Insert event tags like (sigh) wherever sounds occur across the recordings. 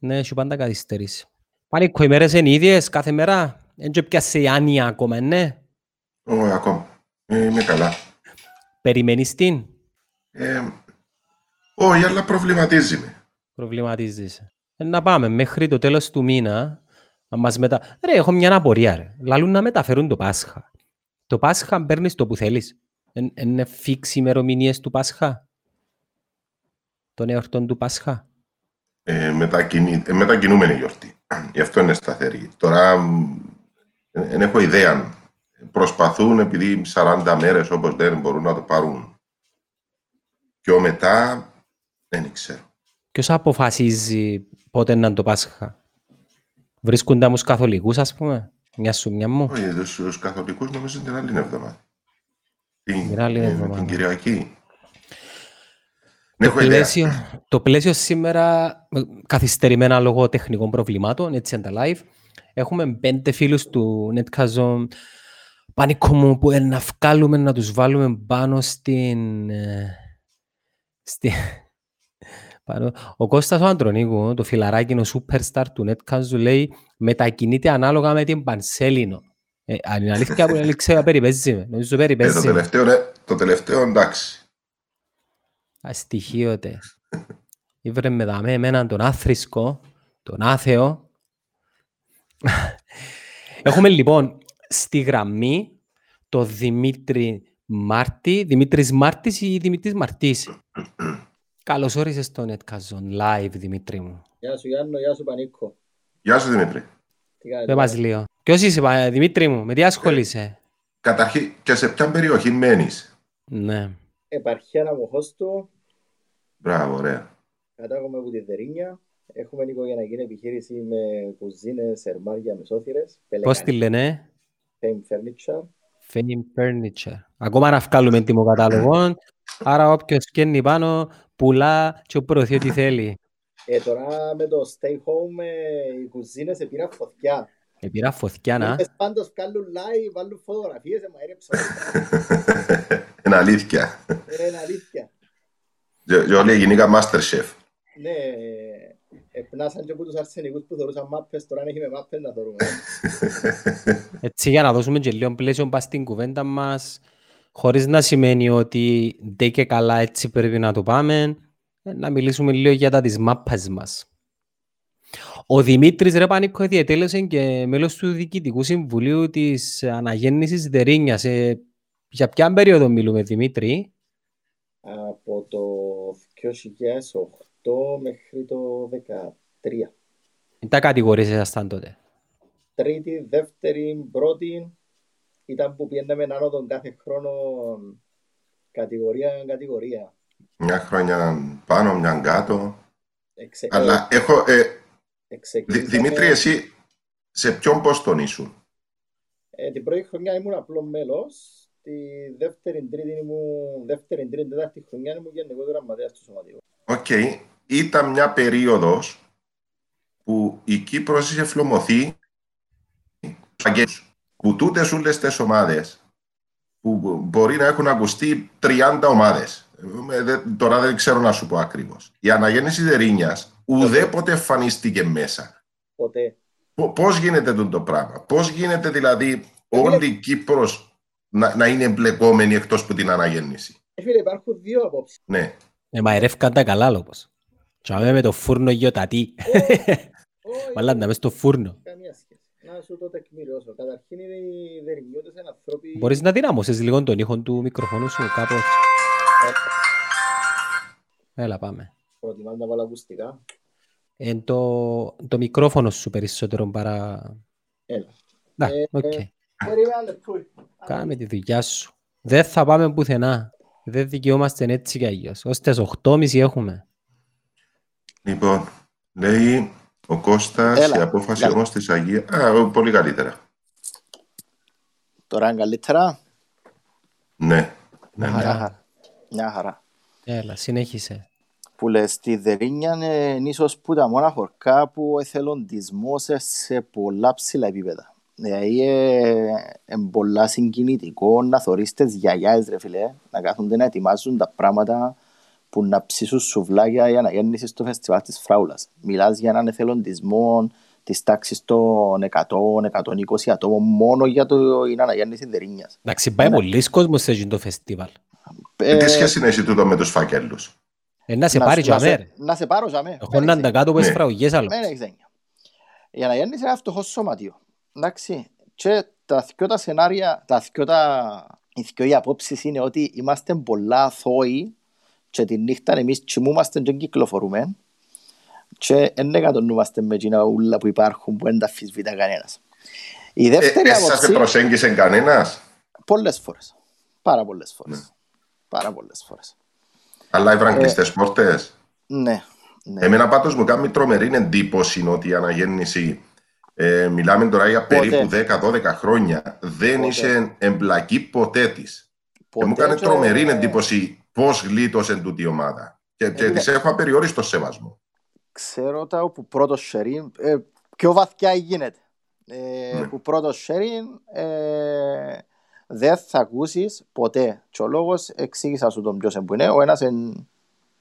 Ναι, σου πάντα καθυστερήσει. Πανίκο, οι μέρες είναι ίδιες κάθε μέρα; Δεν και πιάσε η άνοια ακόμα, ναι; Όχι, ακόμα. Ε, Είμαι καλά. Περιμένεις την; Ε, όχι, αλλά προβληματίζεις με. Προβληματίζεσαι. Ε, να πάμε μέχρι το τέλος του μήνα. Να μας μετα... Ρε, έχω μια απορία, ρε. Λαλούν να μεταφέρουν το Πάσχα. Το Πάσχα παίρνεις το που θέλεις. Εν- Είναι φίξ ημερομηνίες του Πάσχα; Των εορτών του Πάσχα; Ε, μετακινη... ε, μετακινούμενη γιορτή. (clears throat) Γι' αυτό είναι σταθερή. Τώρα δεν έχω ιδέα. Προσπαθούν επειδή 40 μέρες όπως δεν μπορούν να το πάρουν πιο μετά, δεν ξέρω. Ποιος αποφασίζει πότε να είναι το Πάσχα; Βρίσκονται όμως καθολικούς, ας πούμε; Μια σου, μια μου; Όχι, τους, τους καθολικούς νομίζω την άλλη εβδομάδα. Την, Την άλλη ε, εβδομάδα. την Κυριακή. Το Δεν έχω ιδέα. πλαίσιο, το πλαίσιο σήμερα, ε, καθυστερημένα λόγω τεχνικών προβλημάτων, έτσι είναι τα live. Έχουμε πέντε φίλους του Netcazon. Πανίκο μου που είναι να βγάλουμε, να τους βάλουμε πάνω στην... ε, στη... πάνω. Ο Κώστας ο Αντρονίκου, το φιλαράκι, ο superstar του Netcazon, λέει μετακινείται ανάλογα με την Πανσέλινο. Ε, αν είναι αλήθεια που δεν ξέρω, περιπέζει με. Νομίζω Ε, το, περιπέζει με. τελευταίο, ναι, το τελευταίο εντάξει. Αστοιχείωτες. Ήβρε με δαμέ εμέναν τον άθρησκο, τον άθεο. Έχουμε λοιπόν στη γραμμή το Δημήτρη Μάρτη, Δημήτρης Μάρτης ή Δημήτρης Μαρτής; Καλώς όρισες στο Netcazon live, Δημήτρη μου. Γεια σου Γιάννο, γεια σου Πανίκο. Γεια σου Δημήτρη. Τι κάνετε. Δεν μας λίγο. Ποιος είσαι, πα- Δημήτρη μου, με τι ασχολείσαι; Καταρχήν, και σε ποια περιοχή μένεις; Ναι. Επαρχία Αναμοχώστου, Μπράβο, ωραία. κατάγομαι από τη Δερίνια. Έχουμε οικογενειακή επιχείρηση με κουζίνες, σερμάρια, μεσόθυρες. Πώς τη λένε, Fame Furniture. Fame Furniture. Ακόμα να βγάλουμε τιμοκατάλογο, άρα όποιος καίνει πάνω πουλά και προωθεί ό,τι θέλει. Ε, τώρα με το stay home ε, οι κουζίνες επήραν φωτιά. Επήρα φωτιά, να. Μες πάντως βγάλουν live, βάλουν φωτογραφίες, ε, μαέρεψαν. (laughs) Είναι αλήθεια. Ε, Είναι αλήθεια. Και και όλοι γινήκα Masterchef. Ναι, επνάσαν και από τους αρσενικούς που θεωρούσαν μάπες, τώρα αν έχεις με μάπες να θεωρούμε. (laughs) Έτσι για να δώσουμε και λίγο πλαίσιο πας στην κουβέντα μας, χωρίς να σημαίνει ότι ντε και καλά έτσι πρέπει να το πάμε, ε, να μιλήσουμε λίγο για τα της μάπας μας. Ο Δημήτρης Ρεπανίκο διετέλεσε και μέλος του Διοικητικού Συμβουλίου της Αναγέννησης Δερίνιας. Ε, για ποια περίοδο μιλούμε, Δημήτρη; από το 2008 μέχρι το 2013. Δεν τα κατηγορίες ήσασταν τότε. Τρίτη, δεύτερη, πρώτη ήταν που πιέναμε άνοδο κάθε χρόνο κατηγορία κατηγορία. Μια χρόνια πάνω, μια κάτω. Εξε... Αλλά έχω... Ε, ε, Δη- εξεκινήσαμε- Δημήτρη, εσύ σε ποιον πόστον ήσουν. Ε, την πρώτη χρονιά ήμουν απλό μέλος. Τη δεύτερη, τρίτη ήμουν, δεύτερη, τρίτη, τέταρτη χρονιά ήμουν γενικός γραμματέας του σωματείου. Οκ. Ήταν μια περίοδος που η Κύπρος είχε φλωμωθεί που τούτες όλες τις ομάδες που μπορεί να έχουν ακουστεί 30 ομάδες. Ε, δεν- Τώρα δεν ξέρω να σου πω ακριβώς. Η αναγέννηση Δερίνιας ουδέποτε εμφανίστηκε μέσα. Ποτέ. Πο- Πώς γίνεται τούτο το πράγμα; Πώς γίνεται δηλαδή όλη η Κύπρος να, να είναι εμπλεκόμενη εκτός από την αναγέννηση. Ε, φίλε, υπάρχουν δύο απόψεις. Ναι. Ε, μαερεύκαν τα καλά λόγος. Τσάμε με το φούρνο γιοτατή. Όχι, Μαλάντα μες στο φούρνο. Καμία σχέση. Να σου το τεκμηριώσω. Καταρχήν είναι οι δερνιώτες είναι άνθρωποι... Μπορείς να δυναμώσεις λίγο τον ήχο του μικροφόνου σου κάπως. Έλα πάμε. Προτιμάς να βάλω ακουστικά. Εν το, το μικρόφωνο σου περισσότερο παρά... Έλα. Να, Ε, οκ. ε, Περίμενε ένα λεπτό. Κάμε τη δουλειά σου. Δεν θα πάμε πουθενά. Δεν δικαιούμαστε έτσι κι αλλιώς. Ως τις 8.30 έχουμε. Λοιπόν, λέει ο Κώστας, Έλα. η απόφαση Καλά. όμως της Αγίας... Α, ο, πολύ καλύτερα. Τώρα είναι καλύτερα. Ναι. ναι, Μια ναι. χαρά. χαρά. Μια χαρά. Έλα, συνέχισε. Που λες, στη Δερίνια είναι ίσως που τα μόνα χωρκά που ο εθελοντισμός σε πολλά ψηλά επίπεδα. Δηλαδή, είναι πολλά συγκινητικό να θωρείς τις γιαγιάς, ρε φίλε, να κάθονται να ετοιμάζουν τα πράγματα που να ψήσουν σουβλάκια για αναγέννηση στο φεστιβάλ της Φράουλας. Μιλάς για έναν εθελοντισμό της τάξης των 100-120 ατόμων μόνο για το είναι αναγέννηση δερίνιας. Εντάξει, πάει πολλοί κόσμος σε το φεστιβάλ. Ε, τι σχέση είναι εσύ τούτο με τους φακέλους. Ε, να σε πάρει για μέρα. Να σε πάρω για μέρα. Έχω να τα κάτω από τις Ναι. φραουγιές άλλος. Δεν έχεις έννοια. Η αναγέννηση είναι ένα φτωχό σωματείο. Εντάξει. Και τα δυο τα σενάρια, τα δυο τα... Οι δυο οι απόψεις είναι ότι είμαστε πολλά αθώοι και τη νύχτα εμείς κοιμούμαστε και κυκλοφορούμε και δεν εκατονούμαστε με εκείνα ούλα που υπάρχουν που δεν τα αφισβητά κανένας. Η Ε, δεύτερη εσάς άποψη, δεν προσέγγισε κανένας; πολλές φορές. Πάρα πολλές φορές. Ναι. Πάρα πολλές φορές. Αλλά έβραν Ε, κλειστές πόρτες; Ναι. ναι. Εμένα πάντως μου κάνει τρομερή εντύπωση ότι η αναγέννηση, ε, μιλάμε τώρα για Ποτέ. περίπου 10-12 χρόνια, δεν Ποτέ. είχε εμπλακεί ποτέ της. Και Ποτέ μου κάνει και- τρομερή εντύπωση πώς γλίτωσε τούτη η ομάδα. Και, και Ε, της ναι. έχω απεριόριστο σεβασμό. ξέρω τα που πρώτος sharing, ε, πιο βαθιά γίνεται. Ε, Ναι. Που πρώτος sharing ε, δεν θα ακούσεις ποτέ. Και ο λόγος εξήγησα σου τον ποιος που είναι. Ο ένας εν,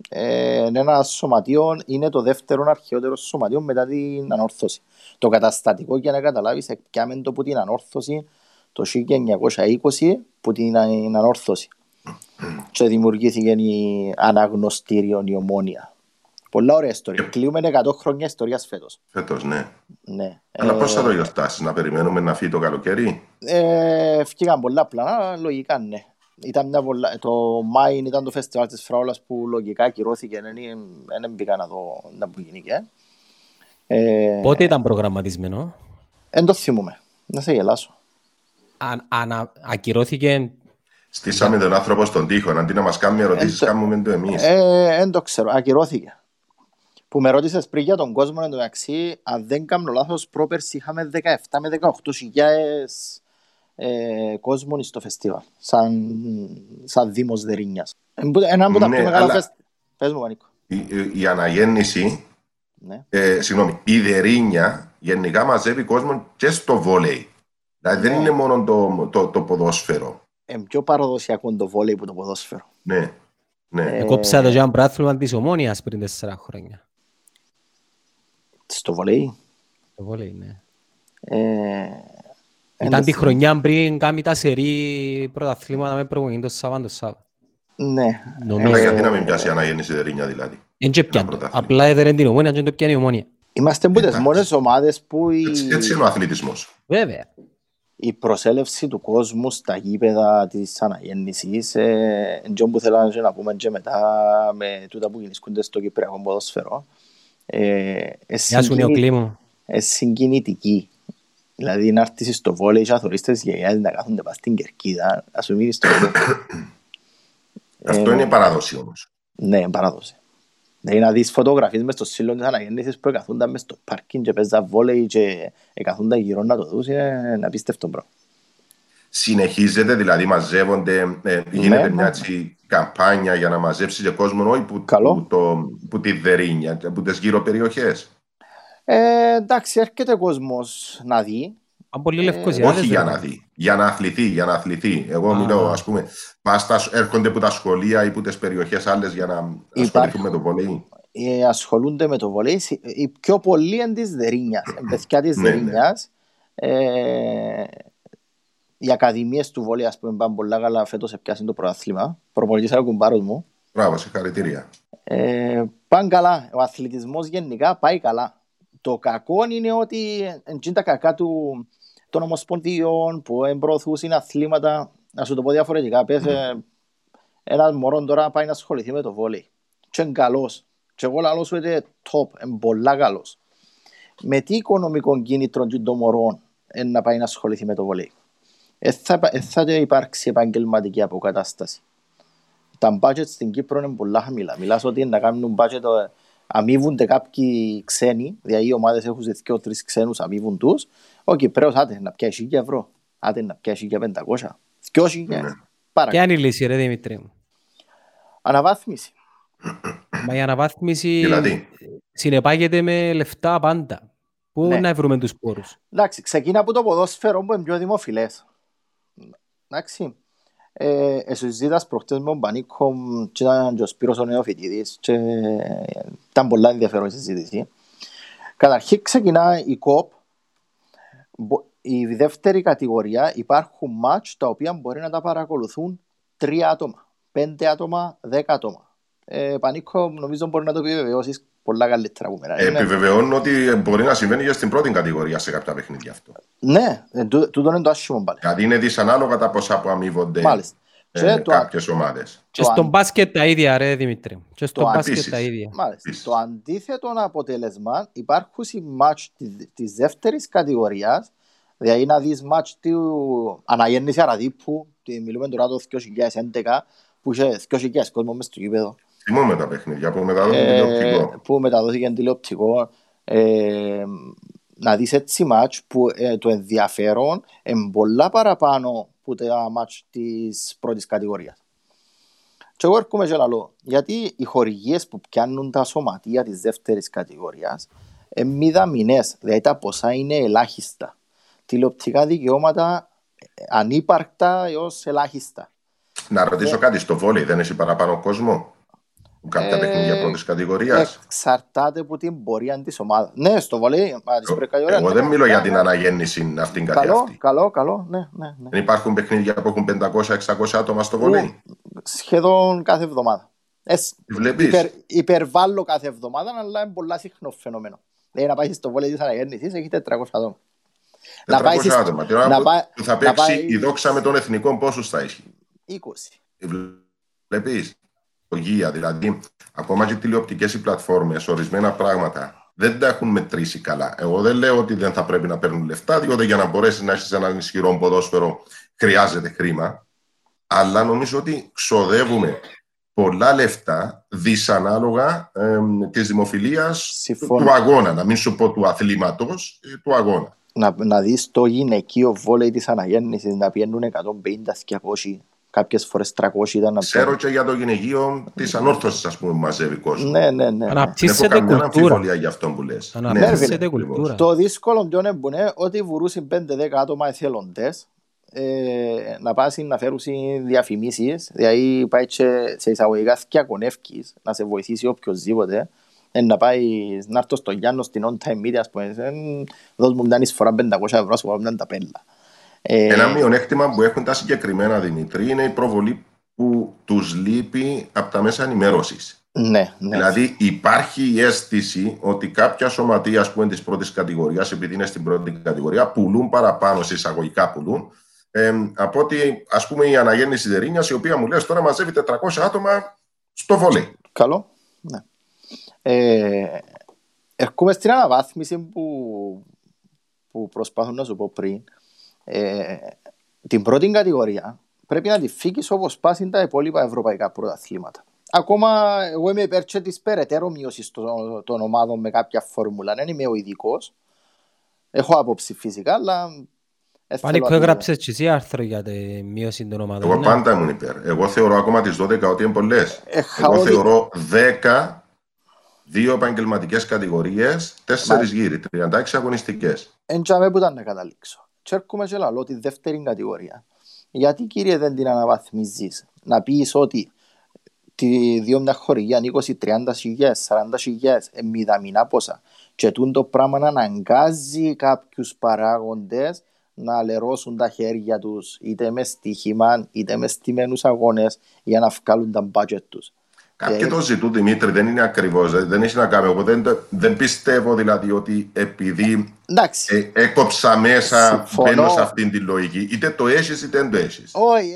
ε, είναι ένα σωματείο, είναι το δεύτερο αρχαιότερο σωματείο μετά την ανόρθωση. Το καταστατικό για να καταλάβεις πιάμε το που την ανόρθωση το 1920 που την ανόρθωση. Και δημιουργήθηκε η αναγνωστήριο η ομόνια. Πολλά ωραία ιστορία. Κλείουμε 100 χρόνια ιστορίας φέτος. Φέτος, ναι. Ναι. Αλλά Ε, πώς θα το γιορτάσεις, να περιμένουμε να φύγει το καλοκαίρι; ε, Φύγαν πολλά πλάνα, λογικά ναι. Ήταν μια πολλά... Το Μάιν ήταν το φεστιβάλ της Φράουλας που λογικά ακυρώθηκε, δεν μπήκα να δω να που γίνηκε. Ε, Πότε ήταν προγραμματισμένο; Εν το θυμούμαι, να σε γελάσω. Αν, ανα, ακυρώθηκε Στήσαμε τον άνθρωπο στον τοίχο, αντί να μας κάνει ερωτήσεις, Ε, το- κάνουμε το εμείς. Ε, δεν το ξέρω, ακυρώθηκε. Που με ρώτησες πριν για τον κόσμο εν τω μεταξύ, αν δεν κάνω λάθος, πρόπερση είχαμε 17 με 18 χιλιάδες ε, κόσμο στο φεστίβαλ, σαν, σαν Δήμος Δερίνιας. Ένα από τα Ναι, πιο μεγάλα αλλά- φεστ... Πες μου, Πανίκο. Η, η- η αναγέννηση, Ναι. ε, συγγνώμη, η Δερίνια γενικά μαζεύει κόσμο και στο βόλεϊ. Δηλαδή δεν Ναι. είναι μόνο το, το, το ποδόσφαιρο. Ε, πιο παραδοσιακό το βόλεϊ που το ποδόσφαιρο. Ναι, ναι. Ε, Εκόψα το ένα πράθλημα της Ομόνιας πριν τέσσερα χρόνια. Στο βόλεϊ. Το βόλεϊ, ναι. Ε, εν Ήταν το τη θυμ- χρονιά πριν κάνει τα σερί πρωταθλήματα με προπονητή το Σάββατο το Σάββατο. Ναι. Νομίζω. Αλλά Ε, γιατί να μην πιάσει η αναγέννηση Δερίνια δηλαδή. Εν και πιάνε. πρωτάθλημα. Απλά έδερε την Ομόνια και δεν το πιάνει η Ομόνια. Είμαστε που τις Εντάξει. μόνες ομάδες που η... Έτσι, έτσι είναι ο αθλητισμός. Βέβαια. η προσέλευση του κόσμου στα γήπεδα της αναγέννησης ε, εντός που θέλω να πούμε και μετά με τούτα που γεννήσκονται στο Κυπριακό ποδόσφαιρο ε, ε, Γεια σου συγκινη- Νεοκλήμου. ε, συγκινητική. Δηλαδή να έρθεις στο βόλεϊ και να θωρείς τις γενιάδες να κάθονται πας στην κερκίδα να σου μείνεις στο (coughs) Αυτό Ε, είναι παράδοση όμως. Ναι, παράδοση. Δηλαδή να δεις φωτογραφίες μες στο σύλλο της αναγέννησης που καθούνταν μες στο πάρκινγκ και παίζαν βόλεϊ και καθούνταν γύρω να το δουν είναι ένα απίστευτο πράγμα. Συνεχίζεται, δηλαδή μαζεύονται, ε, γίνεται Ναι, μια ναι. έτσι, καμπάνια για να μαζέψεις και κόσμο, όχι που, Καλό. που, το, που τη Δερίνια, από τις γύρω περιοχές. Ε, εντάξει, έρχεται κόσμος να δει. Αν πολύ Ε, λευκοσιάδες. Όχι για ρε. να δει, για να αθληθεί, για να αθληθεί. Εγώ Α. μιλάω, ας πούμε, πας στα- έρχονται από τα σχολεία ή από τις περιοχές άλλες για να ασχοληθούν Υπάρχουν. με το βολέι. Ε, ασχολούνται με το βολέι. Συ- Οι πιο πολλοί είναι της Δερίνιας. Ε, παιδιά της Ναι, ναι. Δερίνιας. Ε, οι ακαδημίες του βολέι, ας πούμε, πάνε πολλά καλά φέτος έπιασαν το πρωτάθλημα. Προπονητής είναι ο κουμπάρος μου. Μπράβο, συγχαρητήρια. Ε, πάνε καλά. Ο αθλητισμός γενικά πάει καλά. Το κακό είναι ότι εντζήν τα κακά του, των ομοσπονδιών που εμπροωθούσαν αθλήματα. Να σου το πω διαφορετικά. Πες, ε, ένας μωρόν τώρα πάει να ασχοληθεί με το βόλεϊ. Και είναι καλός. Και εγώ λαλώ σου είναι top, είναι πολλά καλός. Με τι οικονομικό κίνητρο και των μωρών ε, να πάει να ασχοληθεί με το βόλεϊ; Ε, θα, ε, θα υπάρξει επαγγελματική αποκατάσταση τα budget στην Κύπρο είναι πολλά χαμηλά. Μιλάς ότι να κάνουν budget, ε, αμείβονται κάποιοι ξένοι, δηλαδή οι ομάδες έχουν σε δύο τρεις ξένους αμείβουν τους, ο Κυπρέος άτε να πιάσει 1000 ευρώ, άτε να πιάσει 1500, 2000, Ναι. Ποια παρακάτω. είναι η λύση ρε Δημητρή μου; Αναβάθμιση. Μα η αναβάθμιση Δηλαδή, συνεπάγεται με λεφτά πάντα. Πού Ναι. να βρούμε τους πόρους; Εντάξει, ξεκινά από το ποδόσφαιρο που είναι πιο δημοφιλές. Εντάξει. Ε, συζήτας προχτές με τον Πανίκο και ήταν και ο Σπύρος ο νεοφοιτητής και ήταν πολλά ενδιαφέρον η συζήτηση. Καταρχήν ξεκινά η ΚΟΠ, η δεύτερη κατηγορία υπάρχουν μάτς τα οποία μπορεί να τα παρακολουθούν τρία άτομα, πέντε άτομα, δέκα άτομα. Ε, Πανίκο νομίζω μπορεί να το επιβεβαιώσεις πολλά καλύτερα από μένα. Ε, επιβεβαιώνω ότι μπορεί να συμβαίνει και στην πρώτη κατηγορία σε κάποια παιχνίδια αυτό. Ναι, ε, τούτο είναι το άσχημο πάλι. Δηλαδή είναι δυσανάλογα τα ποσά που αμείβονται ε, κάποιες ομάδες. Και στο μπάσκετ τα ίδια ρε Δημήτρη. Και στο μπάσκετ τα ίδια. Μάλιστα. Το αντίθετο αποτέλεσμα υπάρχουν οι μάτς της δεύτερης κατηγορίας Δηλαδή να δεις μάτς του αναγέννηση Αραδίπου, μιλούμε τώρα το 2011, που είχε 2.000 κόσμο μες στο γήπεδο. Θυμούμε τα παιχνίδια που μεταδόθηκε ε, τηλεοπτικό. Που μεταδόθηκε τηλεοπτικό. Ε, να δεις έτσι μάτς που ε, το ενδιαφέρον είναι πολλά παραπάνω που τα μάτς της πρώτης κατηγορίας. Και εγώ έρχομαι και λαλώ, γιατί οι χορηγίες που πιάνουν τα σωματεία της δεύτερης κατηγορίας είναι μηδαμινές, δηλαδή τα ποσά είναι ελάχιστα τηλεοπτικά δικαιώματα ανύπαρκτα έως ελάχιστα. Να ρωτήσω ε, κάτι, στο βόλεϊ δεν έχει παραπάνω κόσμο; Κάποια ε, παιχνίδια πρώτης κατηγορίας. Εξαρτάται από την πορεία της ομάδας. Ναι, στο βολέι της προκατηγορίας. Εγώ δεν μιλώ για την αναγέννηση αυτήν καλό, αυτή. Καλό, καλό, ναι, ναι, ναι. Δεν υπάρχουν παιχνίδια που έχουν 500-600 άτομα στο βολέι. Σχεδόν κάθε εβδομάδα. Υπερ, υπερβάλλω κάθε εβδομάδα, αλλά είναι πολλά συχνό φαινόμενο. Δηλαδή να πάει στο βόλεϊ της αναγέννησης έχει 400 άτομα. 400 πάει άτομα. να πάει, που θα παίξει πάει... η δόξα με τον εθνικό πόσους θα έχει; 20. Βλέπεις; Γεία, δηλαδή, ακόμα και τηλεοπτικές οι πλατφόρμες, ορισμένα πράγματα δεν τα έχουν μετρήσει καλά. Εγώ δεν λέω ότι δεν θα πρέπει να παίρνουν λεφτά, διότι για να μπορέσεις να έχεις έναν ισχυρό ποδόσφαιρο χρειάζεται χρήμα. Αλλά νομίζω ότι ξοδεύουμε πολλά λεφτά δυσανάλογα ε, της δημοφιλίας του αγώνα. Να μην σου πω του αθλήματος, ε, του αγώνα να, να δεις το γυναικείο βόλεϊ της αναγέννησης να πιένουν 150-200 κάποιες φορές 300 ήταν να Ξέρω και για το γυναικείο της ανόρθωσης ας πούμε μαζεύει κόσμο. Ναι, ναι, ναι. Αναπτύσσεται κουλτούρα. αμφιβολία για αυτό που λες. Αναπτύσσεται ναι, κουλτούρα. Το δύσκολο ποιον είναι ότι βουρούσαν 5-10 άτομα εθελοντές ε, να πάσει να φέρουν διαφημίσεις, δηλαδή πάει σε εισαγωγικά θκιακονεύκεις να σε βοηθήσει οποιοδήποτε να πάει να έρθω στο Γιάννος στην on time media, ας πούμε, δώσ' μου μια φορά 500 ευρώ, σου πω τα πέλα. Ε, Ένα μειονέκτημα που έχουν τα συγκεκριμένα, Δημήτρη, είναι η προβολή που τους λείπει από τα μέσα ενημέρωσης. Ναι, ναι. Δηλαδή υπάρχει η αίσθηση ότι κάποια σωματεία που είναι της πρώτης κατηγορίας, επειδή είναι στην πρώτη κατηγορία, πουλούν παραπάνω, σε εισαγωγικά πουλούν, ε, από ότι ας πούμε η αναγέννηση Δερίνιας, η οποία μου λέει τώρα μαζεύει 400 άτομα στο βολέ. Καλό, ναι. Ε, ερχόμαι στην αναβάθμιση που, που προσπάθω να σου πω πριν. Ε, την πρώτη κατηγορία πρέπει να τη φύγεις όπως πάσουν τα υπόλοιπα ευρωπαϊκά πρωταθλήματα. Ακόμα εγώ είμαι υπέρ και της περαιτέρω μείωσης των, των ομάδων με κάποια φόρμουλα. Δεν είμαι ο ειδικός. Έχω άποψη φυσικά, αλλά Πάνικο έγραψες και εσύ άρθρο για τη μείωση των ομάδων. Εγώ ναι. πάντα ήμουν υπέρ. Εγώ θεωρώ ακόμα τις 12 ότι είναι πολλές. Ε, Εγώ θεωρώ 10 Δύο επαγγελματικές κατηγορίες, τέσσερις γύρι, 36 αγωνιστικές. Εντζαμε που ήταν να καταλήξω. Και έρχομαι σε λαλό τη δεύτερη κατηγορία. Γιατί κύριε δεν την αναβαθμίζεις, να πεις ότι τη δύο μια χορηγία 20, 30 χιλιάδε, 40 χιλιάδε, μηδαμινά πόσα. Και τούν το πράγμα να αναγκάζει κάποιους παράγοντες να λερώσουν τα χέρια τους είτε μες στοίχημα είτε μες στημένους αγώνες για να βγάλουν τα μπάτζετ τους. Κάποιοι ε, το ζητούν, Δημήτρη, δεν είναι ακριβώς. Δεν έχει να κάνει. Εγώ δεν, δεν πιστεύω δηλαδή ότι επειδή ε, έκοψα μέσα, Συμφωνώ. μπαίνω σε αυτήν την λογική. Είτε το έχεις είτε δεν το έχεις. Όχι,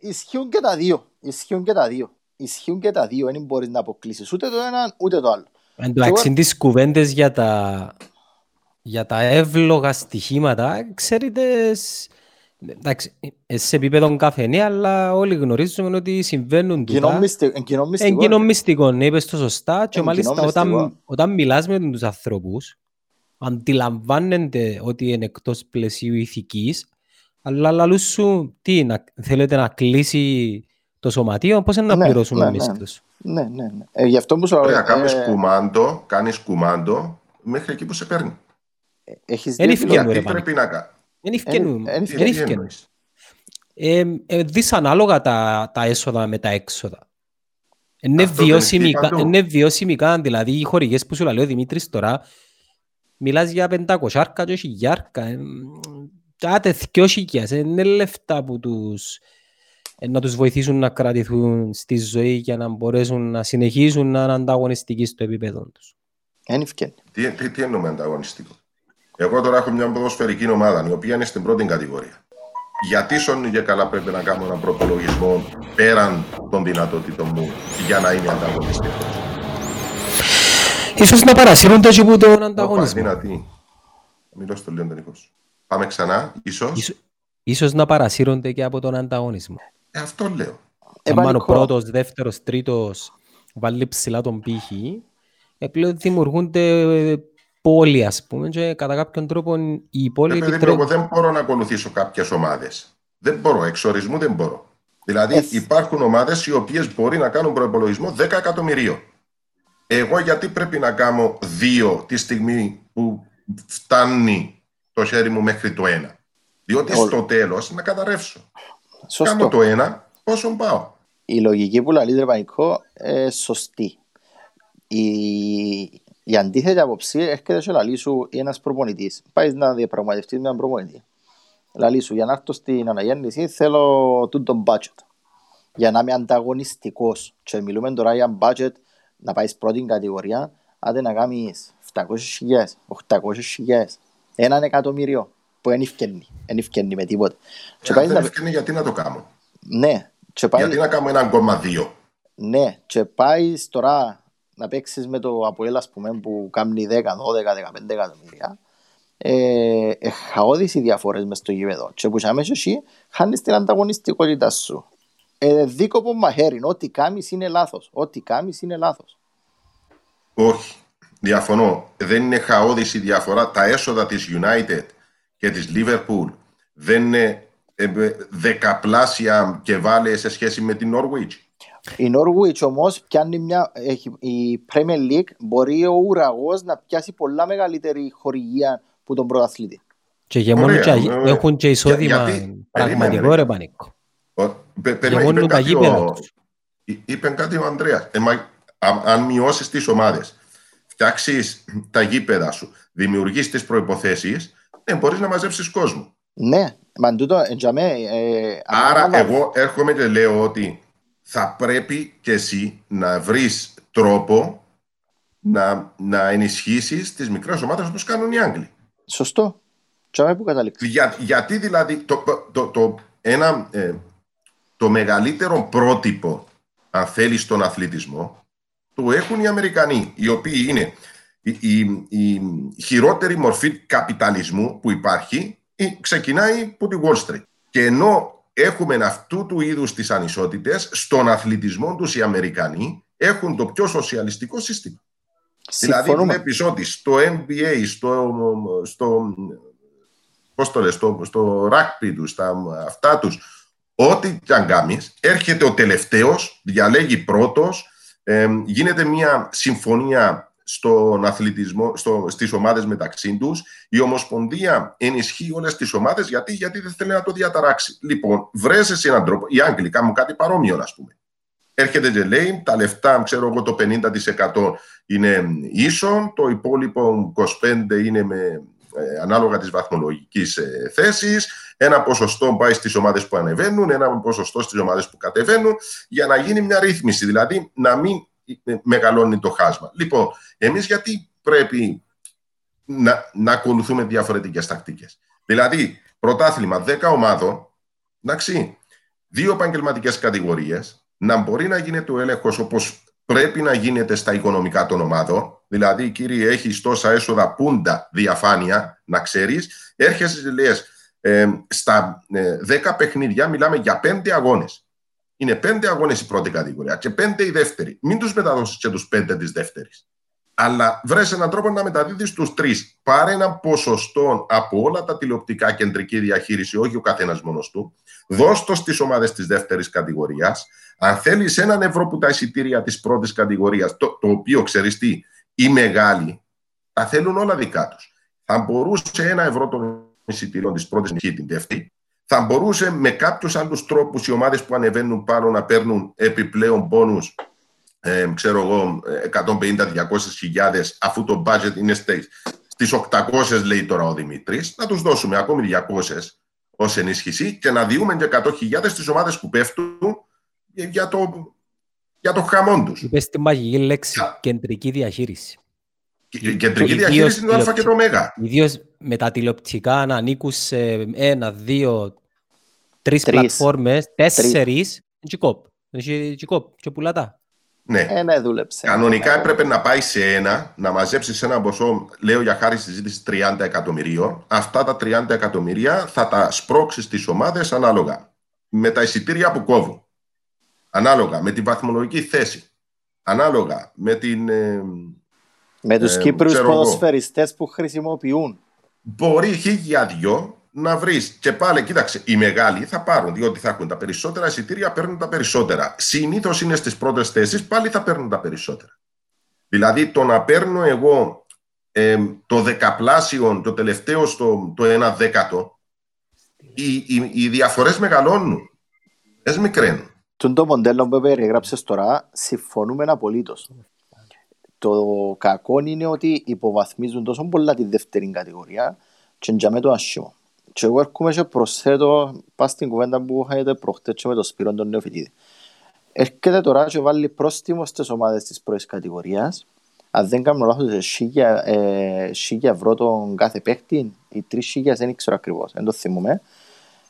ε, ισχύουν και τα δύο. Ισχύουν και τα δύο. Ισχύουν και τα δύο. Δεν μπορείς να αποκλείσεις ούτε το ένα ούτε το άλλο. Εντάξει, τις κουβέντες για τα, για τα εύλογα στοιχήματα, ξέρετε, Εντάξει, ε, σε επίπεδο καφενή, αλλά όλοι γνωρίζουμε ότι συμβαίνουν τούτα. Εν κοινό μυστικό, ναι, είπες το σωστά και μάλιστα όταν, όταν μιλάς με τους ανθρώπους αντιλαμβάνονται ότι είναι εκτός πλαισίου ηθικής αλλά λαλού σου, τι, να, θέλετε να κλείσει το σωματείο, πώς είναι να ναι, πληρώσουν ναι, εμείς ναι. τους. Ναι, ναι, ναι. Ε, γι' αυτό που σου λέω... Κάνεις ε... κουμάντο, κάνεις κουμάντο μέχρι εκεί που σε παίρνει. Ε, έχεις δει... Γιατί πρέπει να κάνει. Δεν ευκαινούμε. ε, ε, δυσανάλογα τα, τα έσοδα με τα έξοδα. Είναι Αυτό δεν ισχύει βιώσιμη, παντού. είναι βιώσιμη δηλαδή οι χορηγές που σου λέει ο Δημήτρης τώρα μιλάς για 500 άρκα και χιλιάρκα. ε, Κάτε δυο χιλιάς, είναι λεφτά που τους ε, να τους βοηθήσουν να κρατηθούν στη ζωή για να μπορέσουν να συνεχίσουν να είναι ανταγωνιστικοί στο επίπεδο τους. Εν ευκαιρία. Τι, τι, τι εννοούμε ανταγωνιστικό; Εγώ τώρα έχω μια ποδοσφαιρική ομάδα η οποία είναι στην πρώτη κατηγορία. Γιατί σώνει και καλά πρέπει να κάνω έναν προπολογισμό πέραν των δυνατοτήτων μου για να είμαι ανταγωνιστικός. Ίσως να παρασύρονται και από τον ανταγωνισμό. Δυνατή. Μιλώ στο λίγο τον ήχο σου. Πάμε ξανά, ίσως; Ίσως, ίσως να παρασύρονται και από τον ανταγωνισμό. Ε, αυτό λέω. Ε, Αν ο πανικό. πρώτος, δεύτερος, τρίτος βάλει ψηλά τον πύχη, ε, πλέον δημιουργούνται πόλοι, ας πούμε, και κατά κάποιον τρόπο οι Ε, πόλοι παιδί μου, επιτρέπουν... εγώ δεν μπορώ να ακολουθήσω κάποιες ομάδες. Δεν μπορώ, εξορισμού δεν μπορώ. Δηλαδή, Ε, υπάρχουν ομάδες οι οποίες μπορεί να κάνουν προπολογισμό 10 εκατομμυρίων. Εγώ γιατί πρέπει να κάνω δύο τη στιγμή που φτάνει το χέρι μου μέχρι το ένα; Διότι Όλο. στο τέλος να καταρρεύσω. Κάνω Σωστό. το ένα, πόσο πάω; Η λογική που λέει Πανικό ε, σωστή. Η, η αντίθετη άποψη έρχεται και λαλεί σου ένας προπονητής. Πάεις να διαπραγματευτείς με έναν προπονητή. Λαλεί σου, για να έρθω στην αναγέννηση θέλω τούτο budget. Για να είμαι ανταγωνιστικός. Και μιλούμε τώρα για budget να πάεις πρώτη κατηγορία, άντε να κάνεις 700.000, 800.000, έναν εκατομμύριο που δεν ευκαινεί, δεν ευκαινεί με τίποτα. Και Ε, πάει αν να... δεν ευκαινεί, γιατί να το κάνω; Ναι, και πάει... Γιατί να κάνω ένα κόμμα δύο; Ναι, και πάει τώρα να παίξεις με το Αποέλ, ας πούμε, που κάνει 10, 12, 15 εκατομμύρια. Ε, ε, χαόδεις οι διαφορές μες στο γήπεδο. Και που αμέσως εσύ χάνεις την ανταγωνιστικότητα σου. Ε, δίκοπο μαχαίρι, ό,τι κάνεις είναι λάθος. Ό,τι κάνεις είναι λάθος. Όχι. Διαφωνώ. Δεν είναι χαόδης η διαφορά. Τα έσοδα της United και της Liverpool δεν είναι ε, ε, δεκαπλάσια και βάλε σε σχέση με την Norwich. Η Norwich όμως πιάνει μια, έχει, η Premier League μπορεί ο ουραγός να πιάσει πολλά μεγαλύτερη χορηγία που τον πρωταθλητή. Και γεμώνουν Ωραία, και, ωραία. έχουν και εισόδημα γιατί- πραγματικό περίμενε, ρε ρε. Πανίκο. Ο- πε- περίμενε, Γεμώνουν είπε τα κάτι γήπεδα ο- τους. εί- Είπε κάτι ο Ανδρέας. Ε, μα, α- αν μειώσεις τις ομάδες, φτιάξεις τα γήπεδα σου, δημιουργήσει τις προποθέσει, ε, μπορείς να μαζέψεις κόσμο. Ναι, μα τούτο, ε, για μέ, ε, Άρα ανάλαβα- εγώ έρχομαι και λέω ότι θα πρέπει και εσύ να βρεις τρόπο να, να ενισχύσεις τις μικρές ομάδες όπως κάνουν οι Άγγλοι. Σωστό. Για μέ που καταλήξει. Για, γιατί δηλαδή το, το, το, ένα, ε, το μεγαλύτερο πρότυπο αν θέλεις στον αθλητισμό το έχουν οι Αμερικανοί οι οποίοι είναι η, η, η χειρότερη μορφή καπιταλισμού που υπάρχει ε, ξεκινάει από τη Wall Street. Και ενώ έχουμε αυτού του είδους τις ανισότητες, στον αθλητισμό τους οι Αμερικανοί έχουν το πιο σοσιαλιστικό σύστημα. Δηλαδή Συμφωνούμε. βλέπεις ότι στο NBA, στο, στο, πώς το λες, στο, στο rugby τους, στα, αυτά τους, ό,τι και αν κάνεις, έρχεται ο τελευταίος, διαλέγει πρώτος, ε, γίνεται μια συμφωνία στον αθλητισμό, στο, στις ομάδες μεταξύ τους. Η Ομοσπονδία ενισχύει όλες τις ομάδες γιατί, γιατί δεν θέλει να το διαταράξει. Λοιπόν, βρες εσύ έναν τρόπο. Οι Άγγλοι κάνουν κάτι παρόμοιο, ας πούμε. Έρχεται και λέει, τα λεφτά, ξέρω εγώ, το 50% είναι ίσον, το υπόλοιπο 25% είναι με, ε, ανάλογα της βαθμολογικής ε, θέσης, ένα ποσοστό πάει στις ομάδες που ανεβαίνουν, ένα ποσοστό στις ομάδες που κατεβαίνουν, για να γίνει μια ρύθμιση, δηλαδή να μην ε, μεγαλώνει το χάσμα. Λοιπόν, εμείς γιατί πρέπει να, να ακολουθούμε διαφορετικές τακτικές; Δηλαδή, πρωτάθλημα 10 ομάδων, εντάξει, δύο επαγγελματικές κατηγορίες, να μπορεί να γίνεται ο έλεγχος όπως πρέπει να γίνεται στα οικονομικά των ομάδων. Δηλαδή, κύριε, έχεις τόσα έσοδα πούντα διαφάνεια, να ξέρεις, έρχεσαι και λες, ε, στα ε, 10 παιχνίδια μιλάμε για 5 αγώνες. Είναι 5 αγώνες η πρώτη κατηγορία και 5 η δεύτερη. Μην τους μεταδώσεις και τους 5 της δεύτερης. Αλλά βρες έναν τρόπο να μεταδίδεις τους τρεις. Πάρε ένα ποσοστό από όλα τα τηλεοπτικά κεντρική διαχείριση, όχι ο καθένας μόνος του. Δώσ' το στις ομάδες της δεύτερης κατηγορίας. Αν θέλεις έναν ευρώ που τα εισιτήρια της πρώτης κατηγορίας, το, το οποίο ξέρεις τι, οι μεγάλοι, τα θέλουν όλα δικά τους. Θα μπορούσε ένα ευρώ των εισιτήριων της πρώτης νυχή την δεύτερη, θα μπορούσε με κάποιους άλλους τρόπους οι ομάδες που ανεβαίνουν πάνω να παίρνουν επιπλέον πόνους ε, ξέρω εγώ 150-200 χιλιάδες αφού το budget είναι στις 800 λέει τώρα ο Δημήτρης να τους δώσουμε ακόμη 200 ως ενίσχυση και να διούμε και 100.000 στις ομάδες που πέφτουν για το, για το χαμόν τους. Είπες τη μαγική λέξη, κεντρική διαχείριση. Η κεντρική διαχείριση είναι το α και το ω. Ιδίως με τα τηλεοπτικά να ανήκουν σε ένα, δύο, τρεις πλατφόρμες, τέσσερις. Τζικόπ. Τζικόπ. Και πουλατά. Ναι. Ένα ε, δούλεψε. Κανονικά έπρεπε να πάει σε ένα, να μαζέψεις ένα ποσό, λέω για χάρη συζήτηση 30 εκατομμυρίων. Αυτά τα 30 εκατομμυρία θα τα σπρώξεις στις ομάδες ανάλογα με τα εισιτήρια που κόβουν. Ανάλογα με την βαθμολογική θέση. Ανάλογα με την. Ε, με τους ε, Κύπρου ποδοσφαιριστές που χρησιμοποιούν. Μπορεί χίλια δυο να βρεις. Και πάλι, κοίταξε, οι μεγάλοι θα πάρουν, διότι θα έχουν τα περισσότερα εισιτήρια, παίρνουν τα περισσότερα. Συνήθως είναι στις πρώτες θέσεις, πάλι θα παίρνουν τα περισσότερα. Δηλαδή, το να παίρνω εγώ ε, το δεκαπλάσιο, το τελευταίο στο το ένα δέκατο, οι, οι, οι διαφορές μεγαλώνουν. Δεν μικραίνουν. Τον το μοντέλο που περιγράψες τώρα, συμφωνούμε απολύτως. Το κακό είναι ότι υποβαθμίζουν τόσο πολλά τη δεύτερη κατηγορία και για το άσχημο. Και εγώ έρχομαι και προσθέτω πά στην κουβέντα που είχατε προχτές και με το Σπύρο τον Νεοφοιτήδη. Έρχεται τώρα και βάλει πρόστιμο στις ομάδες της πρώτης κατηγορίας. Αν δεν κάνω λάθος, σίγια, ε, σίγια ευρώ τον κάθε παίχτη ή τρεις σίγια, δεν ξέρω ακριβώς, δεν το θυμούμε.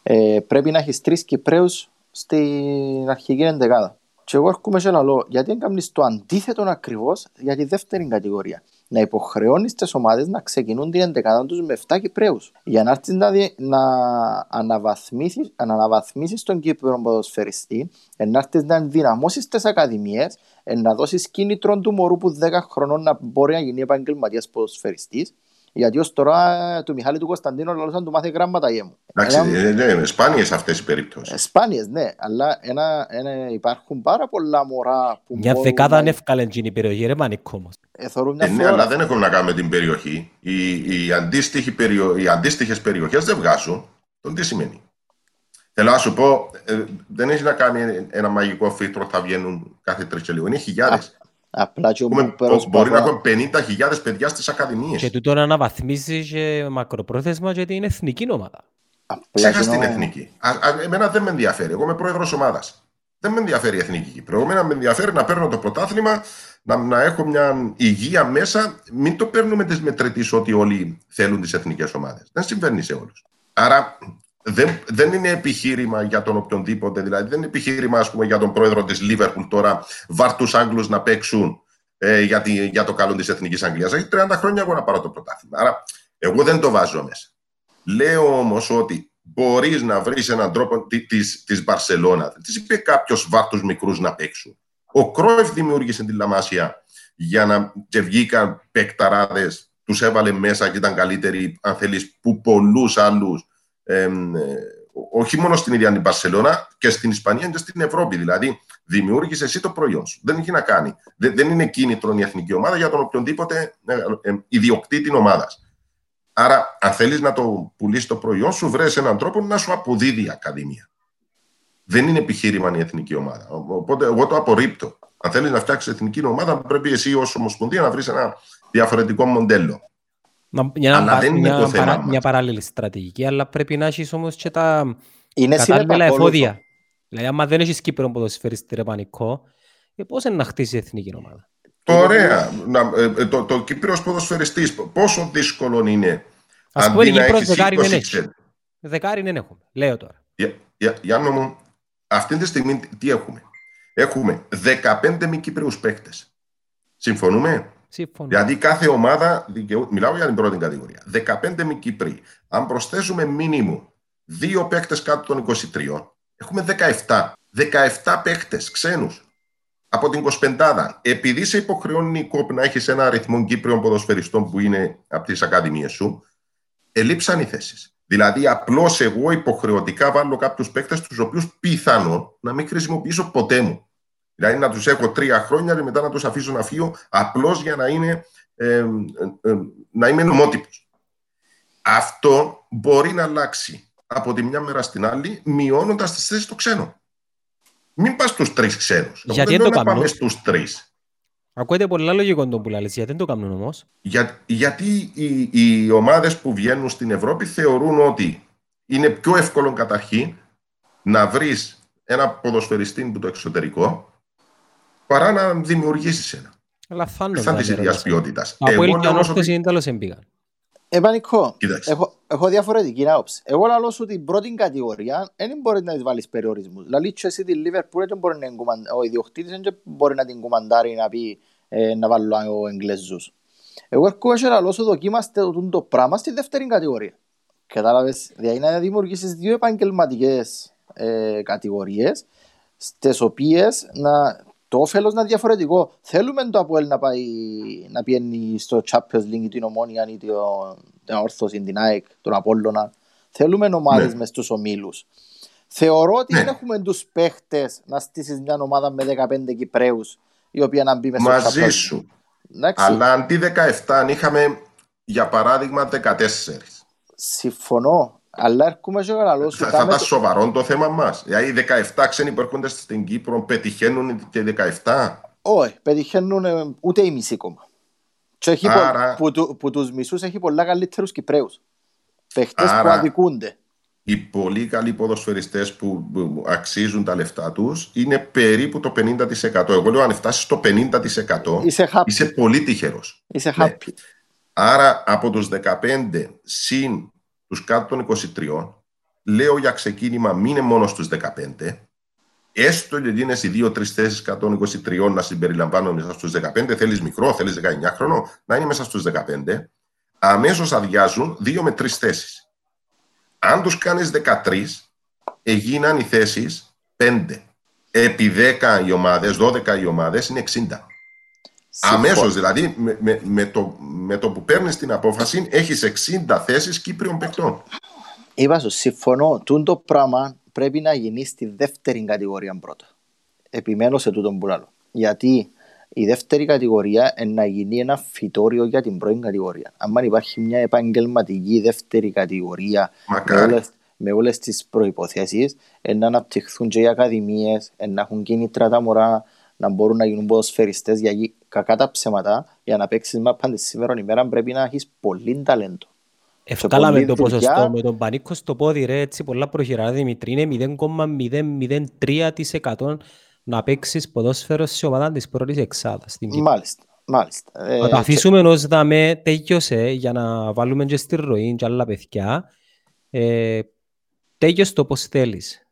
Ε, πρέπει να έχεις τρεις Κυπρέους στην αρχική εντεκάδα. Και εγώ έρχομαι και λέω, γιατί δεν κάνεις το αντίθετο ακριβώς για τη δεύτερη κατηγορία να υποχρεώνεις τι ομάδες να ξεκινούν την εντεκάδα τους με 7 Κυπρέους. Για να έρθεις να, να αναβαθμίσει τον Κύπρο ποδοσφαιριστή, να έρθεις να ενδυναμώσεις τι ακαδημίες, να δώσεις κίνητρο του μωρού που 10 χρονών να μπορεί να γίνει επαγγελματίας ποδοσφαιριστής γιατί ως τώρα του Μιχάλη του Κωνσταντίνου λαλούσαν του μάθει γράμματα γέμου. Εντάξει, ε, ναι, ναι, σπάνιες αυτές οι περιπτώσεις. Ε, σπάνιες, ναι, αλλά ένα, ένα, υπάρχουν πάρα πολλά μωρά που Μια δεκάδα αν εύκαλε την περιοχή, ρε μανικό όμως. Ε, ε, ναι, αλλά δεν έχουμε να κάνουμε την περιοχή. Οι, οι, αντίστοιχοι περιο, οι αντίστοιχες περιοχές δεν βγάζουν. Τον τι σημαίνει; Θέλω να σου πω, ε, δεν έχει να κάνει ένα μαγικό φίλτρο, θα βγαίνουν κάθε τρεις και λίγο. Είναι χιλιάδες. Απλά και Έχουμε, μπορεί να έχουμε 50.000 παιδιά στις ακαδημίες. Και τούτο να αναβαθμίζει και μακροπρόθεσμα γιατί είναι εθνική ομάδα. Ξέχα την εθνική. Α, α, εμένα δεν με ενδιαφέρει. Εγώ είμαι πρόεδρος ομάδας. Δεν με ενδιαφέρει η εθνική Κύπρο. Εμένα με ενδιαφέρει να παίρνω το πρωτάθλημα, να, να έχω μια υγεία μέσα. Μην το παίρνουμε τη μετρητής ότι όλοι θέλουν τις εθνικές ομάδες. Δεν συμβαίνει σε όλους. Άρα δεν, δεν είναι επιχείρημα για τον οποιονδήποτε. Δηλαδή, δεν είναι επιχείρημα ας πούμε, για τον πρόεδρο της Λίβερπουλ τώρα, βάρ τους Άγγλους να παίξουν ε, για, τη, για το καλό της Εθνικής Αγγλίας. Έχει 30 χρόνια εγώ να πάρω το πρωτάθλημα. Άρα, εγώ δεν το βάζω μέσα. Λέω όμως ότι μπορείς να βρεις έναν τρόπο τη Μπαρσελόνα. Της είπε κάποιος βάρ τους μικρούς να παίξουν. Ο Κρόεφ δημιούργησε την Λαμάσια για να και βγήκαν παικταράδε, τους έβαλε μέσα και ήταν καλύτεροι, αν θέλεις, που πολλούς άλλους ε, όχι μόνο στην ίδια την Παρσελώνα και στην Ισπανία και στην Ευρώπη. Δηλαδή, δημιούργησε εσύ το προϊόν σου. Δεν έχει να κάνει. Δεν, δεν είναι κίνητρο η εθνική ομάδα για τον οποιονδήποτε ε, ε, ιδιοκτήτη ομάδας. Άρα, αν θέλεις να το πουλήσεις το προϊόν σου, βρει έναν τρόπο να σου αποδίδει η Ακαδημία. Δεν είναι επιχείρημα η εθνική ομάδα. Οπότε, εγώ το απορρίπτω. Αν θέλεις να φτιάξεις εθνική ομάδα, πρέπει εσύ ως Ομοσπονδία να βρεις ένα διαφορετικό μοντέλο. Μια, αλλά δεν είναι μια, το θέμα παρά, μια παράλληλη στρατηγική, αλλά πρέπει να έχεις όμως και τα είναι κατάλληλα εφόδια. Δηλαδή, άμα δεν έχεις Κύπρο ποδοσφαιριστή ρε πανικό, ε, πώς είναι να χτίσει η εθνική ομάδα; Ωραία. Να, ε, ε, το, το Κύπρος ποδοσφαιριστής, πόσο δύσκολο είναι Ας πούμε, Κύπρος δεκάρι δεν έχει. Δεκάρι δεν έχουμε, λέω τώρα. Για, για, Γιάννο μου, αυτή τη στιγμή τι έχουμε; Έχουμε 15 μη Κύπριους παίκτες. Συμφωνούμε; Σύμφωνα. Δηλαδή κάθε ομάδα, μιλάω για την πρώτη κατηγορία, 15 μη Κύπροι. Αν προσθέσουμε μήνυμο δύο παίκτες κάτω των 23, έχουμε 17. 17 παίκτες ξένους από την 25. Επειδή σε υποχρεώνει η ΚΟΠ να έχεις ένα αριθμό Κύπριων ποδοσφαιριστών που είναι από τις ακαδημίες σου, ελείψαν οι θέσεις. Δηλαδή, απλώς εγώ υποχρεωτικά βάλω κάποιους παίκτες, τους οποίους πιθανόν να μην χρησιμοποιήσω ποτέ μου. Δηλαδή να τους έχω τρία χρόνια και μετά να τους αφήσω να φύγω απλώς για να είναι, ε, ε, ε, να είμαι νομότυπος. Αυτό μπορεί να αλλάξει από τη μια μέρα στην άλλη, μειώνοντας τις θέσεις των ξένων. Μην πας στους τρεις ξένους. Γιατί δεν το να πάμε κάνουν; στους τρεις. Ακούετε πολλά λογικό το που λες, γιατί δεν το κάνουν όμως. Για, γιατί οι, οι ομάδες που βγαίνουν στην Ευρώπη θεωρούν ότι είναι πιο εύκολο καταρχήν να βρεις ένα ποδοσφαιριστή που το εξωτερικό παρά να δημιουργήσεις ένα. Λαθάνονται. Θα της τα ίδιας νερά. ποιότητας. Από Εγώ ελ λέω και όμως ότι... ανόρθωση είναι τέλος εμπήγαν. Επανικό. Κοίταξε. Έχω, έχω διαφορετική άποψη. Εγώ λέω σου την πρώτη κατηγορία δεν μπορεί να της βάλεις περιορισμούς. Δηλαδή και εσύ τη Liverpool δεν μπορεί να την κουμαντα- ο ιδιοκτήτης δεν μπορεί να την κουμαντάρει να πει ε, να βάλω ο Εγγλέζους. Εγώ έρχομαι και λέω σου δοκίμαστε το, το πράγμα στη δεύτερη κατηγορία. Κατάλαβες, δηλαδή να δημιουργήσεις δύο επαγγελματικές ε, κατηγορίες στις οποίες να, το όφελος να είναι διαφορετικό. Θέλουμε το Αποέλ να πάει να πιένει στο Champions League ή την Ομόνια ή την, την Όρθωση, την ΑΕΚ, τον Απόλλωνα. Θέλουμε ομάδες Ναι. μες στους ομίλους. Θεωρώ ότι Ναι. δεν έχουμε τους παίχτες να στήσεις μια ομάδα με 15 Κυπρέους η οποία να μπει μες στο Μαζί Champions League. σου. Εντάξει, Αλλά αντί 17 αν είχαμε για παράδειγμα 14. συμφωνώ. Αλλά έρχομαι και καλό σου. Θα, θα κάμε ήταν το- σοβαρό το θέμα μας. Δηλαδή οι 17 ξένοι που έρχονται στην Κύπρο πετυχαίνουν και 17. Όχι, πετυχαίνουν ε, ούτε η μισή κόμμα. Και έχει Άρα- πο, που, του- που τους μισούς έχει πολλά καλύτερους Κυπρέους. Παίχτες που Άρα- αδικούνται. οι πολύ καλοί ποδοσφαιριστές που που αξίζουν τα λεφτά τους είναι περίπου το 50%. Εγώ λέω αν φτάσεις στο 50% Είσαι happy. είσαι πολύ τυχερός. Είσαι Ναι. happy. Άρα από τους 15 συν τους κάτω των 23 λέω για ξεκίνημα μην είναι μόνο στους 15 έστω και εκείνες οι 2-3 θέσεις 123 να συμπεριλαμβάνουν μέσα στους 15 θέλεις μικρό, θέλεις 19 χρόνο να είναι μέσα στους 15 αμέσως αδειάζουν 2 με 3 θέσεις. Αν τους κάνεις 13 έγιναν οι θέσεις 5 επί 10 οι ομάδες, 12 οι ομάδες είναι 60 Αμέσως δηλαδή, με, με, με, το, με το που παίρνεις την απόφαση, έχεις 60 θέσεις Κύπριων παικτών. Είπα σου, συμφωνώ. Τούν το πράγμα πρέπει να γίνει στη δεύτερη κατηγορία πρώτα. Επιμένω σε τούτον που λέω. Γιατί η δεύτερη κατηγορία είναι να γίνει ένα φυτόριο για την πρώτη κατηγορία. Αν υπάρχει μια επαγγελματική δεύτερη κατηγορία με Μακάρι. όλες, με όλες τις προϋποθέσεις ε, να αναπτυχθούν και οι ακαδημίες, ε, να έχουν κίνητρα τα μωρά, να μπορούν να γίνουν ποδοσφαιριστές γιατί κακά τα ψέματα για να παίξεις μάπαν τη σήμερα ημέρα πρέπει να έχεις πολύ ταλέντο. Ευκάλαμε πολλή το δουλειά. ποσοστό με τον Πανίκο στο πόδι ρε, έτσι πολλά προχειρά Δημητρή, είναι 0,003% να παίξεις ποδόσφαιρο σε ομάδα της πρώτης εξάδας στην Κύπρο. Μάλιστα, μάλιστα. Ε, Να το αφήσουμε ως δαμε τέλειωσε για να βάλουμε και στη ροή και άλλα παιδιά. Ε, τέλειωσε το πώς θέλεις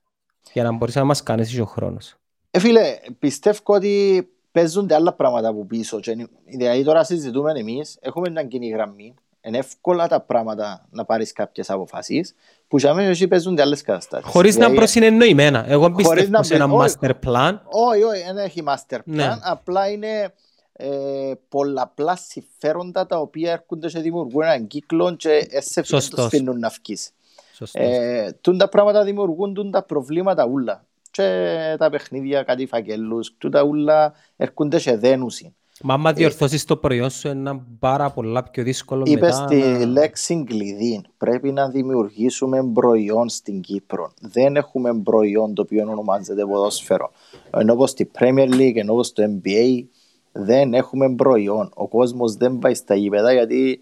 για να μπορείς να μας κάνεις και ο χρόνος. Ε, φίλε, πιστεύω ότι παίζονται άλλα πράγματα από πίσω. Και, είναι- δηλαδή τώρα συζητούμε εμείς, έχουμε μια κοινή γραμμή. Είναι εύκολα τα πράγματα να πάρεις κάποιες αποφάσεις που για μένα εκεί παίζονται άλλες καταστάσεις. Χωρίς να Δηλαδή, προσυνεννοημένα. Εγώ Χωρίς πιστεύω να σε ένα μπει- όχι. master plan. Όχι, όχι, δεν έχει master plan. Ναι. Απλά είναι ε, πολλαπλά συμφέροντα τα οποία έρχονται και δημιουργούν έναν κύκλο και εσύ δεν τους Σωστός. αφήνουν να βγεις. Σωστός. Ε, τούν τα πράγματα δημιουργούν τούν τα προβλήματα ούλα. Και τα παιχνίδια κάτι φακέλους, τούτα ούλα έρχονται και δένουσιν. Μα άμα διορθώσεις το προϊόν σου είναι πάρα πολλά πιο δύσκολο Είπες μετά. τη να- λέξη κλειδί. Πρέπει να δημιουργήσουμε προϊόν στην Κύπρο. Δεν έχουμε προϊόν το οποίο ονομάζεται ποδόσφαιρο. Ενώ όπως στη Premier League, ενώ όπως στο NBA δεν έχουμε προϊόν. Ο κόσμος δεν πάει στα γήπεδα γιατί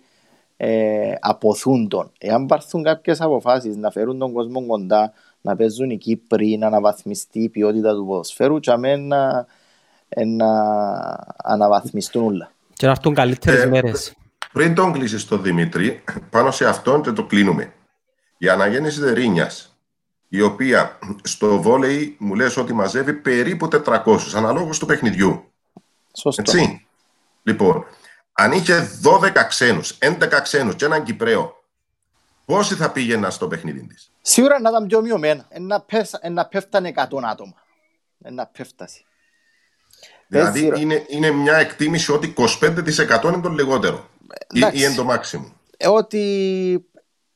ε, αποθούν τον. Εάν πάρθουν κάποιες αποφάσεις να φέρουν τον κόσμο κοντά, να παίζουν οι Κύπροι, να αναβαθμιστεί η ποιότητα του ποδοσφαίρου και αμέ να, ε, να αναβαθμιστούν όλα. Και να έρθουν καλύτερες Ε, μέρες. Πριν τον κλείσεις το Δημήτρη, πάνω σε αυτόν και το κλείνουμε. Η αναγέννηση Δερίνιας, η οποία στο βόλεϊ μου λες ότι μαζεύει περίπου 400, αναλόγως του παιχνιδιού. Σωστό. Έτσι. Λοιπόν, αν είχε 12 ξένους, 11 ξένους και έναν Κυπραίο, πόσοι θα πήγαιναν στο παιχνίδι της; Σίγουρα να ήταν πιο μειωμένα. Ε, να, πες, ε, να πέφτανε 100 άτομα. Ε, να πέφτασε. Δηλαδή Παίζει ρο- είναι, είναι μια εκτίμηση ότι 25% είναι το λιγότερο. Ή, εντάξει. ή είναι το maximum. Ε, ότι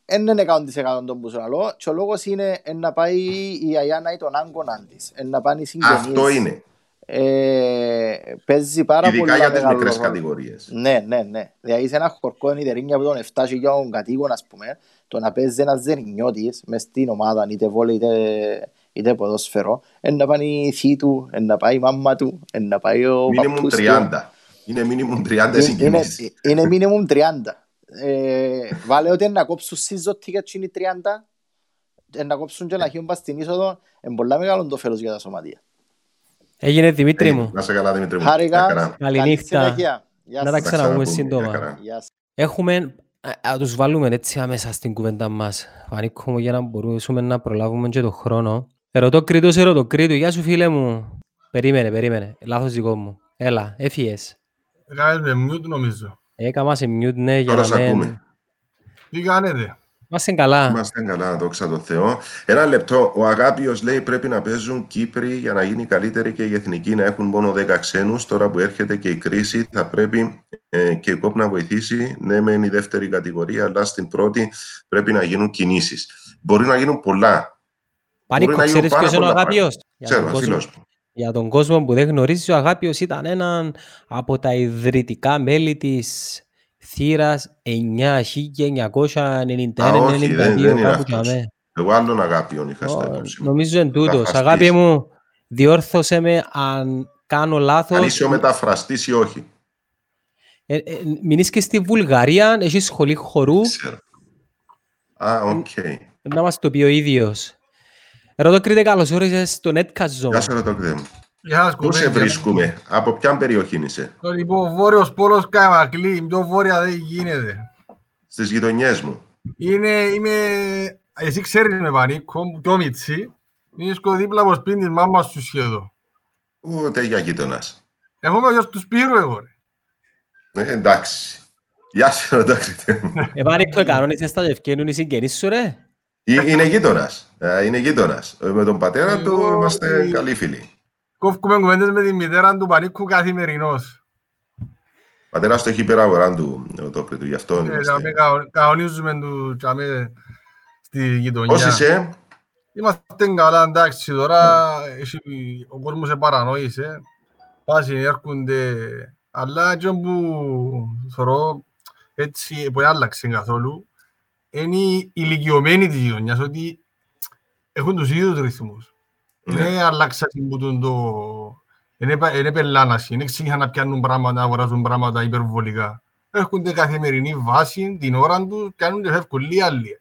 δεν είναι 100% τον που σου λέω και ο λόγος είναι ε, να πάει η Αιάννα ή τον άγκονα της. Ε, να πάνε οι συγγενείς. Αυτό είναι. ε, παίζει πάρα Ειδικά πολύ για τις μεγάλο μικρές ρόλο. κατηγορίες. Ναι, ναι, ναι. Δηλαδή σε ένα χορκό είναι η τερίνια από τον 7 κατοίκων, ας πούμε, το να παίζει ένας ζερινιώτης μες στην ομάδα, είτε βόλε είτε, είτε ποδόσφαιρο, εν να πάνε η θή του, εν να πάει η μάμα του, εν να πάει ο Μίνιμουμ παππούς του. 30. Είναι μίνιμουμ 30 Είναι, συγκινήσεις. είναι minimum 30. Ε, βάλε ότι να κόψουν σύζωτικα τσίνοι 30, ε, να κόψουν και να χιούν πας στην είσοδο, είναι πολλά μεγάλο το φέλος για τα σωματεία. Έγινε Δημήτρη Ε, μου. Να σε καλά Δημήτρη μου. Μια Χάρηκα, χαρά. Καληνύχτα. συνέχεια. Γεια Να τα σας. ξαναπούμε ξαναπούμε, μια σύντομα. χαρά. Γεια σας. Έχουμε, α, α, τους βάλουμε έτσι άμεσα στην κουβέντα μας. Πανίκο μου για να μπορούσαμε να προλάβουμε και τον χρόνο. Ερωτώ Κρήτος, ερωτώ Κρήτου. Γεια σου φίλε μου. Περίμενε, περίμενε. Λάθος δικό μου. Έλα, έφυγες. Κάνετε με mute νομίζω. Έκαμα σε mute, ναι, για Τώρα να σε μην... ακούμε. Τι κάνετε; Είμαστε καλά. Είμαστε καλά, δόξα τω Θεώ. Ένα λεπτό. Ο Αγάπιος λέει πρέπει να παίζουν Κύπροι για να γίνει καλύτερη και η εθνική να έχουν μόνο 10 ξένους. Τώρα που έρχεται και η κρίση θα πρέπει ε, και η ΚΟΠ να βοηθήσει. Ναι, με είναι η δεύτερη κατηγορία, αλλά στην πρώτη πρέπει να γίνουν κινήσεις. Μπορεί να γίνουν πολλά. Πανίκο, να γίνουν ξέρεις πάρα ποιος είναι ο πολλά Αγάπιος; Για τον Ξέρω, κόσμο- φίλος μου. Για τον κόσμο που δεν γνωρίζει, ο Αγάπιος ήταν έναν από τα ιδρυτικά μέλη της θύρας 1991-92, Α, όχι, δεν- δεν είναι κάπου αυτός. τζαμέ. Εγώ άλλον Αγάπιον είχα στα Ω, υπόψη μου. Νομίζω εν τούτος. Μεταφραστής. Αγάπη μου, διόρθωσε με αν κάνω λάθος. Αν είσαι ο μεταφραστής ή όχι. Ε, ε, Μείνεις και στη Βουλγαρία, έχεις σχολή χορού, Ξέρω. Α, οκ. να μας το πει ο ίδιος. Ρωτώ Κρήτε, καλώς όρισες στο Netcast Γεια Zone. σου, Ρωτόκριτε μου. Γεια σας Πού σε κοπέλια. βρίσκουμε, από ποια περιοχή είσαι, Το λοιπόν βόρειος πόλος Καϊμακλή, πιο βόρεια δεν γίνεται. στις γειτονιές μου. Είναι, είμαι, εσύ ξέρεις με Πανίκο, πιο μιτσί. Είναι στο δίπλα από σπίτι της μάμας σου σχεδόν. Ούτε για γείτονας. Έχουμε ο γιος του Σπύρου εγώ ρε. Ε, εντάξει. Γεια σου, Ρωτόκριτε μου. Επάνεκτο κανόνες στα ευκαινούν οι συγγενείς σου ρε. Ε, Είναι γείτονας. Ε, Είναι γείτονας. Ε, Με τον πατέρα του Εγώ, είμαστε ε, καλοί φίλοι. Κόφκουμε κουβέντες με τη μητέρα του Πανίκου καθημερινώς. Ο πατέρας του έχει υπεραγορά του, Ρωτόκριτου, γι' αυτό Ε, είμαστε. τζάμε, καο- Κανονίζουμε του τζάμε στη γειτονιά. Πώς είσαι, Είμαστε καλά, εντάξει, τώρα έχει- ο κόσμος επαρανόησε. Πάση έρχονται, αλλά και που θεωρώ έτσι που άλλαξε καθόλου, είναι οι ηλικιωμένοι της γειτονιάς, ότι έχουν τους ίδιους ρυθμούς. Ναι. Είναι αλλάξαν που τον το... Είναι, πα- είναι πελάναση, είναι ξεκίνησαν να πιάνουν πράγματα, να αγοράζουν πράγματα υπερβολικά. Έρχονται καθημερινή βάση, την ώρα τους, κάνουν και φεύγουν λίγοι άλλοι.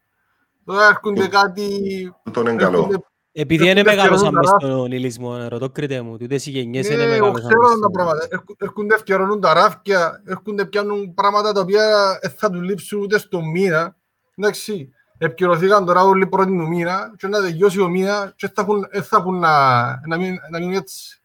Τώρα έρχονται κάτι τούτο είναι καλό. Έρχονται- Επειδή Έρχονται είναι μεγάλωσαν φτιάχνουν μες τα στον ηλισμό, ρωτώ Κρήτε μου, τούτες οι γενιές Ναι, είναι εγώ μεγάλωσαν ξέρω μες τα στον- πράγματα. Έρχο- Έρχονται ευκαιρώνουν τα ράφκια, έρχονται πιάνουν πράγματα τα οποία δεν θα τους λείψουν ούτε στο μήνα. Εντάξει, επικυρωθήκαν τώρα όλοι πρώτη του μήνα και να τελειώσει ο μήνα και θα έχουν, δεν θα έχουν να, να, μην, να μείνουν έτσι.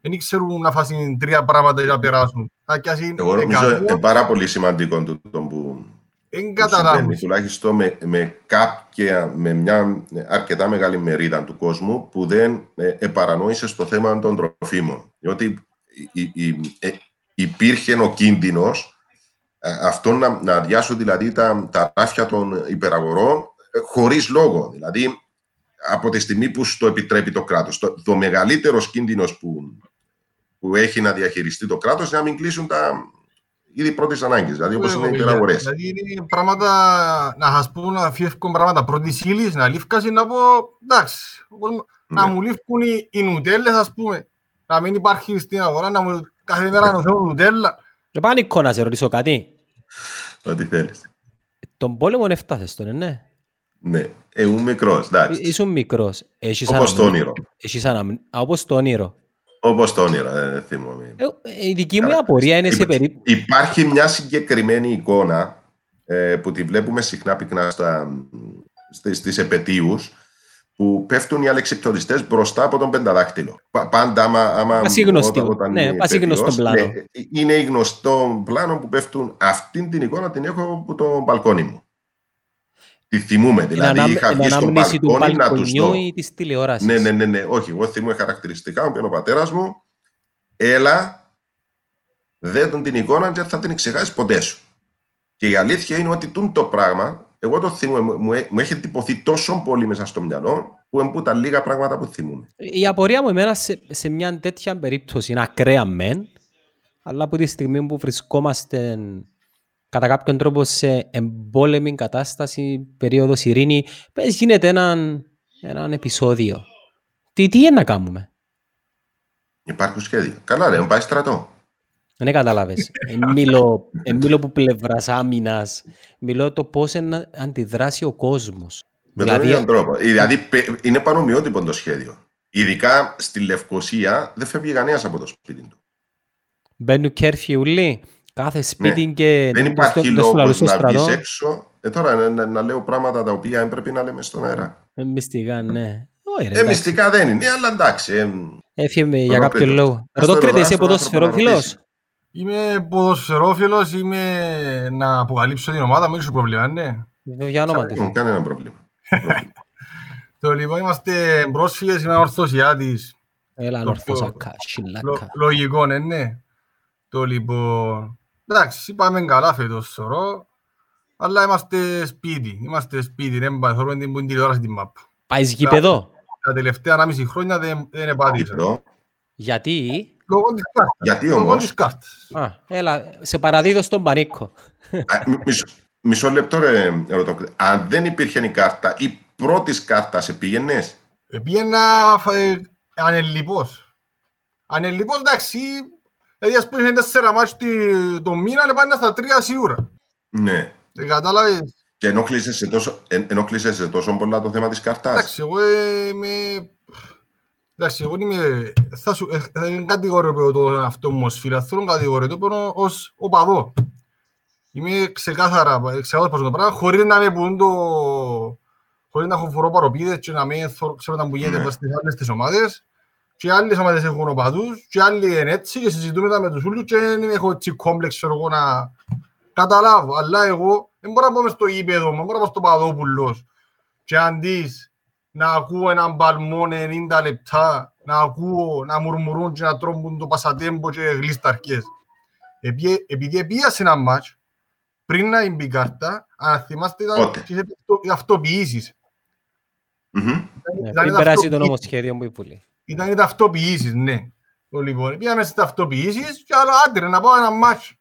Δεν ξέρουν να φάσουν τρία πράγματα για να περάσουν. Θα πιάσει Εγώ νομίζω εκατό, είναι πάρα πολύ σημαντικό τούτο που δεν που καταλάβουν. συμβαίνει, τουλάχιστον με, με κάποια, με μια αρκετά μεγάλη μερίδα του κόσμου που δεν ε, επαρανόησε στο θέμα των τροφίμων. Διότι η- η- ε, υπήρχε ο κίνδυνος ε, αυτό να, να αδειάσουν δηλαδή τα, τα ράφια των υπεραγορών ε, χωρίς λόγο. Δηλαδή από τη στιγμή που στο επιτρέπει το κράτος. Το, το μεγαλύτερος κίνδυνος που, που έχει να διαχειριστεί το κράτος είναι να μην κλείσουν τα είδη πρώτης ανάγκης, δηλαδή όπως είναι οι υπεραγορές. Δηλαδή είναι πράγματα να σας πω να φύγουν πράγματα πρώτης ύλης, να λήφκασαι να πω εντάξει, ο κόσμος- να Ναι. μου λήφκουν οι, οι νουτέλες ας πούμε, να μην υπάρχει στην αγορά, να μου κάθε μέρα να θέλω νουτέλα. Ρε Πάνικο να σε ρωτήσω κάτι. Ό,τι θέλεις. Τον πόλεμο έφτασες τον, ε, ναι. Ναι, ε, ήμουν μικρός, εντάξει. Ήσουν μικρός. Έχεις Όπως το αναμνή- όνειρο. Έχεις αναμνή- Α, όπως το όνειρο. Όπως το όνειρο, ε, δεν θυμάμαι. Ε, ε, Η δική μου απορία είναι σε Υπά- περίπτωση... Υπάρχει μια συγκεκριμένη εικόνα ε, που τη βλέπουμε συχνά πυκνά στα, στις, στις επαιτίους που πέφτουν οι αλεξιπτοδιστές μπροστά από τον πενταδάκτυλο. Πα- Πάντα άμα... άμα Πασίγνωστο, όταν- όταν ναι, είναι πασίγνωστο επαιτίος, πλάνο. ναι, είναι η γνωστό πλάνο που πέφτουν. Αυτήν την εικόνα την έχω από το μπαλκόνι μου. Τη θυμούμε, δηλαδή Εν είχα ανάμ- βγει εν στο ανάμνηση του μπαλκόνι να τους μπαλκονιού δω. ή της τηλεόρασης. Ναι, ναι, ναι, ναι. Όχι, εγώ θυμούμαι χαρακτηριστικά μου ο πατέρας μου. Έλα, δεν τον την εικόνα και θα την ξεχάσεις ποτέ σου. Και η αλήθεια είναι ότι τούν το πράγμα, εγώ το θυμούμαι, μου, μου, έ- μου έχει τυπωθεί τόσο πολύ μέσα στο μυαλό, που είναι που τα λίγα πράγματα που θυμούμε. Η απορία μου εμένα σε, σε μια τέτοια περίπτωση είναι ακραία μεν, αλλά από τη στιγμή που βρισκόμαστε κατά κάποιον τρόπο σε εμπόλεμη κατάσταση, περίοδος ειρήνη, πες γίνεται έναν, έναν επεισόδιο. Τι, τι είναι να κάνουμε; Υπάρχουν σχέδια. Καλά ρε, πάει στρατό. Δεν κατάλαβες. Ε, μιλώ, ε, μιλώ που πλευράς άμυνας. Μιλώ το πώς να αντιδράσει ο κόσμος. Με τον ίδιο τρόπο. Δηλαδή πε- είναι πανομοιότυπο το σχέδιο. Ειδικά στη Λευκοσία δεν φεύγει κανένας από το σπίτι του. Μπαίνουν κέρφοι ουλί, κάθε σπίτι και... Ναι. Δεν στο- υπάρχει δεν σου λαλούν λόγος στο να βγεις στρατό. έξω. Ε, τώρα να, να, να λέω πράγματα τα οποία δεν πρέπει να λέμε στον αέρα. Ε, Μυστικά, ναι. Όχι, ρε, Ε, εντάξει. μυστικά δεν είναι, αλλά εντάξει. Ε, Έφυγε με- για Ρωτώ κάποιο κρίτος. λόγο. Ας το Ρωτώ κρίτες, ρωτάς είσαι τον άνθρωπο να ποδοσφαιρόφιλος. ρωτήσει. Είμαι ποδοσφαιρόφιλος, είμαι να αποκαλύψω την ομάδα, μην έχει πρόβλημα, ναι. Για όνομα δεν του. κανένα πρόβλημα. (laughs) Το λοιπόν είμαστε πρόσφυγες, είμαι ορθωσιάτης. Έλα, Το ανορθώσακα, Λο- σιλάκα. Λογικό, ναι, ναι. Το λοιπόν... Εντάξει, πάμε καλά φέτος, σωρό. Αλλά είμαστε σπίτι, είμαστε σπίτι, δεν πάμε, θέλουμε την, την τηλεόραση την μάπα. Πάεις γήπεδο; Τα τελευταία 1,5 χρόνια δεν, δεν επάτησα. Κύπρο. Γιατί; Λόγω της κάρτας. Γιατί Λόγω όμως, της κάρτας. Α, έλα, σε παραδίδω στον Πανίκο. Α, μι- μισό, μισό λεπτό ρε, Ρωτόκριτη. Αν δεν υπήρχε η κάρτα, η πρώτη κάρτα σε πήγαινες; Ε, Πήγαινα ε, ανελιπώς. Ανελιπώς, εντάξει, δηλαδή ας πούμε είναι τέσσερα μάτς τη- το μήνα, αλλά πάνε στα τρία σίγουρα. Ναι. Ε, Κατάλαβες. Και ενόχλησες σε τόσο, εν- ενόχλησες σε τόσο πολλά το θέμα της κάρτας; Εντάξει, εγώ ε, είμαι... Εντάξει, εγώ είμαι... Θα σου... ε, Δεν κατηγορώ το αυτό μου ως φίλα, θέλω να κατηγορώ το πόνο ως οπαδό. Είμαι ξεκάθαρα, ξεκάθαρα προς το πράγμα, χωρίς να με πούν το... Χωρίς να έχω φορώ παροπίδες και να μην θω- ξέρω τα που γίνεται Ναι. μέσα στις άλλες τις ομάδες. Και άλλες ομάδες έχουν οπαδούς και άλλοι είναι έτσι και συζητούμε τα με τους ούλους και δεν έχω έτσι κόμπλεξ ξέρω εγώ να καταλάβω. Αλλά εγώ δεν μπορώ να πάω μες στο γήπεδο μου, δεν μπορώ να πάω στο παδόπουλος και αντί να ακούω έναν παλμό 90 λεπτά, να ακούω να μουρμουρούν και να τρώμπουν το πασατέμπο και γλίσταρκες. Επί- Επειδή επίασε ένα μάτς, πριν να μπει η κάρτα, αν θυμάστε ήταν Πότε; τις αυτο- οι αυτοποιήσεις. Μμμ. Ναι, Ήταν Πριν οι περάσει το αυτοποιήσεις. νομοσχέδιο που υπούλει. Ήταν οι ταυτοποιήσεις, ναι. Το λοιπόν, πήγαμε στις ταυτοποιήσεις και άλλο άντε ρε, να πάω ένα μάτς.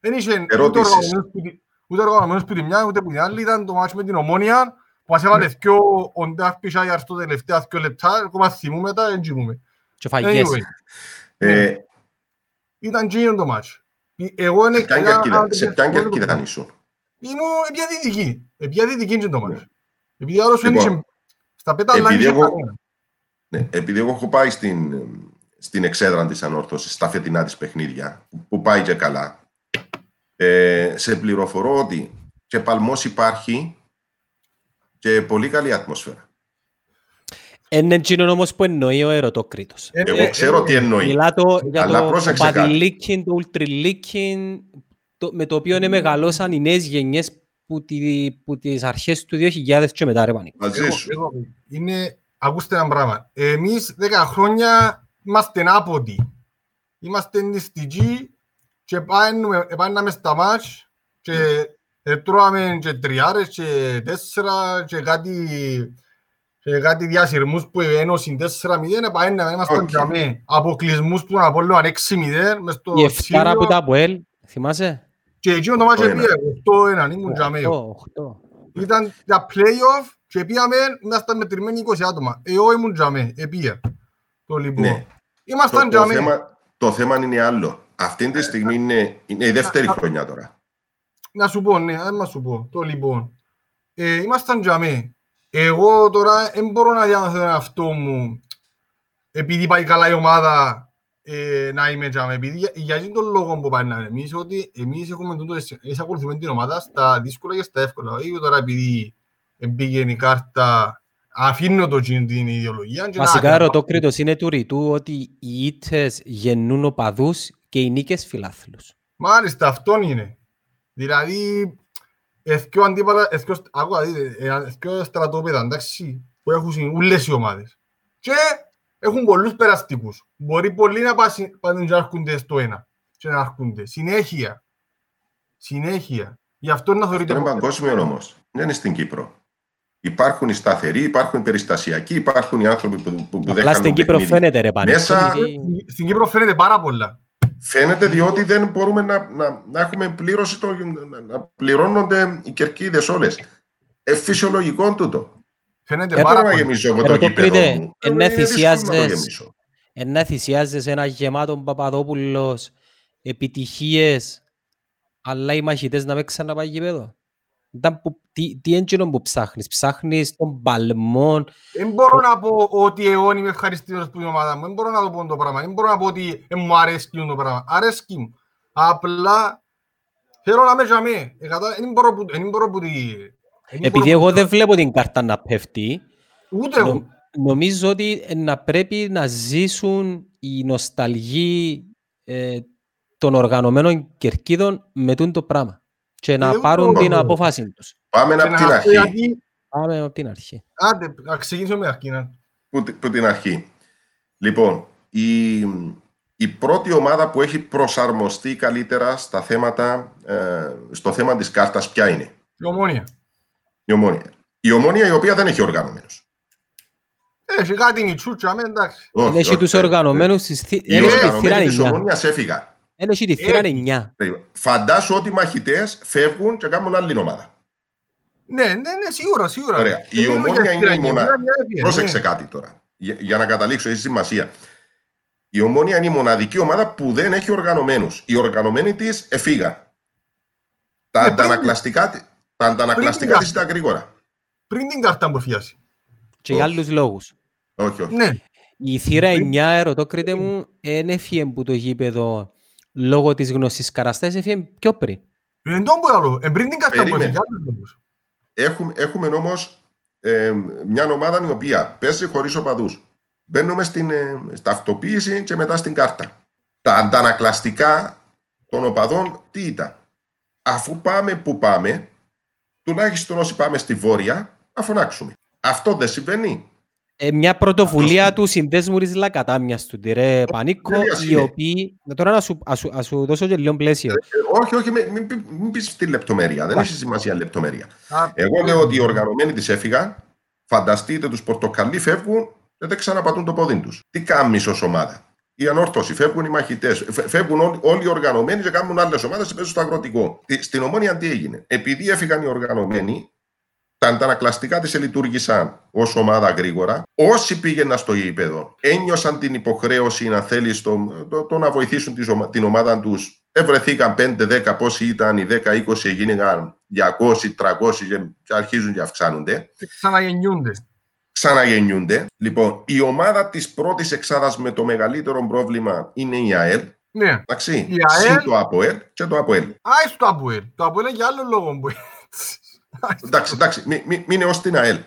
Δεν είχε ούτε Ερώτησης. οργανωμένος που τη- ούτε οργανωμένος που τη μια, ούτε που την άλλη. Ήταν το μάτς με την Ομόνια, που μας έβαλε δυο οντάχ πισάγια στο τελευταία δυο λεπτά, ακόμα θυμούμε τα, δεν κοιμούμε. Και φαγιές. Anyway, Ε, ήταν εκείνο το μάτς. Εγώ είναι... σε ποια ένα- κερκίδα- ένα- σε ποια ένα- κερκίδα ήσουν. Ήμουν επιά δυτική. Επιά δυτική είναι το μάτς. Επειδή άλλος δεν Λοιπόν, είχε... Στα πέταλα δεν επειδή είχε εγώ- κανένα. Ναι, επειδή εγώ έχω πάει στην, στην εξέδρα της ανόρθωσης, στα φετινά της παιχνίδια, που πάει και καλά, ε, σε πληροφορώ ότι και παλμός υπάρχει και πολύ καλή ατμόσφαιρα. Είναι εκείνο όμως που εννοεί ο ερωτόκριτος. Ε, Εγώ ε, ξέρω ε, τι εννοεί. Μιλά το για Αλλά το πρόσεξε κάτι. παδιλίκιν, το ουλτριλίκιν, το- με το οποίο είναι μεγαλώσαν οι νέες γενιές που, τη, που τις αρχές του 2000 και μετά ρε Πανίκο. Μαζί Εγώ- σου. εγώ- είναι, ακούστε ένα πράγμα. Εμείς 10 χρόνια είμαστε άποτοι. Είμαστε νηστικοί και πάμε, πάμε στα μάτς και ε, τρώμε και τριάρες και τέσσερα και κάτι, και κάτι διασυρμούς που ένωσαν 4-0 πάμε να είμαστε Οκ. okay. αποκλεισμούς που τον Απόλλωνα 6-0 μες στο Η εφτάρα Σύριο που τα από ελ, θυμάσαι; και εκείνο το μάτς Το ένα. πήγε 8-1 ήμουν τζαμί. Οχτώ, οχτώ. Ήταν τα play-off και πήγαμε, ήμασταν μετρημένοι 20 άτομα. Εγώ ήμουν τζαμέ, επία. Το λοιπόν. Ναι. Το, Ήμασταν το, τζαμέ. θέμα, το θέμα είναι άλλο. Αυτή τη στιγμή είναι, είναι η δεύτερη χρονιά τώρα. Να σου πω, ναι, να σου πω. Το λοιπόν. Ε, ήμασταν τζαμέ. Εγώ τώρα δεν μπορώ να διαμαθώ τον εαυτό μου επειδή πάει καλά η ομάδα ε, να είμαι τζαμέ. Επειδή για, για αυτόν τον λόγο που πάει να είναι εμείς, ότι εμείς έχουμε τούτο, εμείς ακολουθούμε την ομάδα στα δύσκολα και στα εύκολα. Όχι τώρα επειδή πήγαινε η κάρτα, αφήνω το τζιν την ιδεολογία. και να- Βασικά ερωτόκριτος είναι του ρητού ότι οι ήττες γεννούν οπαδούς και οι νίκες φιλάθλους. Μάλιστα, αυτόν είναι. Δηλαδή, εθκιο αντίπαλα, εθκιο, άκουα, δείτε, ε, εθκιο στρατόπεδα, εντάξει, που έχουν ούλες οι ομάδες. Και έχουν πολλούς περαστικούς. Μπορεί πολλοί να πάσουν πάνε και να έρχονται στο ένα. Και να έρχονται. Συνέχεια. Συνέχεια. Γι' αυτό να Αυτό θεωρείτε... είναι παγκόσμιο όμως. Δεν είναι στην Κύπρο. Υπάρχουν οι σταθεροί, υπάρχουν οι περιστασιακοί, υπάρχουν οι άνθρωποι που, που, που δεν Απλά στην κάνουν Κύπρο παιχνίδι. φαίνεται ρε Πανίκο. Μέσα- γιατί- Στην Κύπρο φαίνεται πάρα πολλά. Φαίνεται διότι δεν μπορούμε να, να, να έχουμε πλήρωση, το, να, να πληρώνονται οι κερκίδες όλες. Ε, φυσιολογικό τούτο. Φαίνεται Δεν πάρα μπορώ να πολλά. γεμίσω από το Ερωτώ, γήπεδο Κρήτε, μου. εν Είναι δύσκολο να το θυσιάζεσαι- γεμίσω. Εν να θυσιάζεσαι ένα γεμάτο Παπαδόπουλος, επιτυχίες, αλλά οι μαχητές να μην ξαναπάει γήπεδο. Ήταν που, τι, τι έντζινο που ψάχνεις; Ψάχνεις τον παλμό. Δεν μπορώ να πω ότι εγώ είμαι ευχαριστημένος που είναι η ομάδα μου. Δεν μπορώ να το πω το πράγμα. Δεν μπορώ να πω ότι ε, μου αρέσει το πράγμα. Αρέσκει μου. Απλά θέλω να με τζαμί. Ε, κατά- Δεν μπορώ που... Δεν μπορώ που τη... δεν Επειδή μπορώ εγώ που- δεν βλέπω την κάρτα να πέφτει, Ούτε εγώ. νο- νομίζω ότι ε, να πρέπει να ζήσουν οι νοσταλγοί ε, των οργανωμένων κερκίδων με τούτο το πράγμα και να Ε, ούτε πάρουν εγώ την μπορώ. αποφάση τους. Πάμε Και από την να πω αρχή. γιατί- Πάμε από την αρχή. Άντε, να ξεκινήσω με αρχή. να. που, που την αρχή. Λοιπόν, η, η πρώτη ομάδα που έχει προσαρμοστεί καλύτερα στα θέματα, ε, στο θέμα της κάρτας ποια είναι; Η ομόνια. Η ομόνια. Η ομόνια η οποία δεν έχει οργανωμένους. Έχει κάτι μητσούτσα, με εντάξει. Όχι, Δεν έχει όχι, τους ε, οργανωμένους, στις θύ- Οι δεν έχει τη θύρα οργανωμένοι της 9. ομόνιας έφυγαν. Δεν έχει τη θύρα Ε, 9. Φαντάσου ότι οι μαχητές φεύγουν και κάνουν άλλη ομάδα. Ναι, ναι, ναι, σίγουρα, σίγουρα. Ωραία. Δεν Η μιλούμε ομόνια για είναι η θύρα μονα- γενιά, μια έφυγε, Πρόσεξε ναι. κάτι τώρα, για, για να καταλήξω, έχει σημασία. Η ομόνια είναι η μοναδική ομάδα που δεν έχει οργανωμένους. Οι οργανωμένοι της εφήγαν. Τα Ε, πριν- αντανακλαστικά, τη- τα αντανακλαστικά την της ήταν γρήγορα. Πριν την κάρτα που φιάσει. Και για όχι. άλλους λόγους. Όχι, όχι. Ναι. Η θύρα Πριν- 9, ερωτώ κρίτε μου, δεν έφυγε που το γήπεδο λόγω της γνώσης καραστές, έφυγε πιο πριν. Δεν τον πω άλλο. Ε, πριν την κάρτα που Περίμενε. έφυγε. άλλους λόγους. Έχουμε, έχουμε όμως ε, μια ομάδα η οποία παίζει χωρίς οπαδούς. Μπαίνουμε στην ε, στα αυτοποίηση και μετά στην κάρτα. Τα αντανακλαστικά των οπαδών τι ήταν; Αφού πάμε που πάμε, τουλάχιστον όσοι πάμε στη βόρεια, να φωνάξουμε. Αυτό δεν συμβαίνει. Ε, μια πρωτοβουλία του συνδέσμου της Λακατάμιας του, τη ρε Πανίκο, τέλειας οι είναι. οποίοι... Να Τώρα να σου, ας σου, ας σου δώσω και λίγο πλαίσιο. Ε, όχι, όχι, μην, μην, πει- μην πεις τη λεπτομέρεια. Δεν έχει σημασία λεπτομέρεια. Α, Εγώ λέω ότι οι οργανωμένοι της έφυγαν. Φανταστείτε τους πορτοκαλί φεύγουν και δεν ξαναπατούν το πόδι τους. Τι κάνουν ω ομάδα; Η ανόρθωση, φεύγουν οι μαχητές. Φεύγουν όλοι, όλοι οι οργανωμένοι και κάνουν άλλες ομάδες και παίζουν στο αγροτικό. Τι- Στην ομόνια τι έγινε; Επειδή έφυγαν οι οργανωμένοι, τα αντανακλαστικά της λειτουργήσαν ως ομάδα γρήγορα. Όσοι πήγαιναν στο γήπεδο, ένιωσαν την υποχρέωση να θέλει το, το, το να βοηθήσουν τις ομα- την ομάδα τους. Ευρεθήκαν 5-10 πόσοι ήταν, οι 10-20 γίνηκαν 200-300 και- και αρχίζουν και αυξάνονται. και ξαναγεννιούνται. Ξαναγεννιούνται. Λοιπόν, η ομάδα της πρώτης εξάδας με το μεγαλύτερο πρόβλημα είναι η ΑΕΛ. Ναι. Εντάξει, Η ΑΕΛ- συν το ΑΠΟΕΛ και το ΑΠΟΕΛ. Άι στο Αποέλ. Το Αποέλ είναι για άλλο λόγο που Εντάξει, εντάξει, μην μη, μείνε ως την ΑΕΛ.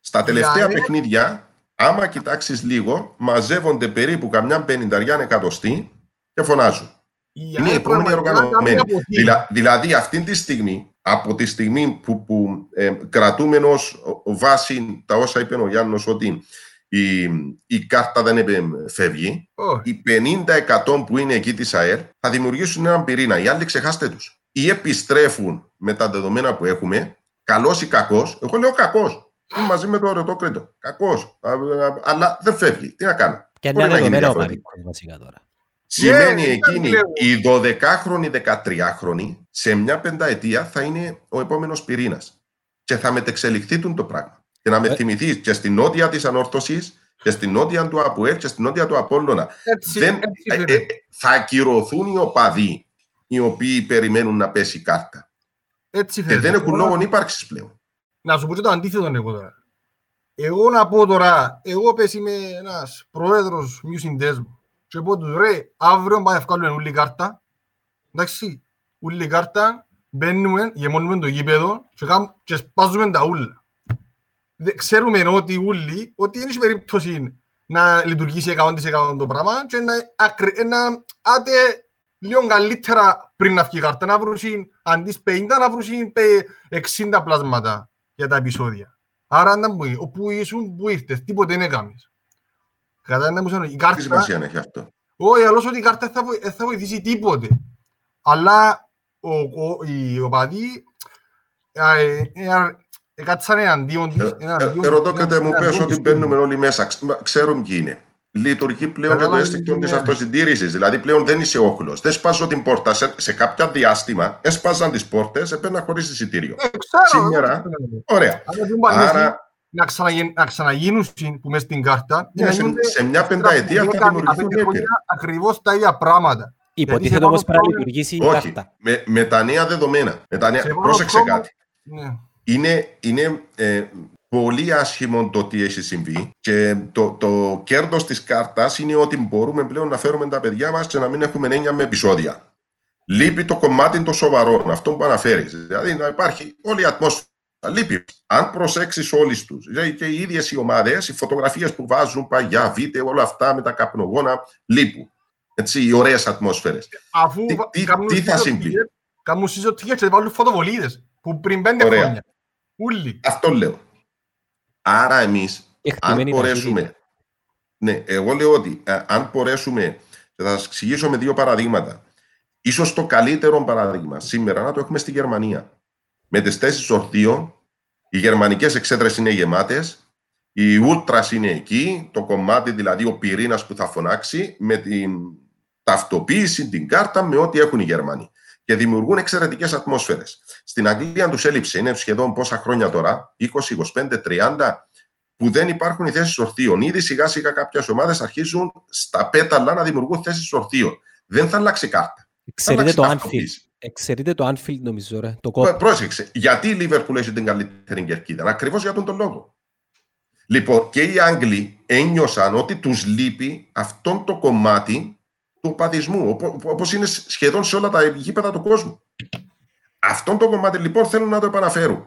Στα τελευταία ΑΕΛ- παιχνίδια, άμα κοιτάξεις λίγο, μαζεύονται περίπου καμιά πενηνταριά εκατοστή και φωνάζουν. Είναι οι επόμενοι οργανωμένοι. Δηλα, δηλαδή, αυτή τη στιγμή, από τη στιγμή που, που ε, κρατούμε ως βάση τα όσα είπε ο Γιάννος ότι η, η κάρτα δεν επε- φεύγει, οι 50% που είναι εκεί της ΑΕΡ θα δημιουργήσουν έναν πυρήνα. Οι άλλοι ξεχάστε τους. Ή επιστρέφουν με τα δεδομένα που έχουμε, καλός ή κακός. Εγώ λέω κακός. Είμαι μαζί με το ερωτόκριτο. Κακός. Α, α, Αλλά δεν φεύγει. Τι να κάνω. Και Μπορεί είναι να γίνει δεδομένο ο διαφορετικά. Πανίκος βασικά τώρα. Σημαίνει Ναι, εκείνη λέω. οι 12χρονοι, 13χρονοι σε μια πενταετία θα είναι ο επόμενος πυρήνας και θα μετεξελιχθεί τούτο το πράγμα. Και να με Ε. θυμηθείς και στην νότια της ανόρθωσης και στην νότια του ΑΠΟΕΛ και στην νότια του Απόλλωνα. Έτσι, Δεν, έτσι, ε, φίλε. ε, θα ακυρωθούν οι οπαδοί οι οποίοι περιμένουν να πέσει η κάρτα. Έτσι, Και φίλε. δεν έχουν Τώρα- λόγο ύπαρξης πλέον. Να σου πω και το αντίθετο εγώ τώρα. Εγώ να πω τώρα, εγώ πες είμαι ένας πρόεδρος μιου συνδέσμου και πω τους ρε, αύριο πάμε να βγάλουμε ούλη κάρτα, εντάξει, ούλη κάρτα, μπαίνουμε, γεμώνουμε το γήπεδο και, κάνουμε, και σπάζουμε τα ούλα. Δε- Ξέρουμε ότι ούλοι, ότι δεν έχει περίπτωση να λειτουργήσει 100% το πράγμα και να, ακρι- να άτε λίγο καλύτερα πριν να βγει η κάρτα, να βρουν αντί 50 να βρουν 60 πλάσματα για τα επεισόδια. Άρα να μου όπου ήσουν, που ήρθες, τίποτε δεν έκαμες. Κατά να μου σώνω, η Τι κάρτα, σημασία έχει αυτό; όχι, αλλιώς ότι η κάρτα δεν θα, βοη- δεν θα βοηθήσει τίποτε. Αλλά ο, ο, οι οπαδοί, ε, ε, Έκατσαν εναντίον της. Ε, εναντίον- ε, Ρωτώ και τε μου εναντίον πες ότι της. μπαίνουμε όλοι μέσα. Ξ- μα, Ξέρουν ποιοι είναι. Λειτουργεί πλέον και το Κατάλαβε αίσθηκτο τι της είναι. αυτοσυντήρησης. Δηλαδή πλέον δεν είσαι όχλος. Δεν σπάζω την πόρτα. Σε, σε κάποια διάστημα έσπαζαν τις πόρτες, έπαιρνα χωρίς εισιτήριο. Ε, ξέρω, Σήμερα- δεν Ωραία. Αλλά δεν πάνε Άρα να, ξαναγεν, να ξαναγίνουν συν που μες στην κάρτα. ναι, σε, σε μια πενταετία θα δημιουργηθούν έπειρα. Ακριβώς τα ίδια πράγματα. Υποτίθεται σε όμως πάνω πρέπει να χρόνο- λειτουργήσει η Όχι. κάρτα. Με, με τα νέα δεδομένα. Με τα νέα... Σε πάνω Πρόσεξε χρόνο- κάτι. Ναι. είναι, είναι ε, πολύ άσχημο το τι έχει συμβεί και το, το κέρδος της κάρτας είναι ότι μπορούμε πλέον να φέρουμε τα παιδιά μας και να μην έχουμε έννοια με επεισόδια. Λείπει το κομμάτι των σοβαρών, αυτό που αναφέρεις. Δηλαδή να υπάρχει όλη η ατμόσφαιρα. Λείπει. Αν προσέξεις όλες τους, δηλαδή και οι ίδιες οι ομάδες, οι φωτογραφίες που βάζουν παγιά, βίντεο, όλα αυτά με τα καπνογόνα, λείπουν. Έτσι, οι ωραίες ατμόσφαιρες. Αφού Τι- βα- τι- κάνουν τι θα σύζο συμβεί; ticket- Κάνουν σύζο ticket και βάλουν φωτοβολίδες που πριν πέντε Ωραία. χρόνια. Ούλοι. Αυτό λέω. Άρα εμείς αν Εκτιμένη μπορέσουμε. ταχύτητα. Ναι, εγώ λέω ότι ε, αν μπορέσουμε. Θα σας εξηγήσω με δύο παραδείγματα. Ίσως το καλύτερο παράδειγμα σήμερα να το έχουμε στη Γερμανία. Με τις θέσεις ορθίων, οι γερμανικές εξέδρες είναι γεμάτες, οι ούλτρας είναι εκεί, το κομμάτι δηλαδή ο πυρήνας που θα φωνάξει, με την ταυτοποίηση, την κάρτα, με ό,τι έχουν οι Γερμανοί. Και δημιουργούν εξαιρετικές ατμόσφαιρες. Στην Αγγλία τους έλειψε, είναι σχεδόν πόσα χρόνια τώρα, 20, 25, 30, που δεν υπάρχουν οι θέσεις ορθίων. Ήδη σιγά σιγά κάποιες ομάδες αρχίζουν στα πέταλα να δημιουργούν θέσεις ορθίων. Δεν θα αλλάξει κάρτα. Θα Εξαιρείται αλλάξει το Anfield. ταυτοποίηση. Εξαιρείται το Anfield νομίζω ρε. Το Πρό- κόπο. Πρόσεξε. Γιατί η Λίβερπουλ έχει την καλύτερη κερκίδα; Ακριβώς για τον τον λόγο. Λοιπόν, και οι Άγγλοι ένιωσαν ότι τους λείπει αυτό το κομμάτι του παδισμού, όπως είναι σχεδόν σε όλα τα γήπεδα του κόσμου. Αυτό το κομμάτι λοιπόν θέλουν να το επαναφέρουν.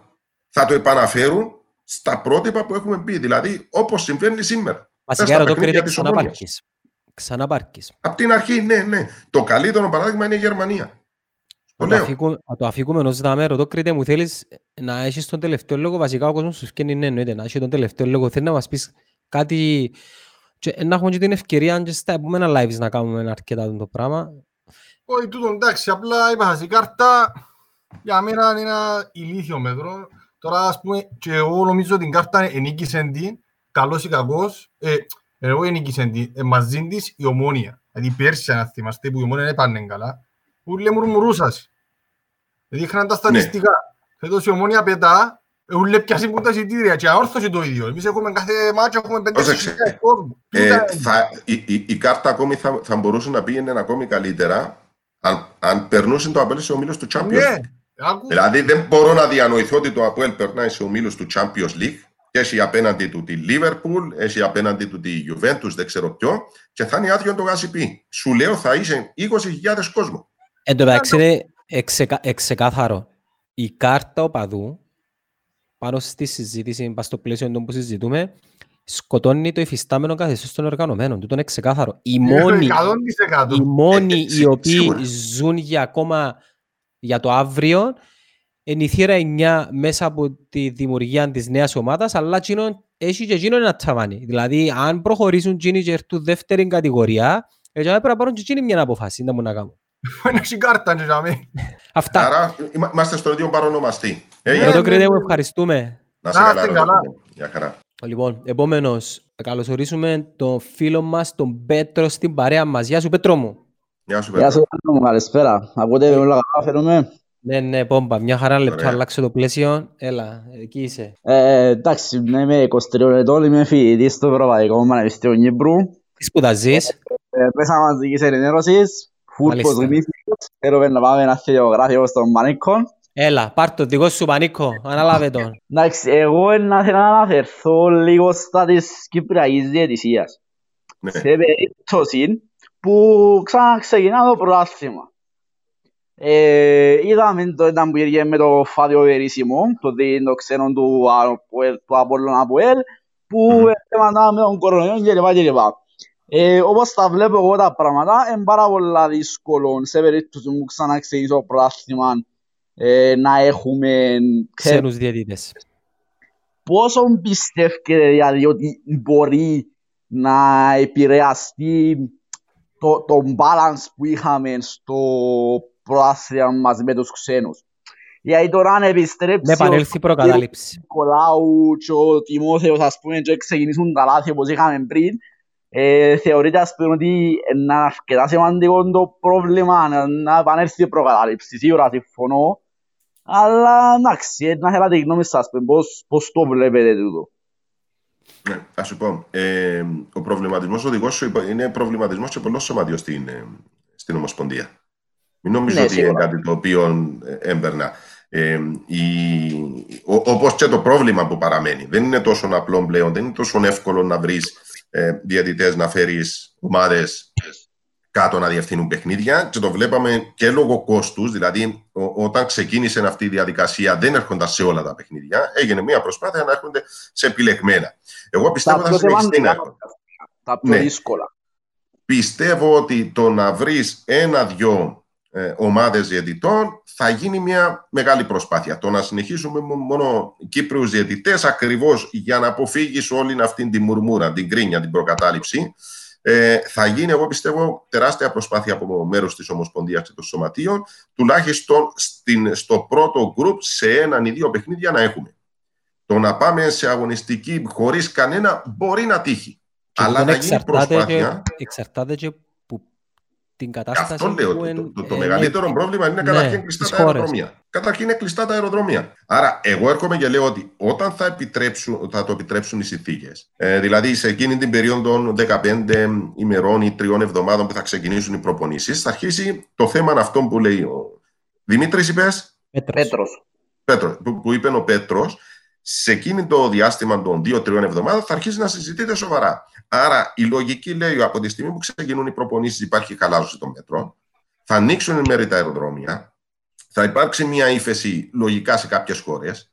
Θα το επαναφέρουν στα πρότυπα που έχουμε πει. Δηλαδή, όπως συμβαίνει σήμερα. Βασικά στα ρωτώ παιχνίδια κρίνεται της ξανά Ομόνιας. πάρκεις. Ξανά πάρκεις. Απ' την αρχή, ναι, ναι. Το καλύτερο παράδειγμα είναι η Γερμανία. Το Να το λέω. αφήκουμε- Να το αφήκουμε ενός δάμε. Ρωτώ Κρήτε μου θέλεις να έχεις τον τελευταίο λόγο. Βασικά ο κόσμος σου φτιάχνει ναι εννοείται να έχει τον τελευταίο λόγο. Θέλεις να μας πεις κάτι και να έχουμε και την ευκαιρία και στα επόμενα lives να κάνουμε αρκετά το πράγμα. Όχι, τούτο εντάξει, απλά είπα η κάρτα για μένα είναι ένα ηλίθιο μέτρο. Τώρα, ας πούμε, και εγώ νομίζω ότι την κάρτα ενίκησε την, καλός ή κακός, ε, εγώ ενίκησε την, ε, μαζί της η ομόνια. Δηλαδή πέρσι, αν θυμάστε, που η ομόνια δεν πάνε καλά, που λέει μουρμουρούσας. Δείχναν τα στατιστικά. Φέτος η ομόνια πετά, ούλε πιάσει που τα εισιτήρια και αόρθωσε το ίδιο. Εμείς έχουμε κάθε μάτσο, έχουμε πέντε Πρόσεξε. χιλιάδες κόσμο. Ε, Τούτα- θα, η, η, η κάρτα ακόμη θα, θα μπορούσε να πήγαινε ακόμη καλύτερα αν, αν περνούσε το Απέλ σε ομίλους του Champions Ναι, League. άκου. Δηλαδή δεν μπορώ να διανοηθώ ότι το Απέλ περνάει σε ομίλους του Champions League και έχει απέναντι του τη Liverpool, έχει απέναντι του τη Juventus, δεν ξέρω ποιο, και θα είναι άδειο το γάσιπι. Σου λέω θα είσαι 20.000 κόσμο. Εν τω μεταξύ είναι εξεκα- εξεκάθαρο. Η κάρτα οπαδού πάνω στη συζήτηση, πάνω στο πλαίσιο των που συζητούμε, σκοτώνει το υφιστάμενο καθεστώς των οργανωμένων. Τούτο είναι ξεκάθαρο. Οι μόνοι, 100%. οι μόνοι Ε, ε, οι σί- οποίοι σίγουρα. ζουν για ακόμα για το αύριο είναι η θύρα 9 μέσα από τη δημιουργία της νέας ομάδας, αλλά εκείνο, έχει και εκείνο ένα ταβάνι. Δηλαδή, αν προχωρήσουν εκείνοι και έρθουν δεύτερη κατηγορία, έτσι πρέπει να πάρουν και εκείνοι μια αποφάση, δεν μπορούν να κάνουν. Είναι η κάρτα, και για μένα. Αυτά. Άρα είμα- είμαστε στον ίδιο παρονομαστή. Ε, Ναι, για- Ρωτώ ναι, Κρήτε μου, ναι. ευχαριστούμε. να σε Να καλά. είστε ρε, καλά. παιδί μου. Γεια χαρά. Λοιπόν, επόμενος, καλωσορίσουμε τον φίλο μας, τον Πέτρο, στην παρέα μας. Γεια σου, Πέτρο μου. Γεια σου, Γεια Πέτρο. σου, Πέτρο μου, καλησπέρα. Ακούτε με όλα καλά, φαίνομαι. Ναι, ναι, πόμπα. Μια χαρά λεπτό, Ωραία. αλλάξε το πλαίσιο. Έλα, εκεί είσαι. Ε, εντάξει, ναι, είμαι 23 ετών, είμαι φοιτητής στο Ευρωπαϊκό Πανεπιστήμιο Κύπρου. Τι σπουδαζείς. Ε, Μέσα μαζικής ενημέρωσης, φουλ Μάλιστα. κοσμήθικος. Θέλουμε να πάμε ένα θεογράφιο στον Μανίκο. Έλα, πάρ' το δικό σου πανίκο. Αναλάβε τον. (laughs) Εντάξει, εγώ να θέλω να αναφερθώ λίγο στα της Κυπριακής Διαιτησίας. Ναι. Σε περίπτωση που ξαναξεκινά το πρωτάθλημα. Ε, είδαμε το ήταν που ήρθε με το Φάδιο Βερίσιμο, το, δι- το ξένο του, Αποέλ- του Απόλλων Αποέλ, που Μμμ. έστεμαν με τον κορονοϊό κλπ. κλπ. Ε, όπως τα βλέπω εγώ τα πράγματα, είναι πάρα πολλά δύσκολο σε περίπτωση που ξαναξεκινήσει το πρωτάθλημα ε, να έχουμε ξέρεις, Ξένους διαιτητές. πόσο πιστεύετε δηλαδή ότι μπορεί να επηρεαστεί το, το balance που είχαμε στο προάθλημα μας με τους ξένους; Γιατί τώρα αν επιστρέψει Να επανέλθει η προκατάληψη. Νικολάου και ο Τιμόθεος ας πούμε και ξεκινήσουν τα λάθη όπως είχαμε πριν ε, θεωρείται ας πούμε ότι είναι αρκετά σημαντικό το πρόβλημα να, να επανέλθει η προκατάληψη. Σίγουρα συμφωνώ. Αλλά εντάξει, να θέλω τη γνώμη σας πώς, πώς το βλέπετε τούτο. Ναι, θα σου πω. Ε, ο προβληματισμός οδηγός σου είναι προβληματισμός και πολλών σωματιών στην, ε, στην Ομοσπονδία. Μην νομίζω Ναι, ότι είναι σίγουρα. κάτι το οποίο ε, έμπαιρνα. Ε, η, ο, όπως και το πρόβλημα που παραμένει. Δεν είναι τόσο απλό πλέον, δεν είναι τόσο εύκολο να βρεις ε, διαιτητές να φέρεις ομάδες κάτω να διευθύνουν παιχνίδια και το βλέπαμε και λόγω κόστους, δηλαδή ο- όταν ξεκίνησε αυτή η διαδικασία δεν έρχονταν σε όλα τα παιχνίδια, έγινε μια προσπάθεια να έρχονται σε επιλεγμένα. Εγώ πιστεύω Τα θα πιο συνεχιστεί να σημαντικά, έρχονται. τα πιο Ναι. δύσκολα. Πιστεύω ότι το να βρεις ένα-δυο ε, ομάδες διαιτητών θα γίνει μια μεγάλη προσπάθεια. Το να συνεχίσουμε μο- μόνο Κύπριους διαιτητές ακριβώς για να αποφύγεις όλη αυτή την μουρμούρα, την κρίνια, την προκατάληψη ε, θα γίνει, εγώ πιστεύω, τεράστια προσπάθεια από μέρος της Ομοσπονδίας και των Σωματείων, τουλάχιστον στην, στο πρώτο γκρουπ σε έναν ή δύο παιχνίδια να έχουμε. Το να πάμε σε αγωνιστική χωρίς κανένα μπορεί να τύχει. Και Αλλά δεν να γίνει εξαρτάται προσπάθεια. και- εξαρτάται και που την κατάσταση Αυτό λέω. που Το, εν- το, το εν- μεγαλύτερο πρόβλημα είναι ναι, καταρχήν κλειστά στις τα χώρες. αεροδρόμια. Καταρχήν είναι κλειστά τα αεροδρόμια. Άρα, εγώ έρχομαι και λέω ότι όταν θα, επιτρέψουν, θα το επιτρέψουν οι συνθήκες, ε, δηλαδή σε εκείνη την περίοδο των 15 ημερών ή τριών εβδομάδων που θα ξεκινήσουν οι προπονήσεις, θα αρχίσει το θέμα αυτό που λέει ο Δημήτρης, είπες, Πέτρος. Πέτρος. Πέτρος, που, που είπε ο Πέτρος, σε εκείνη το διάστημα των 2-3 εβδομάδων θα αρχίσει να συζητείται σοβαρά. Άρα η λογική λέει από τη στιγμή που ξεκινούν οι προπονήσεις, υπάρχει χαλάρωση των μέτρων, θα ανοίξουν εν μέρη τα αεροδρόμια, θα υπάρξει μια ύφεση λογικά σε κάποιες χώρες.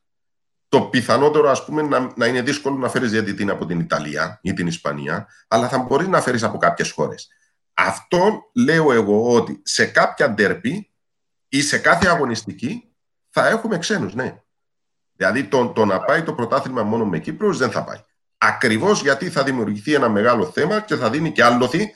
Το πιθανότερο, ας πούμε, να, να είναι δύσκολο να φέρεις διαιτητή από την Ιταλία ή την Ισπανία, αλλά θα μπορείς να φέρεις από κάποιες χώρες. Αυτό λέω εγώ ότι σε κάποια ντέρπι ή σε κάθε αγωνιστική θα έχουμε ξένους, ναι. Δηλαδή το, το να πάει το πρωτάθλημα μόνο με Κύπρους δεν θα πάει. Ακριβώς γιατί θα δημιουργηθεί ένα μεγάλο θέμα και θα δίνει και άλοθη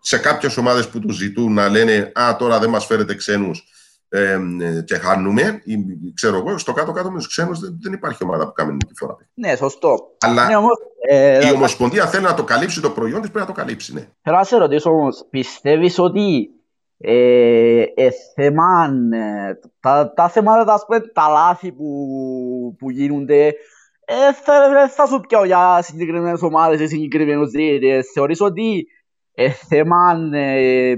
σε κάποιες ομάδες που τους ζητούν να λένε «Α, τώρα δεν μας φέρετε ξένους ε, ε, και χάνουμε». Ή, ξέρω εγώ, στο κάτω-κάτω με τους ξένους δεν, δεν υπάρχει ομάδα που κάνει νίκη φορά. Ναι, σωστό. Αλλά Ναι, όμως, ε, η Ομοσπονδία θέλει να το καλύψει το προϊόν της, πρέπει να το καλύψει, ναι. Θέλω να σε ρωτήσω όμως, πιστεύεις ότι ε, ε, θέμα, ε, τα, τα θέματα, ας πούμε, τα λάθη που, που γίνονται, ε, θα, θα σου πιάω για συγκεκριμένες ομάδες ή συγκεκριμένους διαιτητές. Θεωρείς ότι ε, θέμα ε,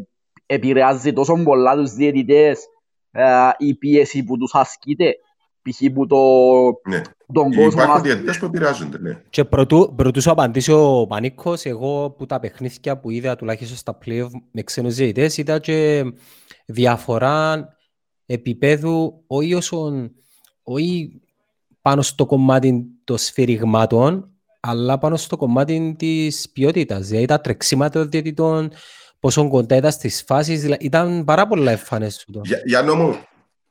επηρεάζει τόσο πολλά τους διαιτητές ε, η πίεση που τους ασκείται, π.χ. που το, ναι. τον κόσμο... Υπάρχουν ας- διαιτητές που επηρεάζονται, ναι. Και πρωτού, πρωτού σου απαντήσει ο Πανίκος, εγώ που τα παιχνίδια που είδα τουλάχιστον στα play με ξένους διαιτητές είδα και διαφορά επίπεδου όχι, όσον, όχι πάνω στο κομμάτι των σφυριγμάτων αλλά πάνω στο κομμάτι της ποιότητας. Δηλαδή τα τρεξίματα των διαιτητών, πόσο κοντά ήταν στις φάσεις, δηλαδή, ήταν πάρα πολλά εμφανές του. Για, για νόμο,